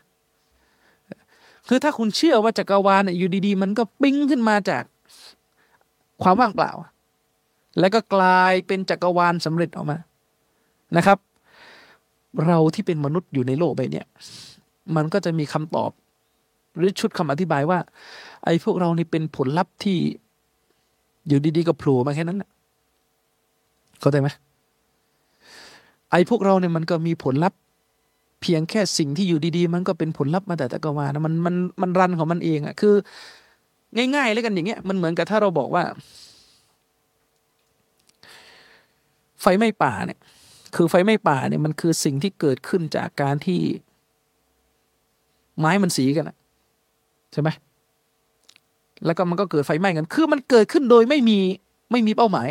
คือถ้าคุณเชื่อว่าจักรวาลเนี่ยอยู่ดีๆ มันก็ปิ้งขึ้นมาจากความว่างเปล่า แล้วก็กลายเป็นจักรวาลสำเร็จออกมานะครับ เราที่เป็นมนุษย์อยู่ในโลกใบนี้มันก็จะมีคำตอบหรือชุดคำอธิบายว่า ไอ้พวกเรานี่เป็นผลลัพธ์ที่อยู่ดีๆก็โผล่มาแค่นั้นแหละ เข้าใจไหมไอ้พวกเราเนี่ยมันก็มีผลลัพธ์ เพียงแค่สิ่งที่อยู่ดีๆ มันก็เป็นผลลัพธ์มาแต่ตะกวานะมันมันมันรันของมันเองอะคือ ง่ายๆเลยกันอย่างเงี้ยมันเหมือนกับถ้าเราบอกว่า ไฟไหม้ป่าเนี่ย คือไฟไหม้ป่าเนี่ยมันคือสิ่งที่เกิดขึ้นจากการที่ ไม้มันสีกันอะใช่ไหมแล้วก็มันก็เกิดไฟไหม้กัน คือมันเกิดขึ้นโดยไม่มีไม่มีเป้าหมาย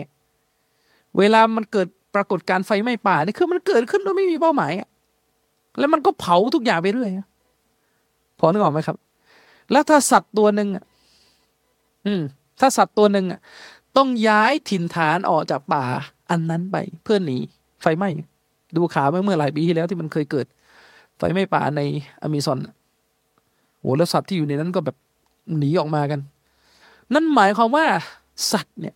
เวลามันเกิดปรากฏการไฟไหม้ป่านี่คือมันเกิดขึ้นโดยไม่มีเป้าหมายอะแล้วมันก็เผาทุกอย่างไปเรื่อยพอนึกออกไหมครับ แล้วถ้าสัตว์ตัวหนึ่งอะอืม ถ้าสัตว์ตัวหนึ่งอะ ต้องย้ายถิ่นฐานออกจากป่า อันนั้นไป เพื่อหนีไฟไหม้ดูขาเมื่อเมื่อหลายปีที่แล้วที่มันเคยเกิด ไฟไหม้ป่าในอเมซอนโหแล้วสัตว์ที่อยู่ในนั้นก็แบบหนีออกมากัน นั่นหมายความว่าสัตว์เนี่ย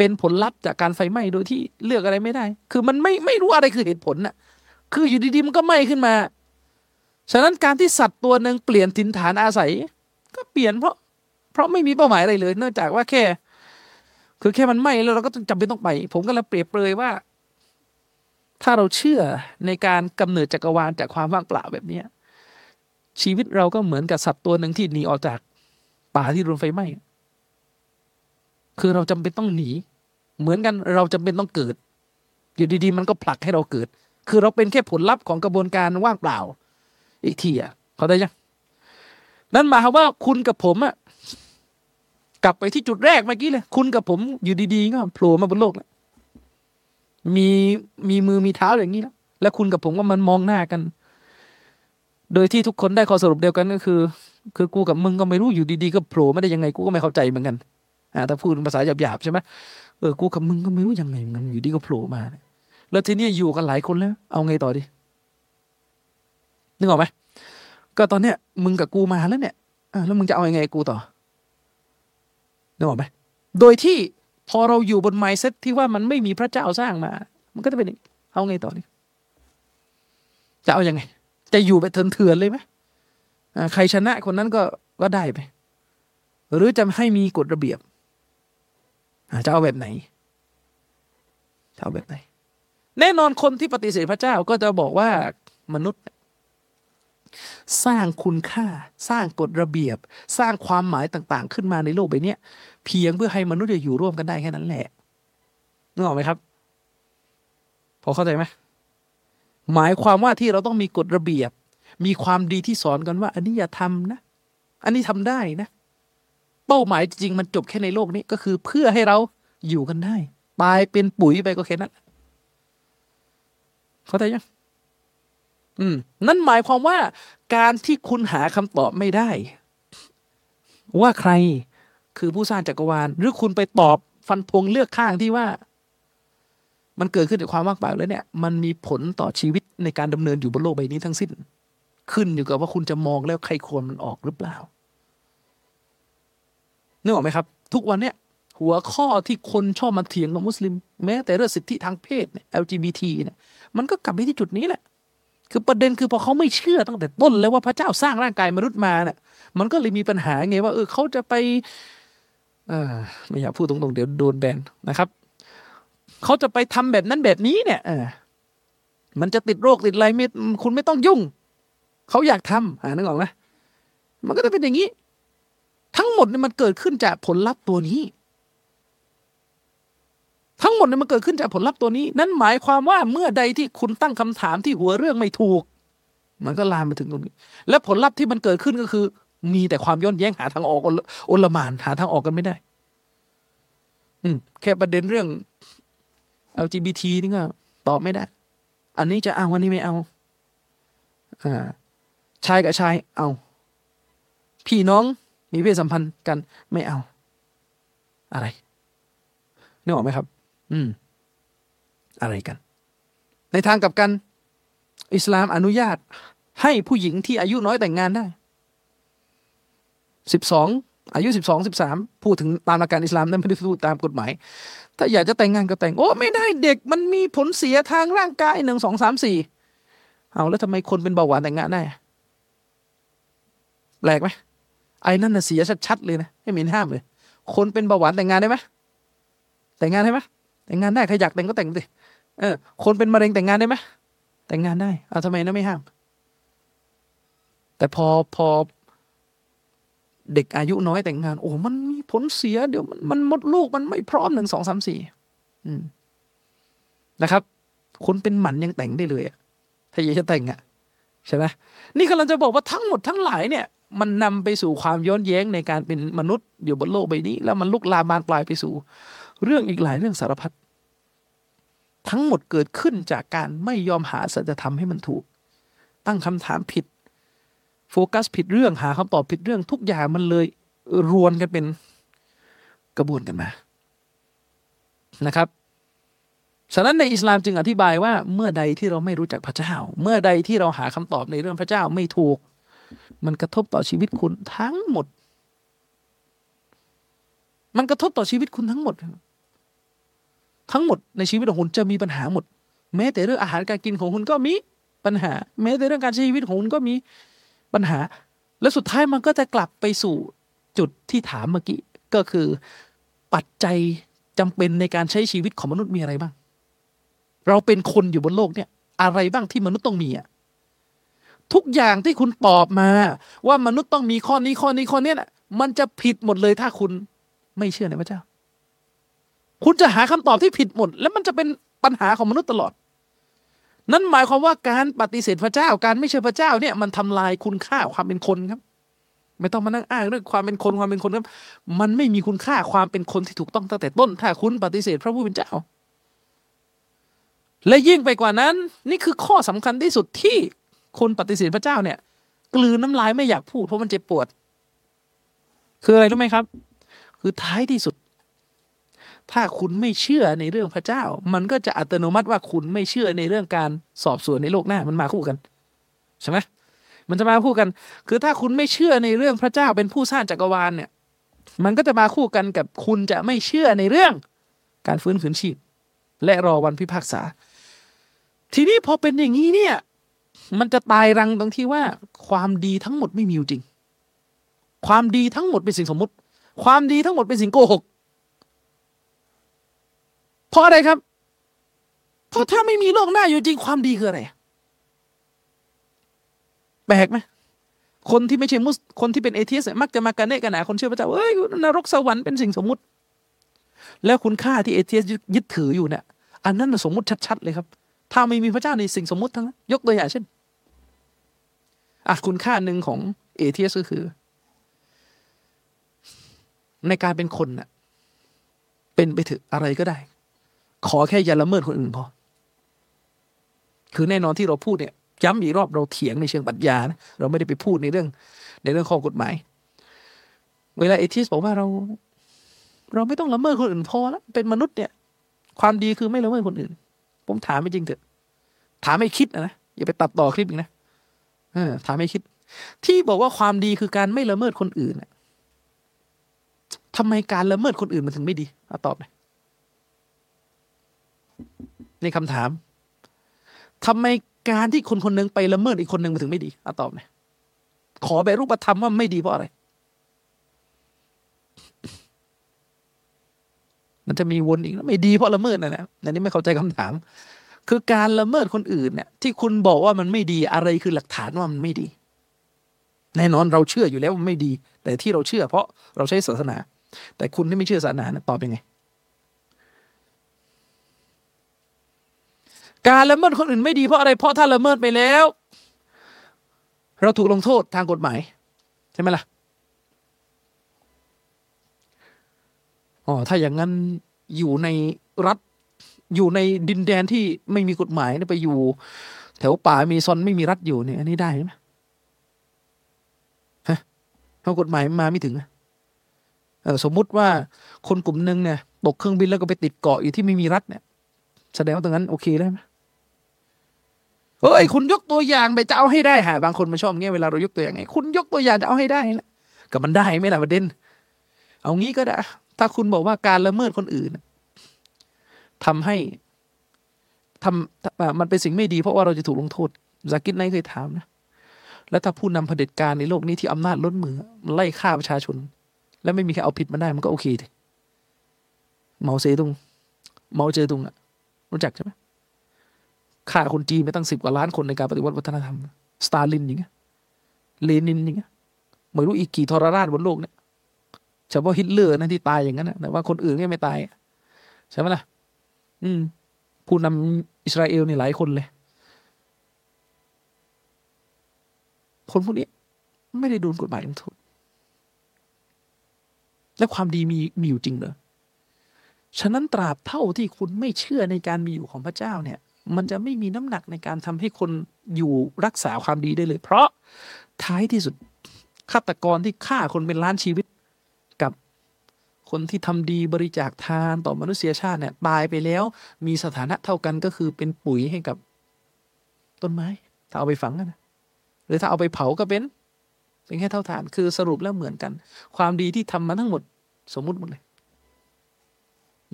เป็นผลลัพธ์จากการไฟไหม้โดยที่เลือกอะไรไม่ได้ คือมันไม่ไม่รู้อะไรคือเหตุผลน่ะ คืออยู่ดีๆมันก็ไหม้ขึ้นมา ฉะนั้นการที่สัตว์ตัวหนึ่งเปลี่ยนถิ่นฐานอาศัย ก็เปลี่ยนเพราะ เพราะไม่มีเป้าหมายอะไรเลย เนื่องจากว่าแค่ คือแค่มันไหม้แล้วเราก็จำเป็นต้องไป ผมก็เลยเปรียบเปรยว่า ถ้าเราเชื่อในการกำเนิดจักรวาลจากความว่างเปล่าแบบเนี้ยชีวิตเราก็เหมือนกับสัตว์ตัวหนึ่งที่หนีออกจากป่าที่โดนไฟไหม้ คือเราจำเป็นต้องหนี เหมือนกันเราจำเป็นต้องเกิด อยู่ดีๆ มันก็ผลักให้เราเกิด คือเราเป็นแค่ผลลัพธ์ของกระบวนการว่างเปล่า อีกทีอะเขาได้ยังนั่นหมายความว่าคุณกับผมอะกลับไปที่จุดแรกเมื่อกี้เลย คุณกับผมอยู่ดีๆก็โผล่มาบนโลกแล้วมีมีมือมีเท้าอย่างนี้แล้วแล้วคุณกับผมก็มันมองหน้ากัน โดยที่ทุกคนได้ข้อสรุปเดียวกันก็คือ คือกูกับมึงก็ไม่รู้อยู่ดีๆก็โผล่ไม่ได้ยังไงกูก็ไม่เข้าใจเหมือนกันอ่าถ้าพูดภาษาหยาบๆใช่ไหม เออกูกับมึงก็ไม่รู้ยังไงมันอยู่ดีก็โผล่มาแล้วทีนี้อยู่กันหลายคนแล้ว เอาไงต่อดีนึกออกไหมก็ตอนเนี้ยมึงกับกูมาแล้วเนี่ยอ่าแล้วมึงจะเอาอยัางไงกูต่อนึกออกไหมโดยที่พอเราอยู่บนไมซ์เซ็ตที่ว่ามันไม่มีพระเจ้าสร้างมา มันก็จะเป็นเอาไงต่อนี่จะเอาอยัางไง จะอยู่ไปเถื่อนๆเลยไหมใครชนะคนนั้นก็ก็ได้ไป หรือจะให้มีกฎระเบียบ จะเอาแบบไหนจะเอาแบบไหน แน่นอนคนที่ปฏิเสธพระเจ้าก็จะบอกว่ามนุษย์ สร้างคุณค่า สร้างกฎระเบียบ สร้างความหมายต่าง ๆ ขึ้นมาในโลกใบนี้เพียงเพื่อให้มนุษย์จะอยู่ร่วมกันได้แค่นั้นแหละนึกออกไหมครับ พอเข้าใจไหมหมายความว่าที่เราต้องมีกฎระเบียบ มีความดีที่สอนกันว่า อันนี้อย่าทำนะ อันนี้ทำได้นะ เป้าหมายจริงมันจบแค่ในโลกนี้ก็คือเพื่อให้เราอยู่กันได้ตายเป็นปุ๋ยไปก็แค่นั้นเข้าใจยังอืม นั่นหมายความว่า การที่คุณหาคำตอบไม่ได้ ว่าใครคือผู้สร้างจักรวาล หรือคุณไปตอบฟันธงเลือกข้างที่ว่า มันเกิดขึ้นจากความว่างเปล่าแล้วเนี่ย มันมีผลต่อชีวิตในการดำเนินอยู่บนโลกใบนี้ทั้งสิ้น ขึ้นอยู่กับว่าคุณจะมองแล้วใครควรมันออกหรือเปล่า นึกออกไหมครับ ทุกวันเนี่ยหัวข้อที่คนชอบมาเถียงกับมุสลิม แม้แต่เรื่องสิทธิทางเพศเนี่ย LGBT เนี่ยมันก็กลับไปที่จุดนี้แหละ คือประเด็นคือพอเขาไม่เชื่อตั้งแต่ต้นแล้วว่าพระเจ้าสร้างร่างกายมนุษย์มาเนี่ยมันก็เลยมีปัญหาไงว่าเออเขาจะไปอไม่อยากพูดตรงๆเดี๋ยวโดนแบนนะครับเขาจะไปทำแบบนั้นแบบนี้เนี่ยอมันจะติดโรคติดอะไรไม่คุณไม่ต้องยุ่งเขาอยากทำอ่านึกออกไหมมันก็จะเป็นอย่างนี้ ทั้งหมดเนี่ยมันเกิดขึ้นจากผลลัพธ์ตัวนี้ ทั้งหมดเนี่ยมันเกิดขึ้นจากผลลัพธ์ตัวนี้ นั่นหมายความว่าเมื่อใดที่คุณตั้งคำถามที่หัวเรื่องไม่ถูก มันก็ลามมาถึงตรงนี้ และผลลัพธ์ที่มันเกิดขึ้นก็คือ มีแต่ความย้อนแย้งหาทางออกโอลมานหาทางออกกันไม่ได้ อืมแค่ประเด็นเรื่อง LGBT นี่ก็ตอบไม่ได้ อันนี้จะเอาอันนี้ไม่เอา อ่าชายกับชายเอา พี่น้อง มีเพศสัมพันธ์กันไม่เอา อะไรนึกออกไหมครับ อืม อะไรกัน ในทางกับกัน อิสลามอนุญาต ให้ผู้หญิงที่อายุน้อยแต่งงานได้สิบสองอายุสิบสองสิบสามพูดถึงตามหลักการอิสลามนั้นไม่ได้พูดตามกฎหมาย ถ้าอยากจะแต่งงานก็แต่ง โอ้ไม่ได้เด็กมันมีผลเสียทางร่างกายหนึ่งสองสามสี่เอาแล้วทำไมคนเป็นเบาหวานแต่งงานได้แปลกไหม ไอ้นั่นน่ะเสียชัดๆเลยนะไม่มีห้ามเลย คนเป็นเบาหวานแต่งงานได้ไหมแต่งงานได้ไหมแต่งงานได้ใครอยากแต่งก็แต่งสิเออ คนเป็นมะเร็งแต่งงานได้ไหมแต่งงานได้เอาทำไมนะไม่ห้าม แต่พอพอเด็กอายุน้อยแต่งงาน โอ้ มันมีผลเสียเดี๋ยวมันมันมดลูกมันไม่พร้อมหนึ่งสองสามสี่นะครับ คนเป็นหมันยังแต่งได้เลยอะถ้าอยากจะแต่งอะใช่ไหมนี่กำลังจะบอกว่าทั้งหมดทั้งหลายเนี่ย มันนำไปสู่ความย้อนแย้งในการเป็นมนุษย์อยู่บนโลกใบนี้ แล้วมันลุกลามบานปลายไปสู่ เรื่องอีกหลายเรื่องสารพัดทั้งหมดเกิดขึ้นจากการไม่ยอมหาสัจธรรมให้มันถูก ตั้งคำถามผิด โฟกัสผิดเรื่องหาคำตอบผิดเรื่องทุกอย่างมันเลยรวนกันเป็นกระบวนกันมานะครับฉะนั้นในอิสลามจึงอธิบายว่าเมื่อใดที่เราไม่รู้จักพระเจ้า เมื่อใดที่เราหาคำตอบในเรื่องพระเจ้าไม่ถูก มันกระทบต่อชีวิตคุณทั้งหมด มันกระทบต่อชีวิตคุณทั้งหมด ทั้งหมดในชีวิตของคุณจะมีปัญหาหมด แม้แต่เรื่องอาหารการกินของคุณก็มีปัญหา แม้แต่เรื่องการใช้ชีวิตของคุณก็มีปัญหา และสุดท้ายมันก็จะกลับไปสู่จุดที่ถามเมื่อกี้ก็คือปัจจัยจำเป็นในการใช้ชีวิตของมนุษย์มีอะไรบ้าง เราเป็นคนอยู่บนโลกเนี่ย อะไรบ้างที่มนุษย์ต้องมีอะ ทุกอย่างที่คุณตอบมา ว่ามนุษย์ต้องมีข้อนี้ข้อนี้ข้อนี้นะมันจะผิดหมดเลยถ้าคุณไม่เชื่อในพระเจ้า คุณจะหาคำตอบที่ผิดหมด แล้วมันจะเป็นปัญหาของมนุษย์ตลอด นั่นหมายความว่าการปฏิเสธพระเจ้า การไม่เชื่อพระเจ้าเนี่ย มันทำลายคุณค่าความเป็นคนครับ ไม่ต้องมานั่งอ้างเรื่องความเป็นคนความเป็นคนครับ มันไม่มีคุณค่าความเป็นคนที่ถูกต้องตั้งแต่ต้น ถ้าคุณปฏิเสธพระผู้เป็นเจ้า และยิ่งไปกว่านั้น นี่คือข้อสำคัญที่สุดที่ คนปฏิเสธพระเจ้าเนี่ย กลืนน้ำลายไม่อยากพูดเพราะมันเจ็บปวด คืออะไรรู้ไหมครับ คือท้ายที่สุด ถ้าคุณไม่เชื่อในเรื่องพระเจ้า มันก็จะอัตโนมัติว่าคุณไม่เชื่อในเรื่องการสอบสวนในโลกหน้ามันมาคู่กันใช่ไหมมันจะมาคู่กัน คือถ้าคุณไม่เชื่อในเรื่องพระเจ้าเป็นผู้สร้างจักรวาลเนี่ย มันก็จะมาคู่กันกับคุณจะไม่เชื่อในเรื่องการฟื้นคืนชีพและรอวันพิพากษา ทีนี้พอเป็นอย่างนี้เนี่ย มันจะตายรังตรงที่ว่า ความดีทั้งหมดไม่มีอยู่จริง ความดีทั้งหมดเป็นสิ่งสมมุติ ความดีทั้งหมดเป็นสิ่งโกหก เพราะอะไรครับ เพราะถ้าไม่มีโลกหน้าอยู่จริง ความดีคืออะไรแปลกไหมคนที่ไม่ใช่มุสคนที่เป็น atheist มักจะมากันเนกันหนาคนเชื่อพระเจ้าเอ้ยนรกสวรรค์เป็นสิ่งสมมุติ แล้วคุณค่าที่ atheist ยึดถืออยู่เนี่ยอันนั้นสมมุติชัดๆเลยครับ ถ้าไม่มีพระเจ้าในสิ่งสมมุติทั้งนั้นยกตัวอย่างเช่น อะคุณค่าหนึ่งของ atheist ก็คือ ในการเป็นคนน่ะ เป็นไปถึงอะไรก็ได้ ขอแค่อย่าละเมิดคนอื่นพอ คือแน่นอนที่เราพูดเนี่ยย้ำอีกรอบเราเถียงในเชิงปรัชญานะเราไม่ได้ไปพูดในเรื่อง ในเรื่องข้อกฎหมาย เวลาเอทิสบอกว่าเรา เราไม่ต้องละเมิดคนอื่นพอแล้วเป็นมนุษย์เนี่ย ความดีคือไม่ละเมิดคนอื่น ผมถามไม่จริงเถอะ ถามไม่คิดนะอย่าไปตัดต่อคลิปอีกนะ เออถามไม่คิด ที่บอกว่าความดีคือการไม่ละเมิดคนอื่นน่ะทำไมการละเมิดคนอื่นมันถึงไม่ดีเอาตอบหน่อยนี่คำถามทำไมการที่คนคนนึงไปละเมิดอีกคนหนึ่งมันถึงไม่ดีเอาตอบหน่อยขอแบบรูปธรรมว่าไม่ดีเพราะอะไร มันจะมีวนอีกแล้วไม่ดีเพราะละเมิดนะนะอันนี้ไม่เข้าใจคำถาม คือการละเมิดคนอื่นเนี่ยที่คุณบอกว่ามันไม่ดีอะไรคือหลักฐานว่ามันไม่ดี แน่นอนเราเชื่ออยู่แล้วว่าไม่ดี แต่ที่เราเชื่อ เพราะเราใช้ศาสนา แต่คุณที่ไม่เชื่อศาสนานะตอบยังไง การละเมิดคนอื่นไม่ดีเพราะอะไรเพราะถ้าละเมิดไปแล้ว เราถูกลงโทษทางกฎหมาย ใช่ไหมล่ะอ๋อถ้าอย่างนั้นอยู่ในรัฐ อยู่ในดินแดนที่ไม่มีกฎหมายไปอยู่ แถวป่ามีซอนไม่มีรัฐอยู่เนี่ยอันนี้ได้ไหมฮะเพราะกฎหมายมาไม่ถึงสมมุติว่าคนกลุ่มหนึ่งเนี่ยตกเครื่องบินแล้วก็ไปติดเกาะอยู่ที่ไม่มีรัฐเนี่ย แสดงว่าตรงนั้นโอเคได้ไหมเฮ้ยคุณยกตัวอย่างไปจะเอาให้ได้ฮะบางคนมาชอบเงี้ยเวลาเรายกตัวอย่างไงคุณยกตัวอย่างจะเอาให้ได้นะก็มันได้ไหมล่ะประเด็น เอางี้ก็ได้ ถ้าคุณบอกว่าการละเมิดคนอื่น ทำให้ทำมันเป็นสิ่งไม่ดีเพราะว่าเราจะถูกลงโทษซากิดไนเคยถามนะ แล้วถ้าผู้นำเผด็จการในโลกนี้ที่อำนาจล้นมือไล่ฆ่าประชาชน แล้วไม่มีใครเอาผิดมาได้มันก็โอเคดิเมาเซตุงเมาเจอตุงอะรู้จักใช่ไหมฆ่าคนจีนไปตั้งสิบกว่าล้านคนในการปฏิวัติวัฒนธรรม สตาลินอย่างเงี้ยเลนินอย่างเงี้ยไม่รู้อีกกี่ทรราชบนโลกเนี่ยเฉพาะฮิตเลอร์นะที่ตายอย่างนั้นนะแต่ว่าคนอื่นก็ไม่ตายใช่ไหมล่ะ อืม ผู้นำอิสราเอลนี่หลายคนเลย คนพวกนี้ ไม่ได้โดนกฎหมายลงโทษและความดีมีมีอยู่จริงเหรอฉะนั้นตราบเท่าที่คุณไม่เชื่อในการมีอยู่ของพระเจ้าเนี่ย มันจะไม่มีน้ำหนักในการทำให้คนอยู่รักษาความดีได้เลย เพราะท้ายที่สุดฆาตกรที่ฆ่าคนเป็นล้านชีวิต คนที่ทำดีบริจาคทานต่อมนุษยชาติเนี่ยตายไปแล้ว มีสถานะเท่ากันก็คือเป็นปุ๋ยให้กับต้นไม้ ถ้าเอาไปฝังนะหรือถ้าเอาไปเผาก็เป็น เป็นแค่เท่าฐานคือสรุปแล้วเหมือนกัน ความดีที่ทำมาทั้งหมด สมมุติหมดเลย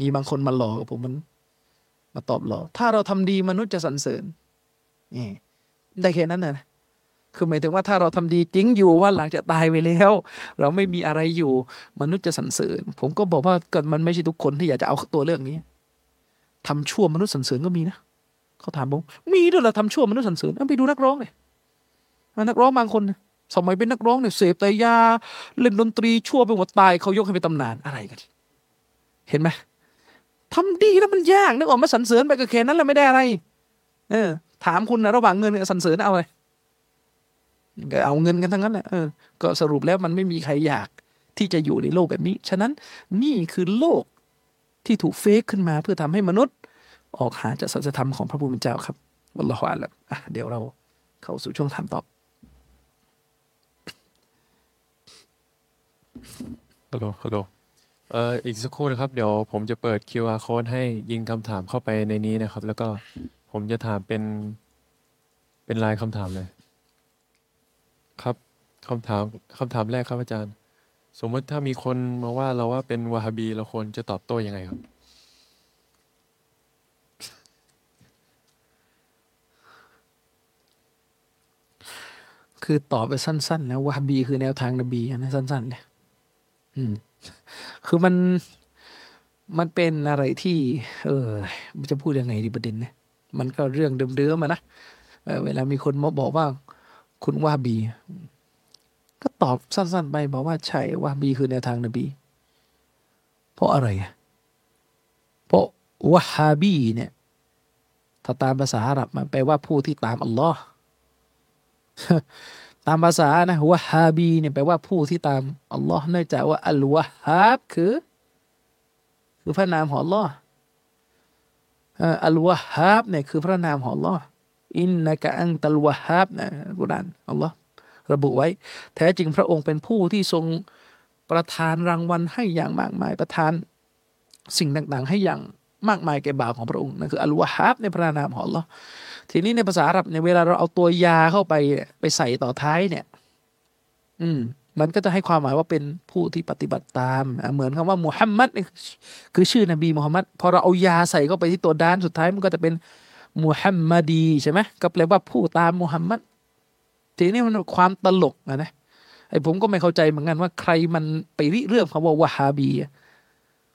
มีบางคนมาหลอกกับผมมัน มาตอบหลอกถ้าเราทำดีมนุษย์จะสรรเสริญนี่ได้แค่นั้นนะ คือหมายถึงว่าถ้าเราทำดีจริงอยู่ว่าหลังจากตายไปแล้ว เราไม่มีอะไรอยู่มนุษย์จะสรรเสริญ ผมก็บอกว่าก็มันไม่ใช่ทุกคนที่อยากจะเอาตัวเรื่องนี้ทำชั่วมนุษย์สรรเสริญก็มีนะเขาถามผมมีด้วยเหรอทำชั่วมนุษย์สรรเสริญไปดูนักร้องเลยนักร้องบางคน สมัยเป็นนักร้องเนี่ยเสพแต่ยาเล่นดนตรีชั่วไปหมดตายเขายกให้เป็นตำนานอะไรกัน เห็นไหมทำดีแล้วมันยากนึกออกมาสรรเสริญไปกับแค่นั้นแล้วไม่ได้อะไร เออ ถามคุณนะระหว่างเงินกับสรรเสริญเอาอะไร เอาเงินกันทั้งนั้นแหละเออก็สรุปแล้วมันไม่มีใครอยากที่จะอยู่ในโลกแบบนี้ ฉะนั้นนี่คือโลกที่ถูกเฟกขึ้นมาเพื่อทำให้มนุษย์ ออกหาจากสัจธรรมของพระผู้เป็นเจ้าครับวัลลอฮฺอัลลอะเดี๋ยวเราเข้าสู่ช่วงถามตอบฮัลโหลฮัลโหลเอ่ออีกสักครู่นะครับ เดี๋ยวผมจะเปิด QR code ให้ยิงคำถามเข้าไปในนี้นะครับ แล้วก็ผมจะถามเป็นเป็นลายคำถามเลย ครับคำถามคำถามแรกครับอาจารย์ สมมติถ้ามีคนมาว่าเราว่าเป็นวาฮาบีเราควรจะตอบโต้ยังไงครับ คือตอบไปสั้นๆนะวาฮาบีคือแนวทางนบีนะสั้นๆเนี่ยอืม คือมันมันเป็นอะไรที่ เออจะพูดยังไงดีประเด็นเนี่ยมันก็เรื่องเดิมๆมานะเวลามีคนมาบอกว่า คุณว่าบี ก็ตอบสั้น ๆ ไปบอกว่าใช่ว่าบีคือแนวทางนบี เพราะอะไรเพราะวะฮาบีเนี่ยถ้าตามภาษาอาหรับมันแปลว่าผู้ที่ตามอัลลอฮ์ตามภาษานะวะฮาบีเนี่ยแปลว่าผู้ที่ตามอัลลอฮ์เนื่องจากว่าอัลวะฮาบคือ คือพระนามของอัลลอฮ์อัลวะฮาบเนี่ยคือพระนามของอัลลอฮ์ อินนะกะอังตัลวะฮาบนะกุรานอัลลอฮ์ระบุไว้ แท้จริงพระองค์เป็นผู้ที่ทรงประทานรางวัลให้อย่างมากมายประทานสิ่งต่างๆ ให้อย่างมากมายแก่บ่าวของพระองค์นั่นคืออัลวะฮาบในพระนามของอัลลอฮ์ทีนี้ในภาษาอาหรับเนี่ยเวลาเราเอาตัวยาเข้าไปไปใส่ต่อท้ายเนี่ย อืม มันก็จะให้ความหมายว่าเป็นผู้ที่ปฏิบัติตาม เหมือนคำว่ามุฮัมมัดคือชื่อนบีมุฮัมมัดพอเราเอายาใส่เข้าไปที่ตัวด้านสุดท้ายมันก็จะเป็น มุฮัมมัดีใช่ไหมก็แปลว่าผู้ตามมุฮัมมัดทีนี้มันความตลกนะนะไอ้ผมก็ไม่เข้าใจเหมือนกันว่าใครมันไปริเรื่องคำว่าวะฮาบี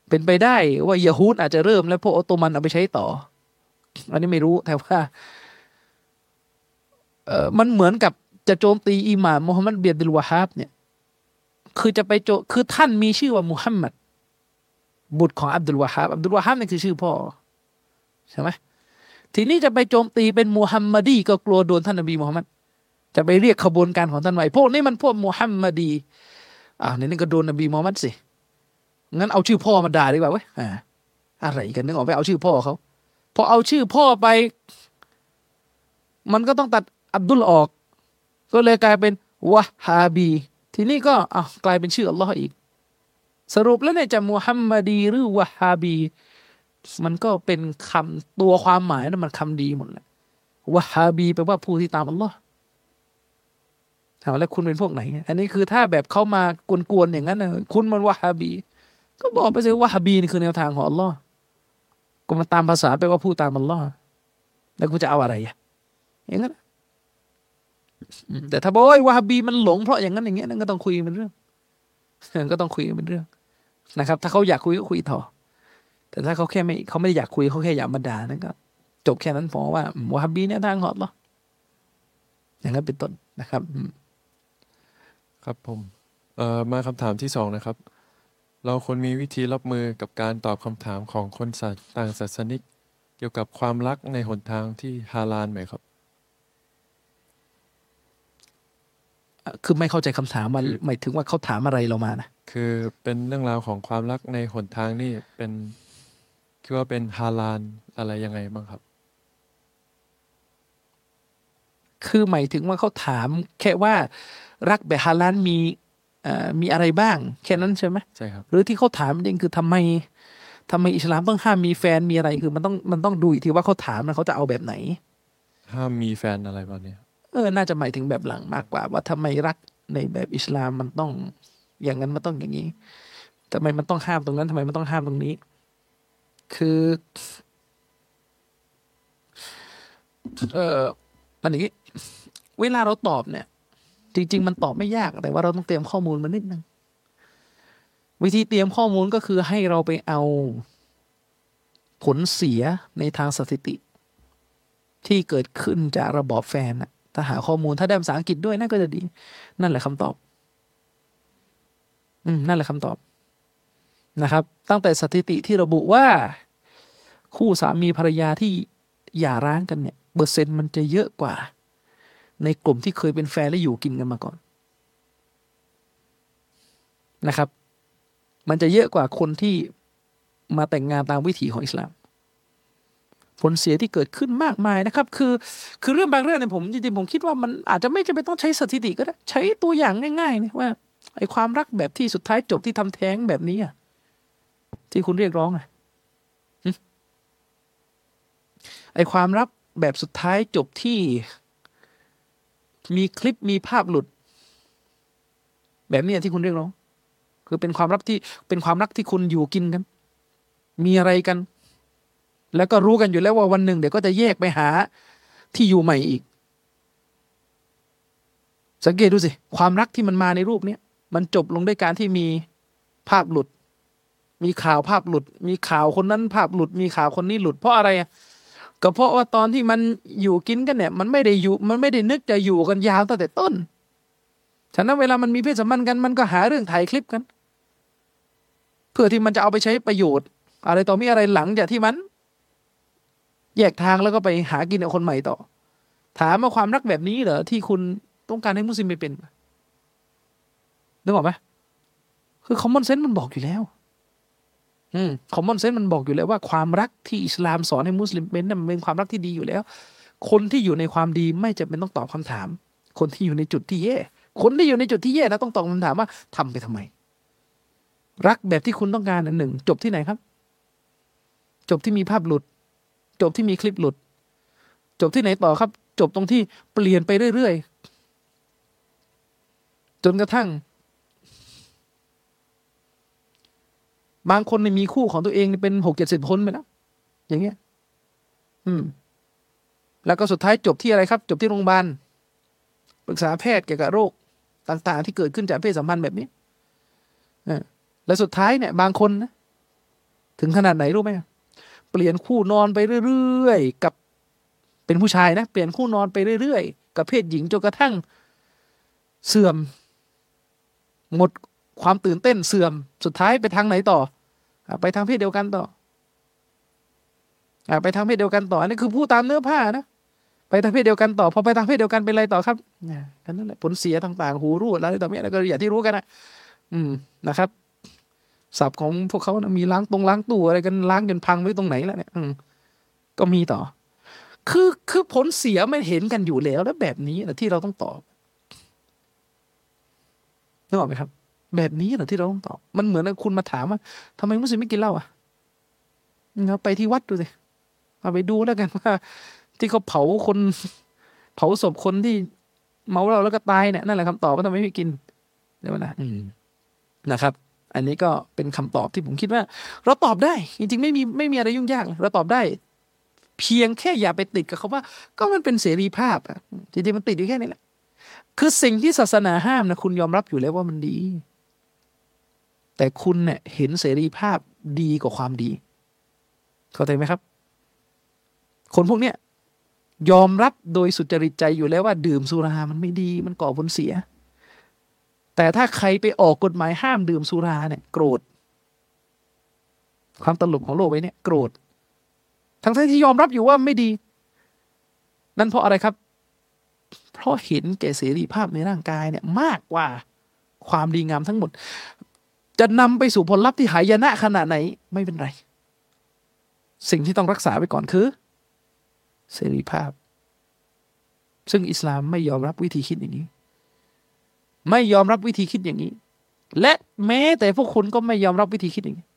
เป็นไปได้ว่ายาฮูดอาจจะเริ่มแล้วพวกออตโตมันเอาไปใช้ต่อ อันนี้ไม่รู้แต่ว่าเออมันเหมือนกับจะโจมตีอิหม่ามมุฮัมมัดเบียดิลวะฮับเนี่ย คือจะไปโจคือท่านมีชื่อว่ามุฮัมมัดบุตรของอับดุลวะฮับอับดุลวะฮับนี่คือชื่อพ่อใช่ไหม ทีนี้จะไปโจมตีเป็นมุฮัมมัดีก็กลัวโดนท่านนบีมุฮัมมัดจะไปเรียกขบวนการของท่านไว้พวกนี้มันพวกมุฮัมมัดีอ่านี่ก็โดนนบีมุฮัมมัดสิงั้นเอาชื่อพ่อมาด่าดีกว่าเว้ยอ่าอะไรกันนึกออกไปเอาชื่อพ่อเขาพอเอาชื่อพ่อไป มันก็ต้องตัดอับดุลออก ก็เลยกลายเป็นวะฮาบี ทีนี้ก็อะกลายเป็นชื่ออัลลอฮ์อีก สรุปแล้วเนี่ยจะมุฮัมมัดีหรือวะฮาบี มันก็เป็นคำตัวความหมายนั้นมันคำดีหมดแหละวะฮาบีแปลว่าผู้ที่ตามอัลลอฮ์ถามแล้วคุณเป็นพวกไหน อันนี้คือถ้าแบบเข้ามากวนๆอย่างนั้นนะคุณมันวะฮาบี ก็บอกไปสิวะฮาบีนี่คือแนวทางของอัลลอฮ์ก็มาตามภาษาแปลว่าผู้ตามอัลลอฮ์แล้วกูจะเอาอะไรอย่างนั้นแต่ถ้าบอกว่าวาฮาบีมันหลงเพราะอย่างนั้นอย่างเงี้ยนั่นก็ต้องคุยเป็นเรื่องก็ต้องคุยเป็นเรื่องนะครับ ถ้าเขาอยากคุยก็คุยต่อ แต่ถ้าเขาแค่ไม่เขาไม่ได้อยากคุยเขาแค่อยากมาด่านั่นก็จบแค่นั้นพอว่าอืมวาฮาบีเนี่ยทางหอดเหรออย่างนั้นเป็นต้นนะครับอืมครับผมเอ่อมาคำถามที่สองนะครับ เราควรมีวิธีรับมือกับการตอบคำถามของคนศาสต่างศาสนิก เกี่ยวกับความรักในหนทางที่ฮาลาลไหมครับอะคือไม่เข้าใจคำถามมันหมายถึงว่าเขาถามอะไรเรามานะคือเป็นเรื่องราวของความรักในหนทางนี่เป็น คิดว่าเป็นฮาลาลอะไรยังไงบ้างครับ คือหมายถึงว่าเขาถาม แค่ว่ารักแบบฮาลาลมีเอ่อมีอะไรบ้าง แค่นั้นใช่ไหมใช่ครับ หรือที่เขาถามจริงคือทำไมทำไมอิสลามต้องห้ามมีแฟนมีอะไรคือมันต้องมันต้องดูอีกทีว่าเขาถามนะเขาจะเอาแบบไหน ห้ามมีแฟนอะไรแบบนี้เออ น่าจะหมายถึงแบบหลังมากกว่า ว่าทำไมรักในแบบอิสลามมันต้อง อย่างนั้นมันต้องอย่างนี้ทำไมมันต้องห้ามตรงนั้นทำไมมันต้องห้ามตรงนี้ คือเออมันอย่างนี้ เวลาเราตอบเนี่ย จริง ๆ มันตอบไม่ยากแต่ว่าเราต้องเตรียมข้อมูลมานิดนึงวิธีเตรียมข้อมูลก็คือให้เราไปเอา ผลเสียในทางสถิติ ที่เกิดขึ้นจากระบอบแฟนน่ะถ้าหาข้อมูลถ้าได้ภาษาอังกฤษด้วยน่าก็จะดี นั่นแหละคำตอบ อืมนั่นแหละคำตอบ นะครับ ตั้งแต่สถิติที่ระบุว่า คู่สามีภรรยาที่หย่าร้างกันเนี่ยเปอร์เซ็นต์มันจะเยอะกว่า ในกลุ่มที่เคยเป็นแฟนและอยู่กินกันมาก่อนนะครับ มันจะเยอะกว่าคนที่มาแต่งงานตามวิถีของอิสลาม ผลเสียที่เกิดขึ้นมากมายนะครับ คือคือเรื่องบางเรื่องเนี่ยผมจริงๆผมคิดว่ามันอาจจะไม่จำเป็นต้องใช้สถิติก็ได้ ใช้ตัวอย่างง่ายๆเนี่ยว่าไอ้ความรักแบบที่สุดท้ายจบที่ทำแท้งแบบนี้อะ ที่คุณเรียกร้องอะไอความรักแบบสุดท้ายจบที่ มีคลิปมีภาพหลุด แบบนี้ที่คุณเรียกร้อง คือเป็นความรักที่เป็นความรักที่คุณอยู่กินกัน มีอะไรกัน แล้วก็รู้กันอยู่แล้วว่าวันหนึ่งเดี๋ยวก็จะแยกไปหาที่อยู่ใหม่อีก สังเกตดูสิ ความรักที่มันมาในรูปเนี้ยมันจบลงด้วยการที่มีภาพหลุด มีข่าวภาพหลุด มีข่าวคนนั้นภาพหลุด มีข่าวคนนี้หลุดเพราะอะไรก็เพราะว่าตอนที่มันอยู่กินกันเนี่ย มันไม่ได้อยู่ มันไม่ได้นึกจะอยู่กันยาวตั้งแต่ต้น ฉะนั้นเวลามันมีเพศสัมพันธ์กันมันก็หาเรื่องถ่ายคลิปกัน เพื่อที่มันจะเอาไปใช้ประโยชน์ อะไรต่อมีอะไรหลังจากที่มัน แยกทางแล้วก็ไปหากินกับคนใหม่ต่อ ถามว่าความรักแบบนี้เหรอที่คุณต้องการให้มุสลิมไปเป็นนึกออกไหมคือคอมมอนเซนส์มันบอกอยู่แล้ว คอมมอนเซนส์มันบอกอยู่แล้วว่าความรักที่อิสลามสอนให้มุสลิมเป็นน่ะมันเป็นความรักที่ดีอยู่แล้ว คนที่อยู่ในความดีไม่จำเป็นต้องตอบคำถาม คนที่อยู่ในจุดที่แย่ คนที่อยู่ในจุดที่แย่นะต้องตอบคำถามว่าทำไปทำไม รักแบบที่คุณต้องการอันหนึ่งจบที่ไหนครับ จบที่มีภาพหลุด จบที่มีคลิปหลุด จบที่ไหนต่อครับ จบตรงที่เปลี่ยนไปเรื่อยๆจนกระทั่ง บางคนเนี่ยมีคู่ของตัวเองเป็นหกเจ็ดสิบคนไปแล้วอย่างเงี้ย อืม แล้วก็สุดท้ายจบที่อะไรครับ จบที่โรงพยาบาลปรึกษาแพทย์เกี่ยวกับโรคต่าง ๆ ที่เกิดขึ้นจากเพศสัมพันธ์แบบนี้ออแล้วสุดท้ายเนี่ย บางคนนะถึงขนาดไหนรู้ไหมเปลี่ยนคู่นอนไปเรื่อยๆกับเป็นผู้ชายนะเปลี่ยนคู่นอนไปเรื่อยๆกับเพศหญิงจนกระทั่งเสื่อม หมด ความตื่นเต้นเสื่อมสุดท้ายไปทางไหนต่อ ไปทางเพศเดียวกันต่ออไปทางเพศเดียวกันต่ออันนี้คือพูดตามเนื้อผ้านะไปทางเพศเดียวกันต่อพอไปทางเพศเดียวกันเป็นอะไรต่อครับอ่ก็นั่นแหละผลเสียต่างๆหูรูดแล้วต่อเนี้ยแล้วก็อย่างที่รู้กันนะอืมนะครับศัพท์ของพวกเขานะมีล้างตรงล้างตู้อะไรกันล้างจนพังไว้ตรงไหนแล้วเนี่ยอืมก็มีต่อ คือคือผลเสียไม่เห็นกันอยู่แล้วแล้วแบบนี้แหละที่เราต้องตอบนึกออกไหมครับ แบบนี้แหละที่เราต้องตอบ มันเหมือนคุณมาถามว่าทำไมมุสลิมไม่กินเหล้าอะเราไปที่วัดดูสิเอาไปดูแล้วกันว่า ที่เขาเผาคน เผาศพคนที่เมาเหล้าแล้วก็ตายเนี่ยนั่นแหละคำตอบว่าทำไมไม่กินเดี๋ยวนะอืมนะครับ อันนี้ก็เป็นคำตอบที่ผมคิดว่า เราตอบได้ จริงๆไม่มีไม่มีอะไรยุ่งยากเราตอบได้ เพียงแค่อย่าไปติดกับเขาว่า ก็มันเป็นเสรีภาพอะจริงๆมันติดอยู่แค่นี้แหละคือสิ่งที่ศาสนาห้ามนะคุณยอมรับอยู่แล้วว่ามันดี แต่คุณเนี่ยเห็นเสรีภาพดีกว่าความดี เข้าใจไหมครับ คนพวกเนี้ยยอมรับโดยสุจริตใจอยู่แล้วว่าดื่มสุรา มันไม่ดี มันก่อผลเสีย แต่ถ้าใครไปออกกฎหมายห้ามดื่มสุราเนี่ย โกรธ ความตลกของโลกไว้เนี่ย โกรธ ทั้งที่ยอมรับอยู่ว่าไม่ดี นั่นเพราะอะไรครับ เพราะเห็นแก่เสรีภาพในร่างกายเนี่ย มากกว่าความดีงามทั้งหมด จะนำไปสู่ผลลัพธ์ที่หายนะขนาดไหนไม่เป็นไร สิ่งที่ต้องรักษาไว้ก่อนคือ เสรีภาพ ซึ่งอิสลามไม่ยอมรับวิธีคิดอย่างนี้ ไม่ยอมรับวิธีคิดอย่างนี้ และแม้แต่พวกคุณก็ไม่ยอมรับวิธีคิดอย่างนี้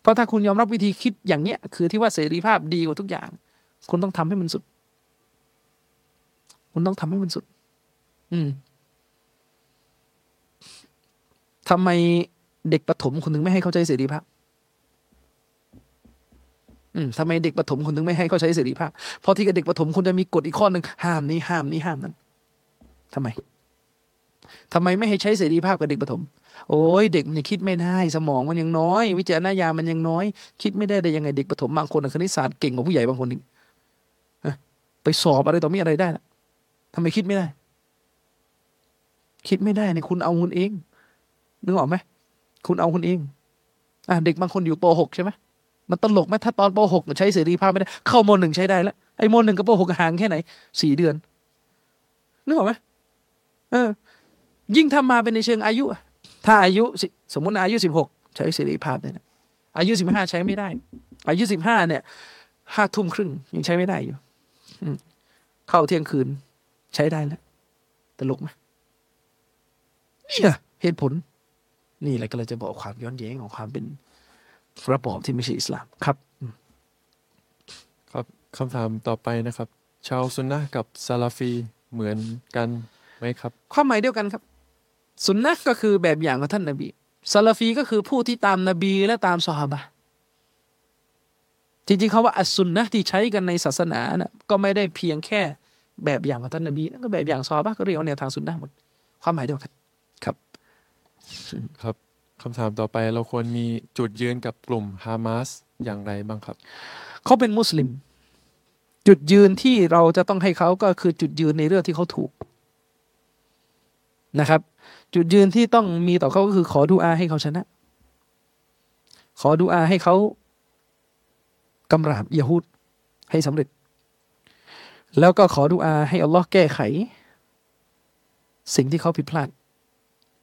เพราะถ้าคุณยอมรับวิธีคิดอย่างเนี้ย คือที่ว่าเสรีภาพดีกว่าทุกอย่าง คุณต้องทำให้มันสุด คุณต้องทำให้มันสุด อืม ทำไมเด็กประถมคุณถึงไม่ให้เข้าใจเสรีภาพอืมทำไมเด็กประถมคุณถึงไม่ให้เขาใช้เสรีภาพ เพราะที่กับเด็กประถมคุณจะมีกฎอีกข้อหนึ่งห้ามนี้ห้ามนี้ห้ามนั้นทำไมทำไมไม่ให้ใช้เสรีภาพกับเด็กประถม โอ้ยเด็กมันยังคิดไม่ได้ สมองมันยังน้อย วิจารณญาณมันยังน้อย คิดไม่ได้ได้ยังไงเด็กประถมบางคนคณิตศาสตร์เก่งกว่าผู้ใหญ่บางคนอีกไปสอบอะไรต่อมีอะไรได้ล่ะทำไมคิดไม่ได้ คิดไม่ได้เนี่ยคุณเอาคุณเอง นึกออกไหมคุณเอาคุณเองอะเด็กบางคนอยู่ป .6 ใช่ไหมมันตลกไหมถ้าตอนป .6 ใช้เสรีภาพไม่ได้เข้ามหนึ่งใช้ได้แล้วไอ้มหนึ่งกับป .6 ห่างแค่ไหนสี่เดือนนึกออกไหมเออ ยิ่งทำมาเป็นในเชิงอายุ ถ้าอายุสมมติอายุสิบหกใช้เสรีภาพเนี่ยอายุสิบห้าใช้ไม่ได้ อายุสิบห้าเนี่ยห้าทุ่มครึ่งยังใช้ไม่ได้อยู่เข้าเที่ยงคืนใช้ได้แล้วตลกไหมนี่อะเหตุผล นี่แหละก็เลยจะบอกความย้อนแย้งของความเป็นระบอบที่ไม่ใช่อิสลามครับ ครับคำถามต่อไปนะครับ ชาวซุนนะกับซาลาฟีเหมือนกันไหมครับ ความหมายเดียวกันครับสุนนะก็คือแบบอย่างของท่านนบีซาลาฟีก็คือผู้ที่ตามนบีและตามซอฮาบะจริงๆเขาว่าอัสซุนนะที่ใช้กันในศาสนานะก็ไม่ได้เพียงแค่แบบอย่างของท่านนบีนั่นก็แบบอย่างซอฮาบะก็เรียกว่าแนวทางสุนนะหมดความหมายเดียวกันครับ ครับคำถามต่อไปเราควรมีจุดยืนกับกลุ่มฮามาสอย่างไรบ้างครับ เขาเป็นมุสลิม จุดยืนที่เราจะต้องให้เขาก็คือจุดยืนในเรื่องที่เขาถูกนะครับ จุดยืนที่ต้องมีต่อเขาก็คือขอดูอาให้เขาชนะ ขอดูอาให้เขากำราบยะฮูดให้สำเร็จ แล้วก็ขอดูอาให้อัลลอฮ์แก้ไข สิ่งที่เขาผิดพลาด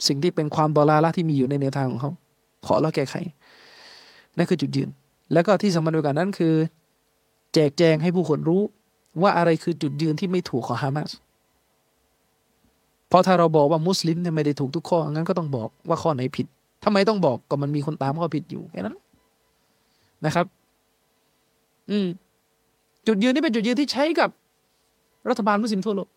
สิ่งที่เป็นความบลาละที่มีอยู่ในแนวทางของเขา ขออัลลอฮ์แก้ไข นั่นคือจุดยืน แล้วก็ที่สำคัญกว่านั้นคือ แจกแจงให้ผู้คนรู้ ว่าอะไรคือจุดยืนที่ไม่ถูกของฮามาสเพราะถ้าเราบอกว่ามุสลิมเนี่ยไม่ได้ถูกทุกข้อ งั้นก็ต้องบอกว่าข้อไหนผิดทำไมต้องบอกก็มันมีคนตามข้อผิดอยู่แค่นั้นนะครับ อืม จุดยืนนี่เป็นจุดยืนที่ใช้กับ รัฐบาลมุสลิมทั่วโลก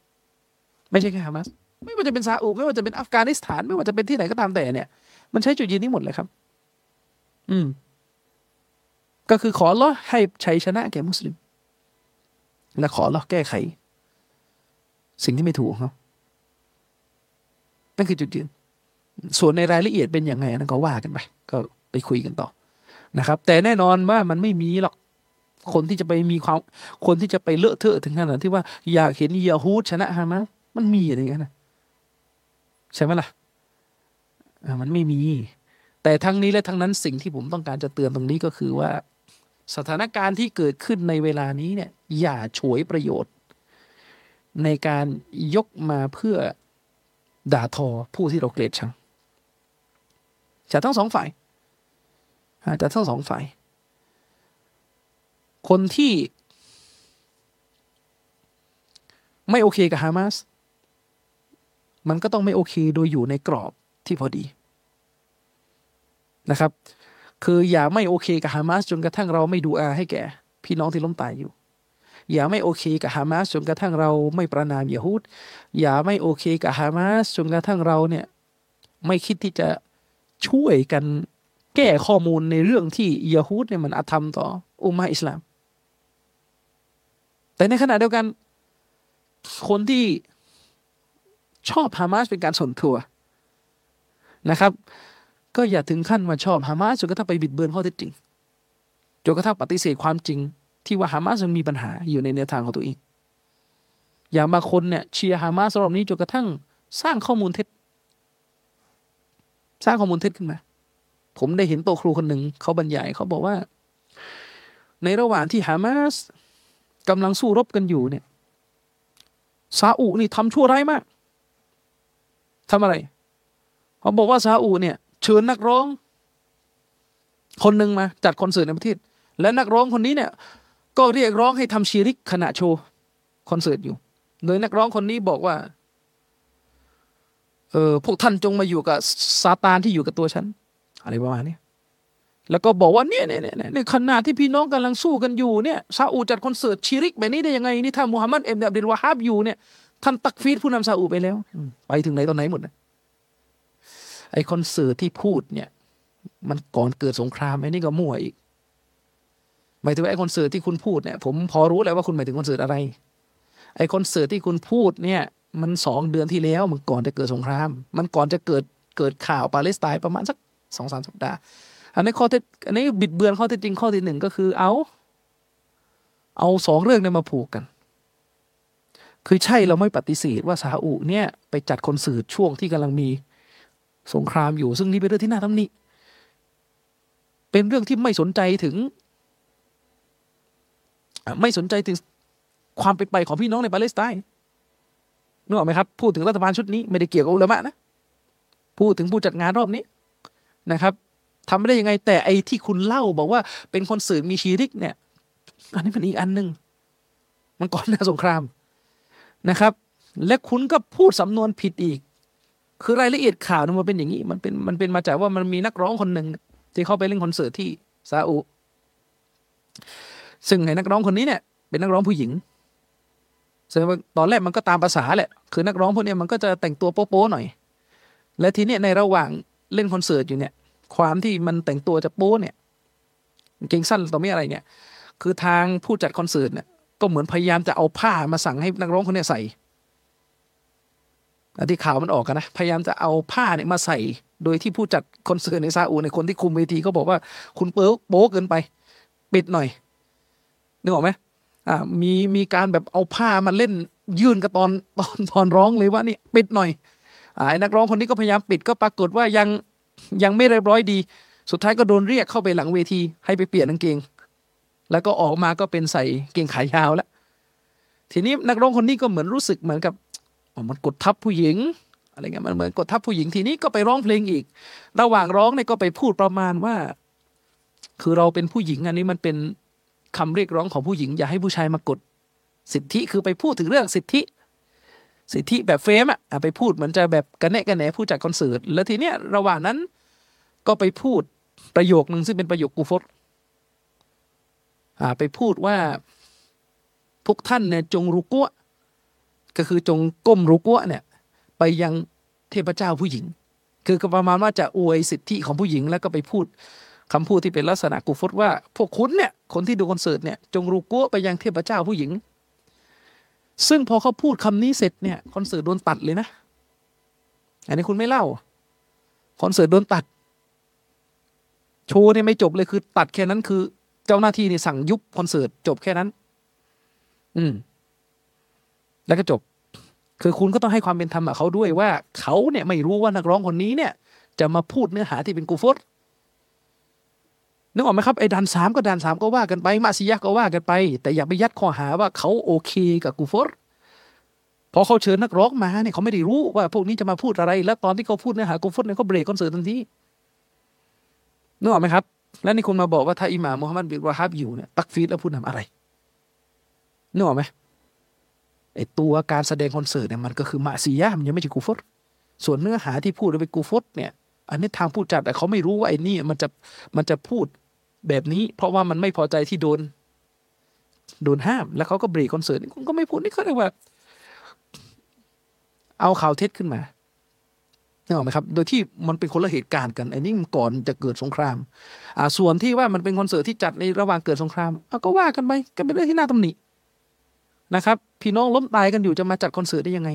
ไม่ใช่แค่ฮามาส ไม่ว่าจะเป็นซาอุไม่ว่าจะเป็นอัฟกานิสถาน ไม่ว่าจะเป็นที่ไหนก็ตามแต่เนี่ย มันใช้จุดยืนนี้หมดเลยครับ อืม ก็คือขอร้อให้ชัยชนะแก่มุสลิม และขอร้อแก้ไข สิ่งที่ไม่ถูกเขานั่นคือจุดยืน ส่วนในรายละเอียดเป็นยังไงนั่นก็ว่ากันไป ก็ไปคุยกันต่อนะครับ แต่แน่นอนว่ามันไม่มีหรอก คนที่จะไปมีความ คนที่จะไปเลอะเทอะถึงขนาดที่ว่าอยากเห็นยาฮูดชนะฮามาสมันมีอะไรอย่างนั้นนะ ใช่ไหมล่ะมันไม่มี แต่ทั้งนี้และทั้งนั้นสิ่งที่ผมต้องการจะเตือนตรงนี้ก็คือว่า สถานการณ์ที่เกิดขึ้นในเวลานี้เนี่ย อย่าฉวยประโยชน์ ในการยกมาเพื่อด่าทอผู้ที่เราเกลียดชังจากทั้งสองฝ่ายจากทั้งสองฝ่าย คนที่ไม่โอเคกับฮามาส มันก็ต้องไม่โอเคโดยอยู่ในกรอบที่พอดีนะครับ คืออย่าไม่โอเคกับฮามาสจนกระทั่งเราไม่ดูอาให้แก่ พี่น้องที่ล้มตายอยู่ อย่าไม่โอเคกับฮามาสจนกระทั่งเราไม่ประนามยะฮูดอย่าไม่โอเคกับฮามาสจนกระทั่งเราเนี่ยไม่คิดที่จะช่วยกันแก้ข้อมูลในเรื่องที่ยะฮูดเนี่ยมันอาธรรมต่ออุมาอิสลาม แต่ในขณะเดียวกัน คนที่ ชอบฮามาสเป็นการส่วนตัวนะครับ ก็อย่าถึงขั้นมาชอบฮามาสจนกระทั่งไปบิดเบือนข้อเท็จจริงจนกระทั่งปฏิเสธความจริง ที่ว่าฮามาสมันมีปัญหาอยู่ในแนวทางของตัวเอง อย่างบางคนเนี่ยเชียร์ฮามาสรอบนี้จนกระทั่งสร้างข้อมูลเท็จ สร้างข้อมูลเท็จขึ้นมา ผมได้เห็นโตครูคนหนึ่งเขาบรรยายเขาบอกว่า ในระหว่างที่ฮามาสกำลังสู้รบกันอยู่เนี่ยซาอุนี่ทำชั่วร้ายมาก ทำอะไรเขาบอกว่าซาอุเนี่ยเชิญนักร้อง คนหนึ่งมา จัดคอนเสิร์ตในประเทศ และนักร้องคนนี้เนี่ย ก็เรียกร้องให้ทำชีริกขณะโชว์คอนเสิร์ตอยู่ โดยนักร้องคนนี้บอกว่า เออพวกท่านจงมาอยู่กับซาตานที่อยู่กับตัวฉัน อะไรประมาณนี้แล้วก็บอกว่าเนี่ยเนี่ยเนี่ยในขณะที่พี่น้องกำลังสู้กันอยู่เนี่ยซาอุจัดคอนเสิร์ตชีริกแบบนี้ได้ยังไงนี่ถ้ามูฮัมหมัดเอ็มอับดุลวาฮับอยู่เนี่ย ท่านตักฟีดผู้นำซาอุไปแล้วไปถึงไหนตอนไหนหมดนะไอคอนเสิร์ตที่พูดเนี่ย มันก่อนเกิดสงครามไอ้นี่ก็มั่วอีกหมายถึงว่าไอคอนเสิร์ตที่คุณพูดเนี่ย ผมพอรู้แล้วว่าคุณหมายถึงคอนเสิร์ตอะไร ไอคอนเสิร์ตที่คุณพูดเนี่ย มันสองเดือนที่แล้วมันก่อนจะเกิดสงคราม มันก่อนจะเกิดเกิดข่าวปาเลสไตน์ประมาณสักสองสามสัปดาห์ อันนี้ข้อเท็จอันนี้บิดเบือนข้อเท็จจริงข้อที่หนึ่งก็คือเอา เอาสองเรื่องนี้มาผูกกัน คือใช่เราไม่ปฏิเสธว่าซาอุเนี่ยไปจัดคอนเสิร์ตช่วงที่กำลังมีสงครามอยู่ ซึ่งนี่เป็นเรื่องที่น่าทำหนิเป็นเรื่องที่ไม่สนใจถึง ไม่สนใจถึงความเป็นไปของพี่น้องในปาเลสไตน์นึกออกไหมครับ พูดถึงรัฐบาลชุดนี้ไม่ได้เกี่ยวกับอุลามะนะ พูดถึงผู้จัดงานรอบนี้นะครับทำไม่ได้ยังไง แต่ไอ้ที่คุณเล่าบอกว่าเป็นคอนเสิร์ตมีชีริกเนี่ย อันนี้มันอีกอันหนึ่งมันก่อนหน้าสงคราม นะครับ และคุณก็พูดสำนวนผิดอีก คือรายละเอียดข่าวมันเป็นอย่างนี้ มันเป็นมันเป็นมาจากว่ามันมีนักร้องคนหนึ่งที่เขาไปเล่นคอนเสิร์ตที่ซาอุซึ่งไอ้นักร้องคนนี้เนี่ยเป็นนักร้องผู้หญิงซึ่งตอนแรกมันก็ตามภาษาแหละ คือนักร้องพวกนี้มันก็จะแต่งตัวโป๊ะๆหน่อย และทีเนี้ยในระหว่างเล่นคอนเสิร์ตอยู่เนี่ย ความที่มันแต่งตัวจะโป๊เนี่ย เกงสั้นต่อไม่อะไรเนี่ย คือทางผู้จัดคอนเสิร์ตเนี่ย ก็เหมือนพยายามจะเอาผ้ามาสั่งให้นักร้องคนนี้ใส่ที่ข่าวมันออกกันนะ พยายามจะเอาผ้าเนี่ยมาใส่ โดยที่ผู้จัดคอนเสิร์ตในซาอุในคนที่คุมเวทีเขาบอกว่าคุณเป๊โป๊เกินไป ปิดหน่อยนึกออกไหมอ่ามีมีการแบบเอาผ้ามาเล่นยื่นกับตอนตอนตอนร้องเลยว่านี่ปิดหน่อยอ่านักร้องคนนี้ก็พยายามปิดก็ปรากฏว่ายังยังไม่เรียบร้อยดี สุดท้ายก็โดนเรียกเข้าไปหลังเวทีให้ไปเปลี่ยนกางเกง แล้วก็ออกมาก็เป็นใส่เกงขายาวแล้ว ทีนี้นักร้องคนนี้ก็เหมือนรู้สึกเหมือนกับมันกดทับผู้หญิงอะไรเงี้ยมันเหมือนกดทับผู้หญิงทีนี้ก็ไปร้องเพลงอีก ระหว่างร้องเนี่ยก็ไปพูดประมาณว่า คือเราเป็นผู้หญิงอันนี้มันเป็นคำเรียกร้องของผู้หญิง อย่าให้ผู้ชายมากดสิทธิคือไปพูดถึงเรื่องสิทธิ สิทธิแบบเฟมอะไปพูดเหมือนจะแบบกันแนะกันแหนผู้จัดคอนเสิร์ตแล้วทีเนี้ยระหว่างนั้นก็ไปพูดประโยคหนึ่งซึ่งเป็นประโยคกูฟต ไปพูดว่าพวกท่านเนี่ยจงรุกัวก็คือจงก้มรุกัวเนี่ยไปยังเทพเจ้าผู้หญิง คือประมาณว่าจะอวยสิทธิของผู้หญิงแล้วก็ไปพูดคำพูดที่เป็นลักษณะกูฟตว่าพวกคุณเนี่ยคนที่ดูคอนเสิร์ตเนี่ยจงรุกัวไปยังเทพเจ้าผู้หญิง ซึ่งพอเขาพูดคำนี้เสร็จเนี่ยคอนเสิร์ตโดนตัดเลยนะ อันนี้คุณไม่เล่าคอนเสิร์ตโดนตัด โชว์เนี่ยไม่จบเลยคือตัดแค่นั้นคือ เจ้าหน้าที่นี่สั่งยุบคอนเสิร์ตจบแค่นั้น อืม แล้วก็จบ คือคุณก็ต้องให้ความเป็นธรรมกับเขาด้วยว่า เขาเนี่ยไม่รู้ว่านักร้องคนนี้เนี่ย จะมาพูดเนื้อหาที่เป็นกูฟตนึกออกไหมครับไอ้ดันสามก็ดันสามก็ว่ากันไปมาซิยะก็ว่ากันไป แต่อย่าไปยัดข้อหาว่าเขาโอเคกับกูฟอร์พอเขาเชิญนักร้องมาเนี่ยเขาไม่ได้รู้ว่าพวกนี้จะมาพูดอะไร แล้วตอนที่เขาพูดเนื้อหากูฟอร์เนี่ยเขาเบรกคอนเสิร์ตทันทีนึกออกไหมครับ แล้วนี่คุณมาบอกว่าถ้าอิหม่ามมุฮัมมัดบินวะฮับอยู่เนี่ยตักฟีดแล้วพูดทำอะไรนึกออกไหมไอตัวการแสดงคอนเสิร์ตเนี่ยมันก็คือมาซียะมันยังไม่ใช่กูฟอร์ส่วนเนื้อหาที่พูดเป็นกูฟอร์เนี่ย อันนี้ทางผู้จัดแต่เขาไม่รู้ว่าไอ้นี่มันจะมันจะพูดแบบนี้ เพราะว่ามันไม่พอใจที่โดน โดนห้าม แล้วเขาก็เบรกคอนเสิร์ตคุณก็ไม่พูดนี่เขาเรียกว่า เอาข่าวเท็จขึ้นมา นึกออกไหมครับ โดยที่มันเป็นคนละเหตุการณ์กันไอ้นี่ก่อนจะเกิดสงคราม อ่าส่วนที่ว่ามันเป็นคอนเสิร์ตที่จัดในระหว่างเกิดสงครามก็ว่ากันไปก็เป็นเรื่องที่น่าตำหนินะครับ พี่น้องล้มตายกันอยู่จะมาจัดคอนเสิร์ตได้ยังไง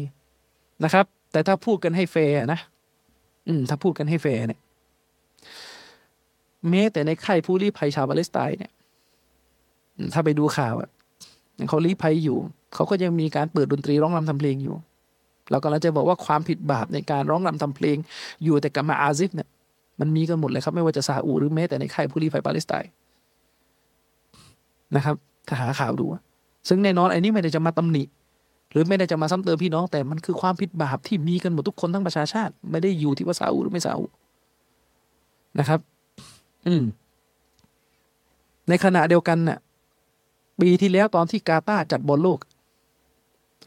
นะครับ แต่ถ้าพูดกันให้แฟร์นะ อืม ถ้าพูดกันให้แฟร์เนี่ยแม้แต่ในค่ายผู้ลี้ภัยชาวปาเลสไตน์เนี่ย ถ้าไปดูข่าวอะเขาลี้ภัยอยู่ เขาก็ยังมีการเปิดดนตรีร้องรำทำเพลงอยู่ เรากำลังจะบอกว่าความผิดบาปในการร้องรำทำเพลง อยู่แต่กับมะอาซิฟเนี่ยมันมีกันหมดเลยครับไม่ว่าจะซาอุหรือแม้แต่ในค่ายผู้ลี้ภัยปาเลสไตน์นะครับถ้าหาข่าวดู ซึ่งแน่นอนไอ้นี้ไม่ได้จะมาตำหนิ หรือไม่ได้จะมาซ้ำเติมพี่น้องแต่มันคือความผิดบาปที่มีกันหมดทุกคนทั้งประชาชาติ ไม่ได้อยู่ที่ว่าซาอุหรือไม่ซาอุนะครับ อืม ในขณะเดียวกันน่ะ ปีที่แล้วตอนที่กาตาร์จัดบอลโลก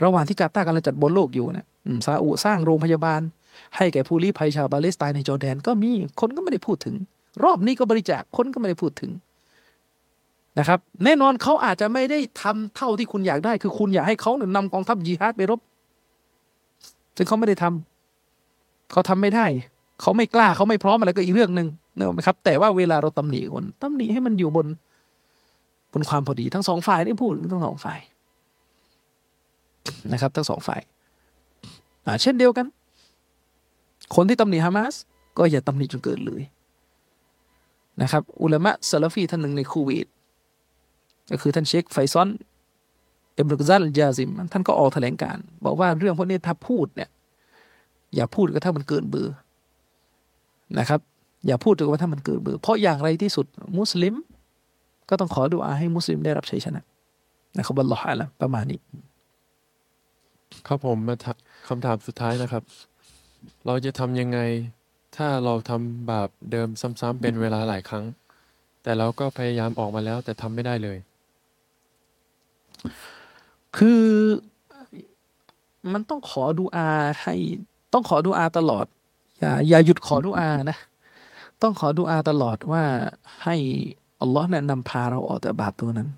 ระหว่างที่กาตาร์กำลังจัดบอลโลกอยู่นะซาอุสร้างโรงพยาบาล ให้แก่ผู้ลี้ภัยชาวปาเลสไตน์ในจอร์แดนก็มีคนก็ไม่ได้พูดถึง รอบนี้ก็บริจาคคนก็ไม่ได้พูดถึงนะครับ แน่นอนเขาอาจจะไม่ได้ทำเท่าที่คุณอยากได้ คือคุณอยากให้เขาเนี่ยนำกองทัพยีฮาดไปรบซึ่งเขาไม่ได้ทำเขาทำไม่ได้ เขาไม่กล้าเขาไม่พร้อมอะไรก็อีกเรื่องหนึ่งเนอะครับ แต่ว่าเวลาเราตำหนิคนตำหนิให้มันอยู่บน บนความพอดีทั้งสองฝ่ายได้พูดทั้งสองฝ่าย นะครับ ทั้งสองฝ่ายอ่าเช่นเดียวกัน คนที่ตำหนิฮามาสก็อย่าตำหนิจนเกินเลยนะครับ อุลามะซาลฟีท่านหนึ่งในคูเวตก็คือท่านเชคไฟซอนเอ็มรุกซัลยาซิม ท่านก็ออกแถลงการ บอกว่าเรื่องพวกนี้ถ้าพูดเนี่ย อย่าพูดก็ถ้ามันเกินเบอร์นะครับ อย่าพูดถึงว่าถ้ามันเกินเบอร์เพราะอย่างไรที่สุด มุสลิม ก็ต้องขอดุอาให้มุสลิมได้รับชัยชนะนะครับบัลลอฮฺละประมาณนี้ ครับผมมาคำถามสุดท้ายนะครับ เราจะทำยังไง ถ้าเราทำบาปเดิมซ้ำๆเป็นเวลาหลายครั้ง แต่เราก็พยายามออกมาแล้ว แต่ทำไม่ได้เลย คือมันต้องขอดูอาให้ต้องขอดูอาตลอด อย่าอย่าหยุดขอดูอานะ ต้องขอดูอาตลอดว่าให้อัลลอฮ์เนี่ยนำพาเราออกจากบาปตัวนั้น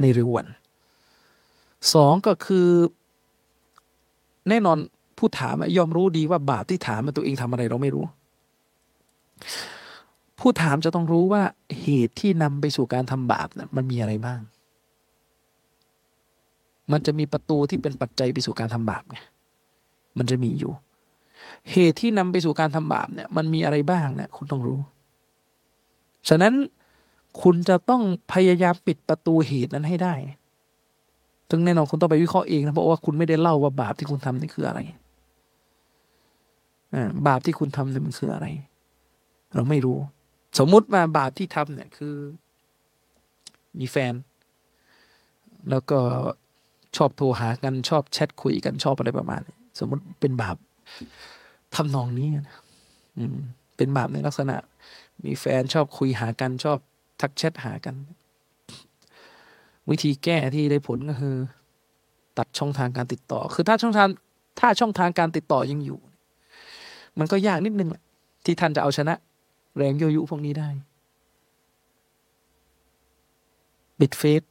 ในเร็ววัน สองก็คือ แน่นอนผู้ถามย่อมรู้ดีว่าบาปที่ถามมาตัวเองทำอะไรเราไม่รู้ ผู้ถามจะต้องรู้ว่าเหตุที่นำไปสู่การทำบาปนะมันมีอะไรบ้าง มันจะมีประตูที่เป็นปัจจัยไปสู่การทำบาปไงมันจะมีอยู่ เหตุที่นำไปสู่การทำบาปเนี่ย มันมีอะไรบ้างเนี่ยคุณต้องรู้ ฉะนั้นคุณจะต้องพยายามปิดประตูเหตุนั้นให้ได้ ซึ่งแน่นอนคุณต้องไปวิเคราะห์เองนะเพราะว่าคุณไม่ได้เล่าว่าบาปที่คุณทำนี่คืออะไรบาปที่คุณทำนี่มันคืออะไร เราไม่รู้ สมมุติว่าบาปที่ทำเนี่ยคือ มีแฟน แล้วก็ชอบโทรหากันชอบแชทคุยกันชอบอะไรประมาณนี้สมมติเป็นบาปทำนองนี้นะอืม เป็นบาปในลักษณะ มีแฟนชอบคุยหากันชอบทักแชทหากัน วิธีแก้ที่ได้ผลก็คือ ตัดช่องทางการติดต่อ คือถ้าช่องทางถ้าช่องทางการติดต่อยังอยู่ มันก็ยากนิดนึงแหละที่ท่านจะเอาชนะ แรงโยยุพวกนี้ได้ปิดเฟซ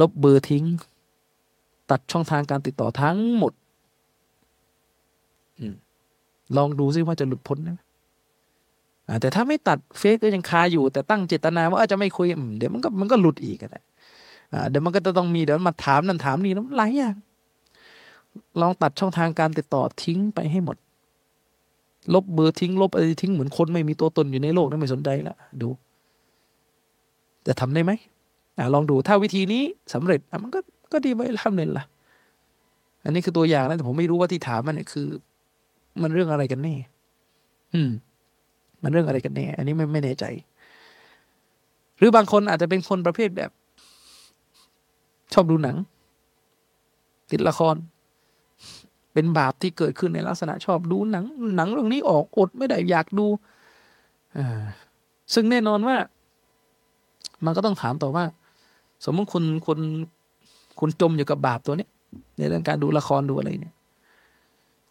ลบเบอร์ทิ้ง ตัดช่องทางการติดต่อทั้งหมดลองดูซิว่าจะหลุดพ้นไหมแต่ถ้าไม่ตัดเฟซก็ยังคาอยู่ แต่ตั้งเจตนาว่าจะไม่คุยเดี๋ยวมันก็มันก็หลุดอีกนะ เดี๋ยวมันก็จะต้องมีเดี๋ยวมาถามนั่นถามนี่แล้วหลายอย่างลองตัดช่องทางการติดต่อทิ้งไปให้หมด ลบเบอร์ทิ้ง ลบอะไรทิ้งเหมือนคนไม่มีตัวตนอยู่ในโลกนั้นไม่สนใจละดู จะทำได้ไหมอลองดูถ้าวิธีนี้สำเร็จมันก็ก็ดีไปทำเลยล่ะ อันนี้คือตัวอย่างนะแต่ผมไม่รู้ว่าที่ถามมันเนี่ยคือ มันเรื่องอะไรกันแน่อืม มันเรื่องอะไรกันแน่ อันนี้ไม่ไม่แน่ใจ หรือบางคนอาจจะเป็นคนประเภทแบบ ชอบดูหนัง ติดละคร เป็นบาปที่เกิดขึ้นในลักษณะชอบดูหนัง หนังเรื่องนี้ออกอดไม่ได้อยากดูซึ่งแน่นอนว่า มันก็ต้องถามต่อว่า สมมติคุณคุณคุณจมอยู่กับบาปตัวนี้ในเรื่องการดูละครดูอะไรเนี่ย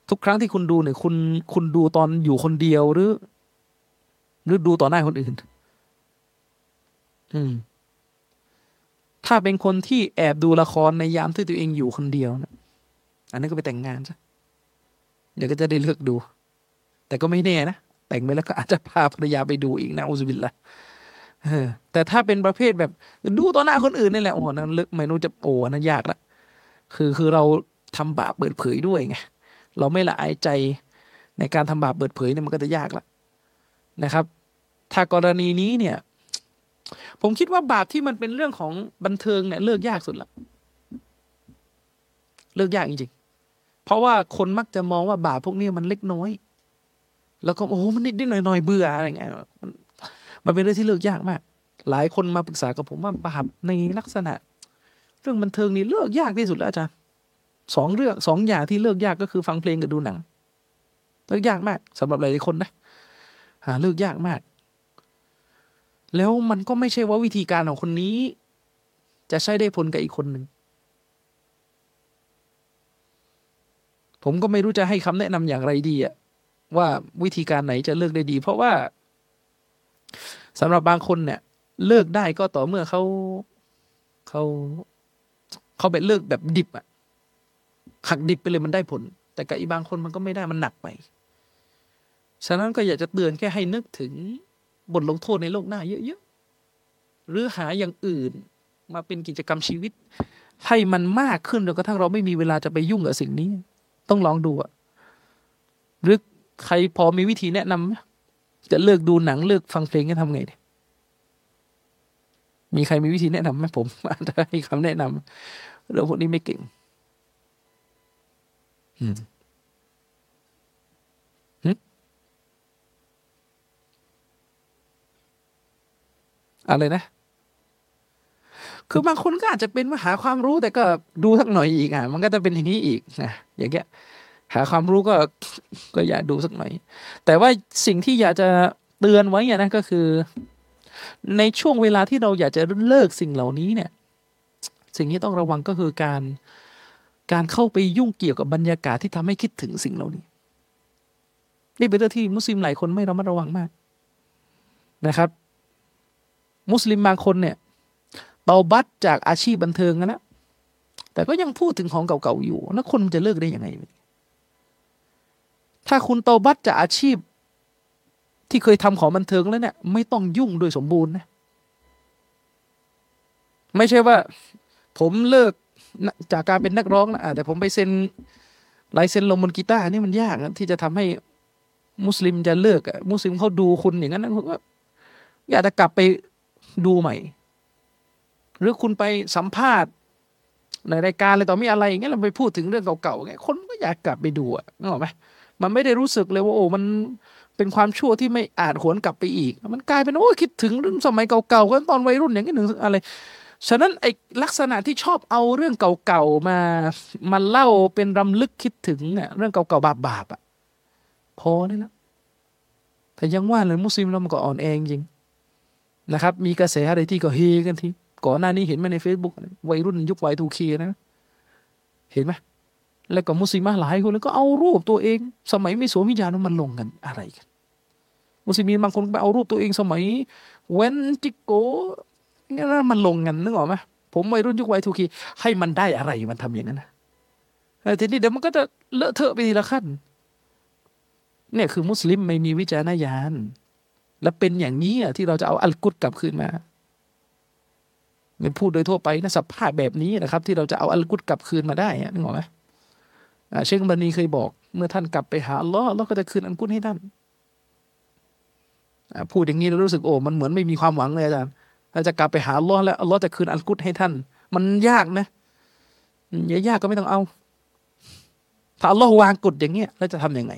ทุกครั้งที่คุณดูเนี่ย คุณคุณดูตอนอยู่คนเดียวหรือ หรือดูต่อหน้าคนอื่น อืม ถ้าเป็นคนที่แอบดูละครในยามที่ตัวเองอยู่คนเดียวนะอันนั้นก็ไปแต่งงานซะเดี๋ยวก็จะได้เลือกดู แต่ก็ไม่แน่นะแต่งไปแล้วก็อาจจะพาภรรยาไปดูอีกนะอุบิลละแต่ถ้าเป็นประเภทแบบ ดูต่อหน้าคนอื่นนี่แหละโอ้โหนั้นเลึกไม่รู้จะโอ้นั้นยากละคือคือเราทำบาปเปิดเผยด้วยไงเราไม่ละอายใจในการทำบาปเปิดเผยเนี่ยมันก็จะยากละนะครับ ถ้ากรณีนี้เนี่ย ผมคิดว่าบาปที่มันเป็นเรื่องของบันเทิงเนี่ยเลิกยากสุดละเลิกยากจริงๆ เพราะว่าคนมักจะมองว่าบาปพวกนี้มันเล็กน้อย แล้วก็โอ้โหมันนิดนิดหน่อยหน่อยเบื่ออะไรเงี้ยมันมันเป็นเรื่องที่เลิกยากมาก หลายคนมาปรึกษากับผมว่าบาปในลักษณะ เรื่องบันเทิงนี่เลิกยากที่สุดแล้วอาจารย์สองเรื่องสองอย่างที่เลิกยากก็คือฟังเพลงกับดูหนัง เลิกยากมากสำหรับหลายคนนะหาเลิกยากมาก แล้วมันก็ไม่ใช่ว่าวิธีการของคนนี้ จะใช้ได้ผลกับอีกคนหนึ่ง ผมก็ไม่รู้จะให้คำแนะนำอย่างไรดีอะว่าวิธีการไหนจะเลิกได้ดี เพราะว่าสำหรับบางคนเนี่ย เลิกได้ก็ต่อเมื่อเขาเขาเขาไปเลิกแบบดิบอะหักดิบไปเลยมันได้ผล แต่กับอีบางคนมันก็ไม่ได้มันหนักไป ฉะนั้นก็อยากจะเตือนแค่ให้นึกถึง บทลงโทษในโลกหน้าเยอะๆ หรือหาอย่างอื่นมาเป็นกิจกรรมชีวิต ให้มันมากขึ้นจนกระทั่งเราไม่มีเวลาจะไปยุ่งกับสิ่งนี้ ต้องลองดูอะหรือใครพอมีวิธีแนะนำไหมจะเลิกดูหนังเลิกฟังเพลงจะทำไงดีมีใครมีวิธีแนะนำไหมผมอาจจะให้คำแนะนำเรื่องพวกนี้ไม่เก่ง อืม อะไรนะ คือบางคนก็อาจจะเป็นว่าหาความรู้แต่ก็ดูสักหน่อยอีกอะ มันก็จะเป็นอย่างนี้อีกนะอย่างเงี้ยหาความรู้ก็ก็อยากดูสักหน่อย แต่ว่าสิ่งที่อยากจะเตือนไว้เนี่ยนะก็คือ ในช่วงเวลาที่เราอยากจะเลิกสิ่งเหล่านี้เนี่ย สิ่งที่ต้องระวังก็คือการการเข้าไปยุ่งเกี่ยวกับบรรยากาศที่ทำให้คิดถึงสิ่งเหล่านี้ นี่เป็นเรื่องที่มุสลิมหลายคนไม่ระมัดระวังมากนะครับ มุสลิมบางคนเนี่ยเตาบัตจากอาชีพบันเทิงนะแต่ก็ยังพูดถึงของเก่าๆอยู่ แล้วคนจะเลิกได้ยังไง ถ้าคุณเตาบัตจากอาชีพ ที่เคยทำของบันเทิงแล้วเนี่ย ไม่ต้องยุ่งโดยสมบูรณ์นะ ไม่ใช่ว่า ผมเลิกจากการเป็นนักร้องนะแต่ผมไปเซ็นลายเซ็นลงบนกีตาร์นี่มันยากนะที่จะทำให้มุสลิมจะเลิกมุสลิมเขาดูคุณอย่างนั้นนะผมว่าอยากจะกลับไป ดูใหม่ หรือคุณไปสัมภาษณ์ในรายการอะไรต่อมีอะไรอย่างเงี้ยเราไปพูดถึงเรื่องเก่าๆไงคนก็อยากกลับไปดูอะนึกออกไหมมันไม่ได้รู้สึกเลยว่าโอ้มันเป็นความชั่วที่ไม่อาจหวนกลับไปอีก มันกลายเป็นโอ้คิดถึงเรื่องสมัยเก่าๆกันตอนวัยรุ่นอย่างนี้หนึ่งอะไร ฉะนั้นไอ้ลักษณะที่ชอบเอาเรื่องเก่าๆมามาเล่าเป็นรำลึกคิดถึงเนี่ยเรื่องเก่าๆบาปๆอะพอได้แล้วแต่ยังว่าเลยมุสลิมเรามันก็อ่อนแอจริง นะครับ มีกระแสอะไรที่ก็เฮกันทีก่อนหน้านี้เห็นไหมใน Facebook วัยรุ่นยุควัยทูเคนะ เห็นไหมแล้วก็มุสลิมหลายคนแล้วก็เอารูปตัวเอง สมัยไม่สวมวิญญาณมันลงกันอะไรกันมุสลิมบางคนไปเอารูปตัวเองสมัยเวนจิโกนี่นะมันลงกันนึกออกไหมผมวัยรุ่นยุควัยทูคีให้มันได้อะไรมันทำอย่างนั้นนะทีนี้เดี๋ยวมันก็จะเลอะเทอะไปทีละขั้น เนี่ยคือมุสลิมไม่มีวิจารณญาณ และเป็นอย่างนี้อะที่เราจะเอาอัลกุตกลับคืนมาเป็นพูดโดยทั่วไปนะสภาพแบบนี้นะครับ ที่เราจะเอาอัลกุตกลับคืนมาได้นึกออกไหมเชคบันีเคยบอก เมื่อท่านกลับไปหาลลอฮ์เราก็จะคืนอัลกุตให้ท่านพูดอย่างนี้เรารู้สึกโอ้มันเหมือนไม่มีความหวังเลยอาจารย์เราจะกลับไปหาลลอฮ์แล้วลลอฮ์จะคืนอัลกุตให้ท่าน มันยากนะอย่ายากก็ไม่ต้องเอา ถ้าอัลลอฮ์วางกฎอย่างเงี้ยแล้วจะทํำยังไง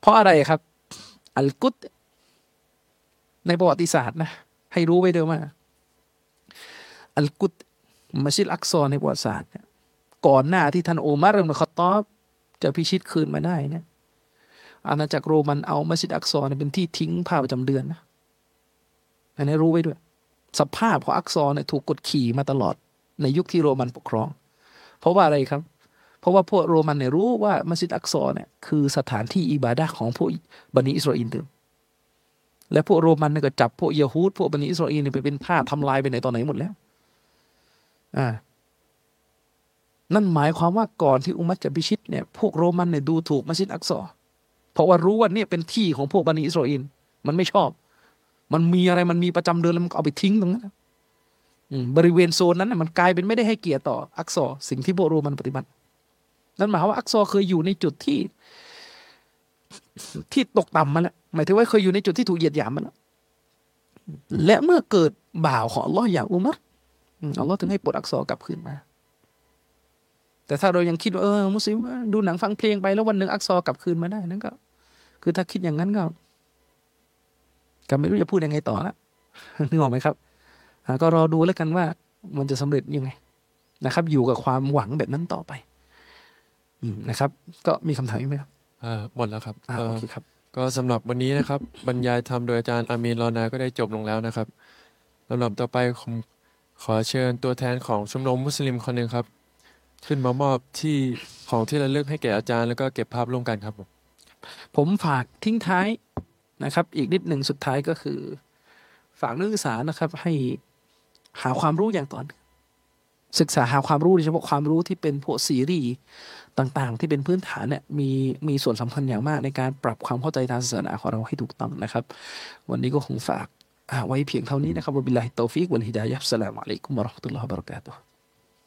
เพราะอะไรครับ อัลกุต ในประวัติศาสตร์นะ ให้รู้ไว้เดิมว่าอัลกุตมัสยิดอักซอในประวัติศาสตร์เนี่ยก่อนหน้าที่ท่านโอมารอิบนุคอตอบจะพิชิตคืนมาได้เนี่ยอาณาจักรโรมันเอามัสยิดอักซอเป็นที่ทิ้งผ้าประจำเดือนนะอันนี้รู้ไว้ด้วย สภาพของอักซอเนี่ยถูกกดขี่มาตลอด ในยุคที่โรมันปกครอง เพราะว่าอะไรครับ เพราะว่าพวกโรมันเนี่ยรู้ว่ามัสยิดอักซอเนี่ยคือสถานที่อิบาดะของพวกบะนีอิสราเอลเดิม และพวกโรมันเนี่ยก็จับพวกยะฮูดพวกบะนีอิสราเอลเนี่ยไปเป็นทาสทำลายไปไหนตอนไหนหมดแล้ว อ่า นั่นหมายความว่าก่อนที่อุมัตจะพิชิตเนี่ยพวกโรมันเนี่ยดูถูกมัสยิดอักซอเพราะว่ารู้ว่าเนี่ยเป็นที่ของพวกบันิอิสราเอลมันไม่ชอบ มันมีอะไรมันมีประจำเดือนแล้วมันเอาไปทิ้งตรงนั้นบริเวณโซนนั้นมันกลายเป็นไม่ได้ให้เกียรติต่ออักซอสิ่งที่พวกโรมันปฏิบัติ นั่นหมายความว่าอักซอเคยอยู่ในจุดที่ ที่ตกต่ำมาแล้ว หมายถึงว่าเคยอยู่ในจุดที่ถูกเหยียดหยามมาแล้วและเมื่อเกิดบ่าวของอัลลอฮ์อย่างอุมัรอืมอัลลอฮ์ถึงให้ปลดอักซอกลับคืนมา แต่ถ้าเรายังคิดว่าเออมุสลิมดูหนังฟังเพลงไปแล้ววันหนึ่งอักซอกลับคืนมาได้นั่นก็ คือถ้าคิดอย่างนั้นก็ก็ไม่รู้จะพูดยังไงต่อละนึกออกไหมครับอ่าก็รอดูแล้วกันว่ามันจะสำเร็จยังไงนะครับ อยู่กับความหวังแบบนั้นต่อไปอืมนะครับ ก็มีคำถามอีกไหมครับอ่าหมดแล้วครับอ่าเอ่โออเคครับ ก็สำหรับวันนี้นะครับ บรรยายธรรมโดยอาจารย์อามีนรอนาก็ได้จบลงแล้วนะครับลำดับต่อไปผมขอเชิญตัวแทนของชมรมมุสลิมคนหนึ่งครับ ขึ้นมามอบที่ของที่ระลึกให้แก่อาจารย์แล้วก็เก็บภาพร่วมกันครับผมผมฝากทิ้งท้ายนะครับ อีกนิดหนึ่งสุดท้ายก็คือ ฝากนักศึกษานะครับ ให้หาความรู้อย่างต่อเนื่อง ศึกษาหาความรู้โดยเฉพาะความรู้ที่เป็นพวกซีรีส์ต่างๆ ที่เป็นพื้นฐานเนี่ยมีมีส่วนสำคัญอย่างมากในการปรับความเข้าใจทางศาสนาของเราให้ถูกต้องนะครับ วันนี้ก็คงฝากไว้เพียงเท่านี้นะครับبالله التوفيق والهداية السلام عليكم ورحمة الله وبركاته